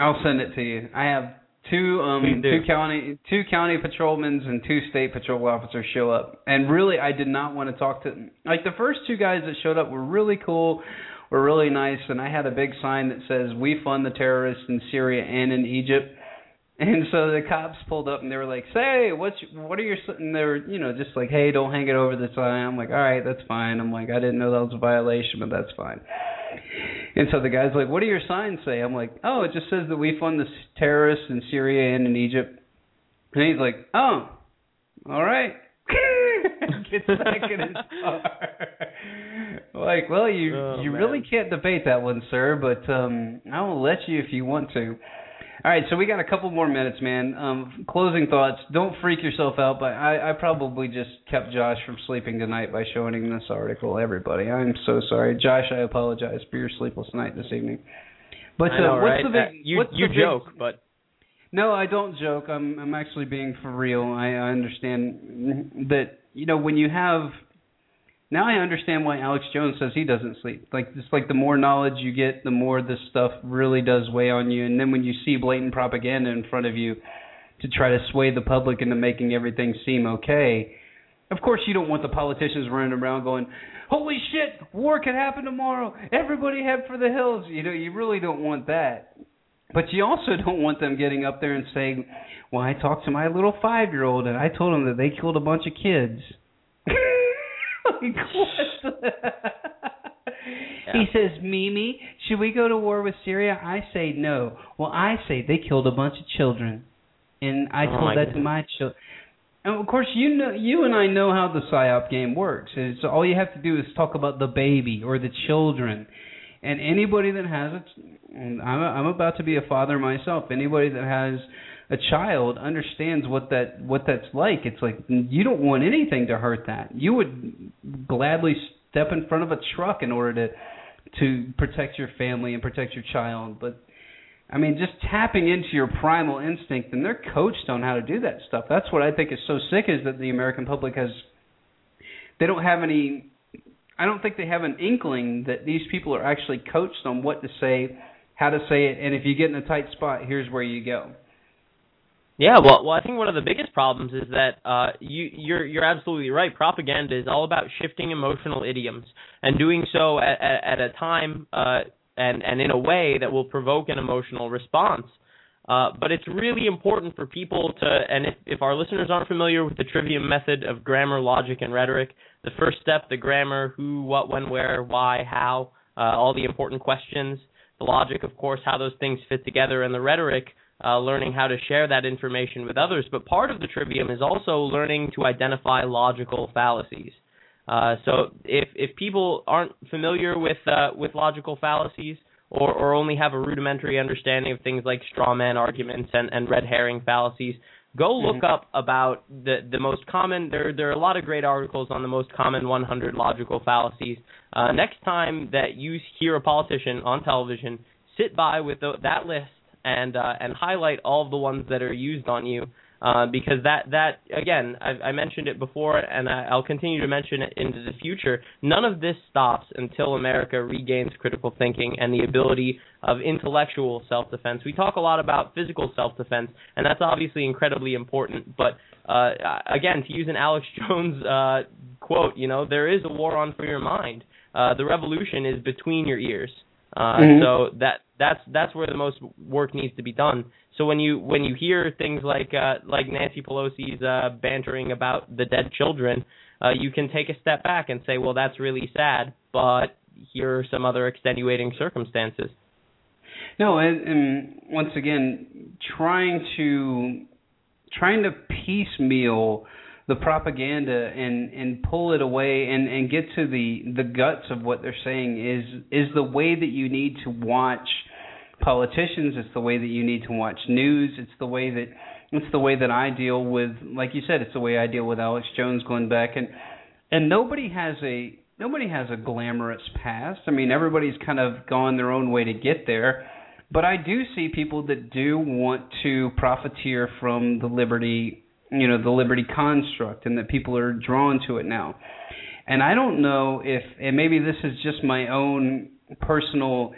I'll send it to you. I have two um two county two county patrolmen and two state patrol officers show up. And really I did not want to talk to like the first two guys that showed up were really cool, were really nice and I had a big sign that says we fund the terrorists in Syria and in Egypt. And so the cops pulled up and they were like, "Say, what's what are your?" s-" And they were, you know, just like, "Hey, don't hang it over the sign." I'm like, "All right, that's fine." I'm like, "I didn't know that was a violation, but that's fine." And so the guy's like, "What do your signs say?" I'm like, "Oh, it just says that we fund the terrorists in Syria and in Egypt." And he's like, "Oh, all right." (laughs) Gets back in his car. Like, well, you Oh, you man. really can't debate that one, sir. But um, I will let you if you want to. All right, so we got a couple more minutes, man. Um, closing thoughts. Don't freak yourself out, but I, I probably just kept Josh from sleeping tonight by showing him this article. Everybody, I'm so sorry, Josh. I apologize for your sleepless night this evening. But I know, uh, what's right? the Uh, big? you what's you the big- joke, but no, I don't joke. I'm I'm actually being for real. I, I understand that you know when you have now I understand why Alex Jones says he doesn't sleep. Like it's like the more knowledge you get, the more this stuff really does weigh on you. And then when you see blatant propaganda in front of you to try to sway the public into making everything seem okay, of course you don't want the politicians running around going, "Holy shit, war could happen tomorrow. Everybody head for the hills." You know, you really don't want that. But you also don't want them getting up there and saying, "Well, I talked to my little 5-year-old and I told him that they killed a bunch of kids." (laughs) like, what? He says, Mimi, should we go to war with Syria? I say no. Well, I say they killed a bunch of children, and I Oh, told that to my children. And of course, you know, you and I know how the psyop game works. It's all you have to do is talk about the baby or the children, and anybody that has a, and I'm I'm about to be a father myself. Anybody that has a child understands what that what that's like. It's like you don't want anything to hurt that. You would gladly step in front of a truck in order to to protect your family and protect your child. But I mean, just tapping into your primal instinct, and they're coached on how to do that stuff. That's what I think is so sick is that the American public has. They don't have any. I don't think they have an inkling that these people are actually coached on what to say, how to say it, and if you get in a tight spot, here's where you go. Yeah, well, well, I think one of the biggest problems is that uh, you, you're you're absolutely right. Propaganda is all about shifting emotional idioms and doing so at, at, at a time uh, and and in a way that will provoke an emotional response. Uh, but it's really important for people to, and if, if our listeners aren't familiar with the trivium method of grammar, logic, and rhetoric, the first step, the grammar, who, what, when, where, why, how, uh, all the important questions. The logic, of course, how those things fit together, and the rhetoric, uh, learning how to share that information with others. But part of the trivium is also learning to identify logical fallacies. Uh, so if if people aren't familiar with uh, with logical fallacies or, or only have a rudimentary understanding of things like straw man arguments and, and red herring fallacies, go look up about the the most common. There there are a lot of great articles on the most common 100 logical fallacies. Uh, next time that you hear a politician on television, sit by with the, that list and uh, and highlight all of the ones that are used on you. uh, because that that again I, I mentioned it before and I, I'll continue to mention it into the future. None of this stops until America regains critical thinking and the ability of intellectual self-defense. We talk a lot about physical self-defense, and that's obviously incredibly important. But uh, again, to use an Alex (laughs) Jones uh, quote, you know, there is a war on for your mind. Uh, the revolution is between your ears. Uh, Mhm. So that that's that's where the most work needs to be done. So when you when you hear things like uh, like Nancy Pelosi's uh, bantering about the dead children, uh, you can take a step back and say, well, that's really sad, but here are some other extenuating circumstances. No, and, and once again, trying to trying to piecemeal the propaganda and and pull it away and and get to the the guts of what they're saying is is the way that you need to watch politicians. It's the way that you need to watch news. It's the way that it's the way that I deal with like you said it's the way I deal with Alex Jones going back. And and nobody has a nobody has a glamorous past. I mean everybody's kind of gone their own way to get there. But I do see people that do want to profiteer from the liberty you know the liberty construct and that people are drawn to it now. And i don't know if and maybe this is just my own personal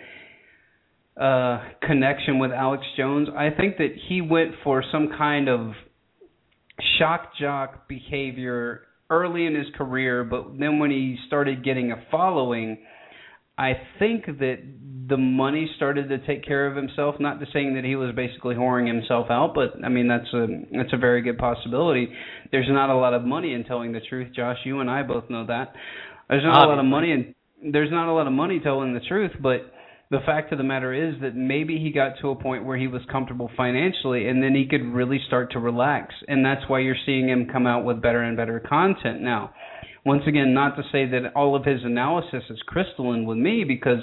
uh connection with alex jones. I think that he went for some kind of shock jock behavior early in his career but then when he started getting a following I think that the money started to take care of himself. Not to saying that he was basically whoring himself out, but I mean that's a that's a very good possibility. There's not a lot of money in telling the truth, Josh. You and I both know that. There's not a lot of money in there's not a lot of money telling the truth, but the fact of the matter is that maybe he got to a point where he was comfortable financially and then he could really start to relax. And that's why you're seeing him come out with better and better content now once again, not to say that all of his analysis is crystalline with me because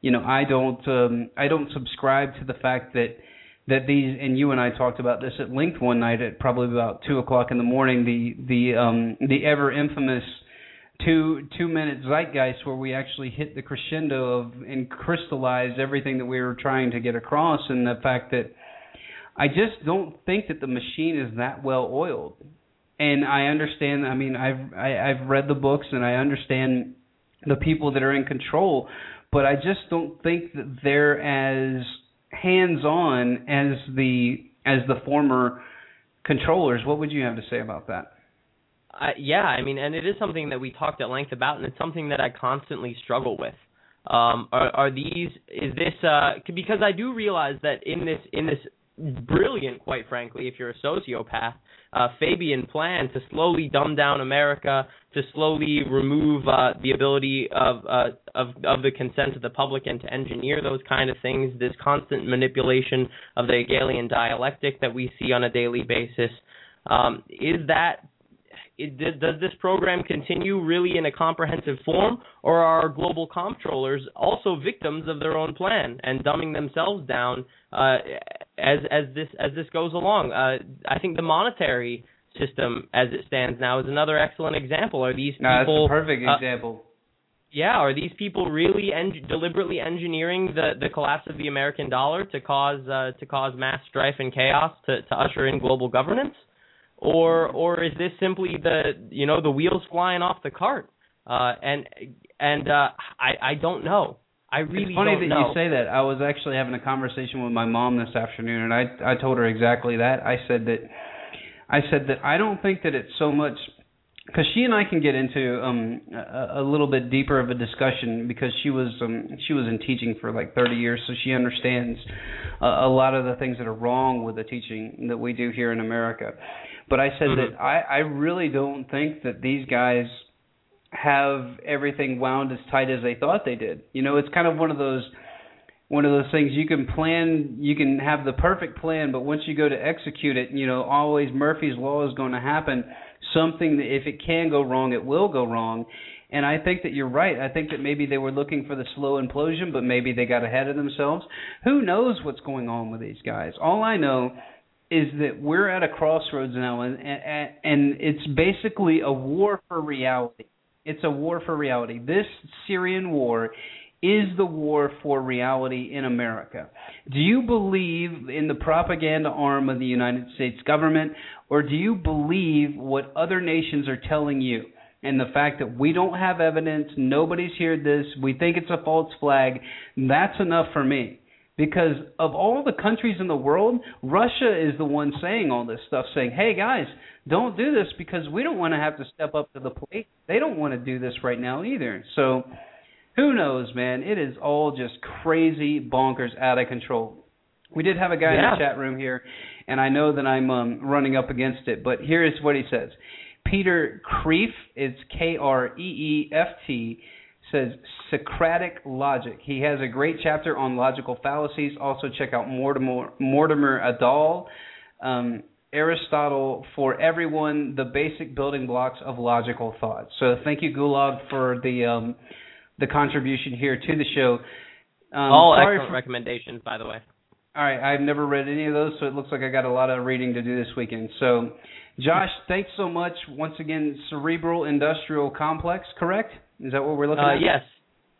you know I don't um, I don't subscribe to the fact that that these and you and I talked about this at length one night at probably about two o'clock in the morning the the um, the ever infamous two two minute zeitgeist where we actually hit the crescendo of and crystallized everything that we were trying to get across and the fact that I just don't think that the machine is that well oiled and I understand. I mean, I've I, I've read the books and I understand the people that are in control, but I just don't think that they're as hands on as the as the former controllers. What would you have to say about that? I, yeah, I mean, and it is something that we talked at length about, and it's something that I constantly struggle with. Um, are, are these? Is this? Uh, because I do realize that in this in this brilliant, quite frankly, if you're a sociopath, uh, Fabian plan to slowly dumb down America, to slowly remove uh, the ability of, uh, of of the consent of the public and to engineer those kind of things. This constant manipulation of the Hegelian dialectic that we see on a daily basis. Um, is that it, does this program continue really in a comprehensive form, or are global comptrollers also victims of their own plan and dumbing themselves down uh, as as this as this goes along? Uh, I think the monetary system, as it stands now, is another excellent example. Are these No, people? that's a perfect uh, example. yeah, are these people really en- deliberately engineering the, the collapse of the American dollar to cause uh, to cause mass strife and chaos to, to usher in global governance, or or is this simply the you know the wheels flying off the cart? Uh, and and uh, I I don't know. I really it's funny don't that know. you say that. I was actually having a conversation with my mom this afternoon, and I I told her exactly that. I said that I said that I don't think that it's so much because she and I can get into um a, a little bit deeper of a discussion because she was um she was in teaching for like 30 years, so she understands a, a lot of the things that are wrong with the teaching that we do here in America. But I said Mhm. that I I really don't think that these guys have everything wound as tight as they thought they did. You know, it's kind of one of those one of those things you can plan you can have the perfect plan but once you go to execute it you know always murphy's law is going to happen. Something that if it can go wrong it will go wrong. And i think that you're right. I think that maybe they were looking for the slow implosion but maybe they got ahead of themselves. Who knows what's going on with these guys? All i know is that we're at a crossroads now and and, and it's basically a war for reality it's a war for reality this syrian war is the war for reality in America? Do you believe in the propaganda arm of the United States government, or do you believe what other nations are telling you? And the fact that we don't have evidence, nobody's heard this, we think it's a false flag, that's enough for me. Because of all the countries in the world, Russia is the one saying all this stuff, saying, hey guys, don't do this because we don't want to have to step up to the plate. They don't want to do this right now either. So who knows, man? It is all just crazy, bonkers, out of control. We did have a guy Yeah. in the chat room here, and I know that I'm um, running up against it, but here is what he says. Peter Kreeft, it's K R E E F T, says Socratic logic. He has a great chapter on logical fallacies. Also, check out Mortimer, Mortimer Adler. Um, Aristotle for everyone, the basic building blocks of logical thought. So thank you, Gulag, for the um, the contribution here to the show. Um, All excellent for- recommendations, by the way. all right, I've never read any of those, so it looks like I got a lot of reading to do this weekend. So, Josh, thanks so much once again. Cerebral Industrial Complex, correct? Is that what we're looking Uh, at? yes.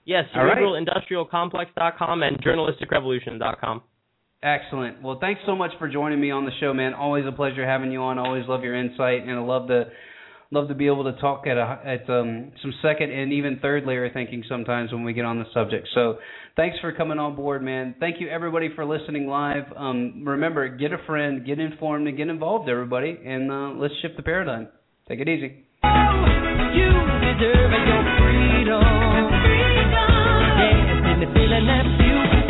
Yes, cerebralindustrialcomplex.com and journalisticrevolution.com. Excellent. Well, thanks so much for joining me on the show, man. Always a pleasure having you on. Always love your insight, and I love to love to be able to talk at a at um, some second and even third layer thinking sometimes when we get on the subject. So, thanks for coming on board, man. Thank you everybody for listening live. Um, remember, get a friend, get informed, and get involved, everybody, and uh, let's shift the paradigm. Take it easy. You deserve your freedom. The feeling that you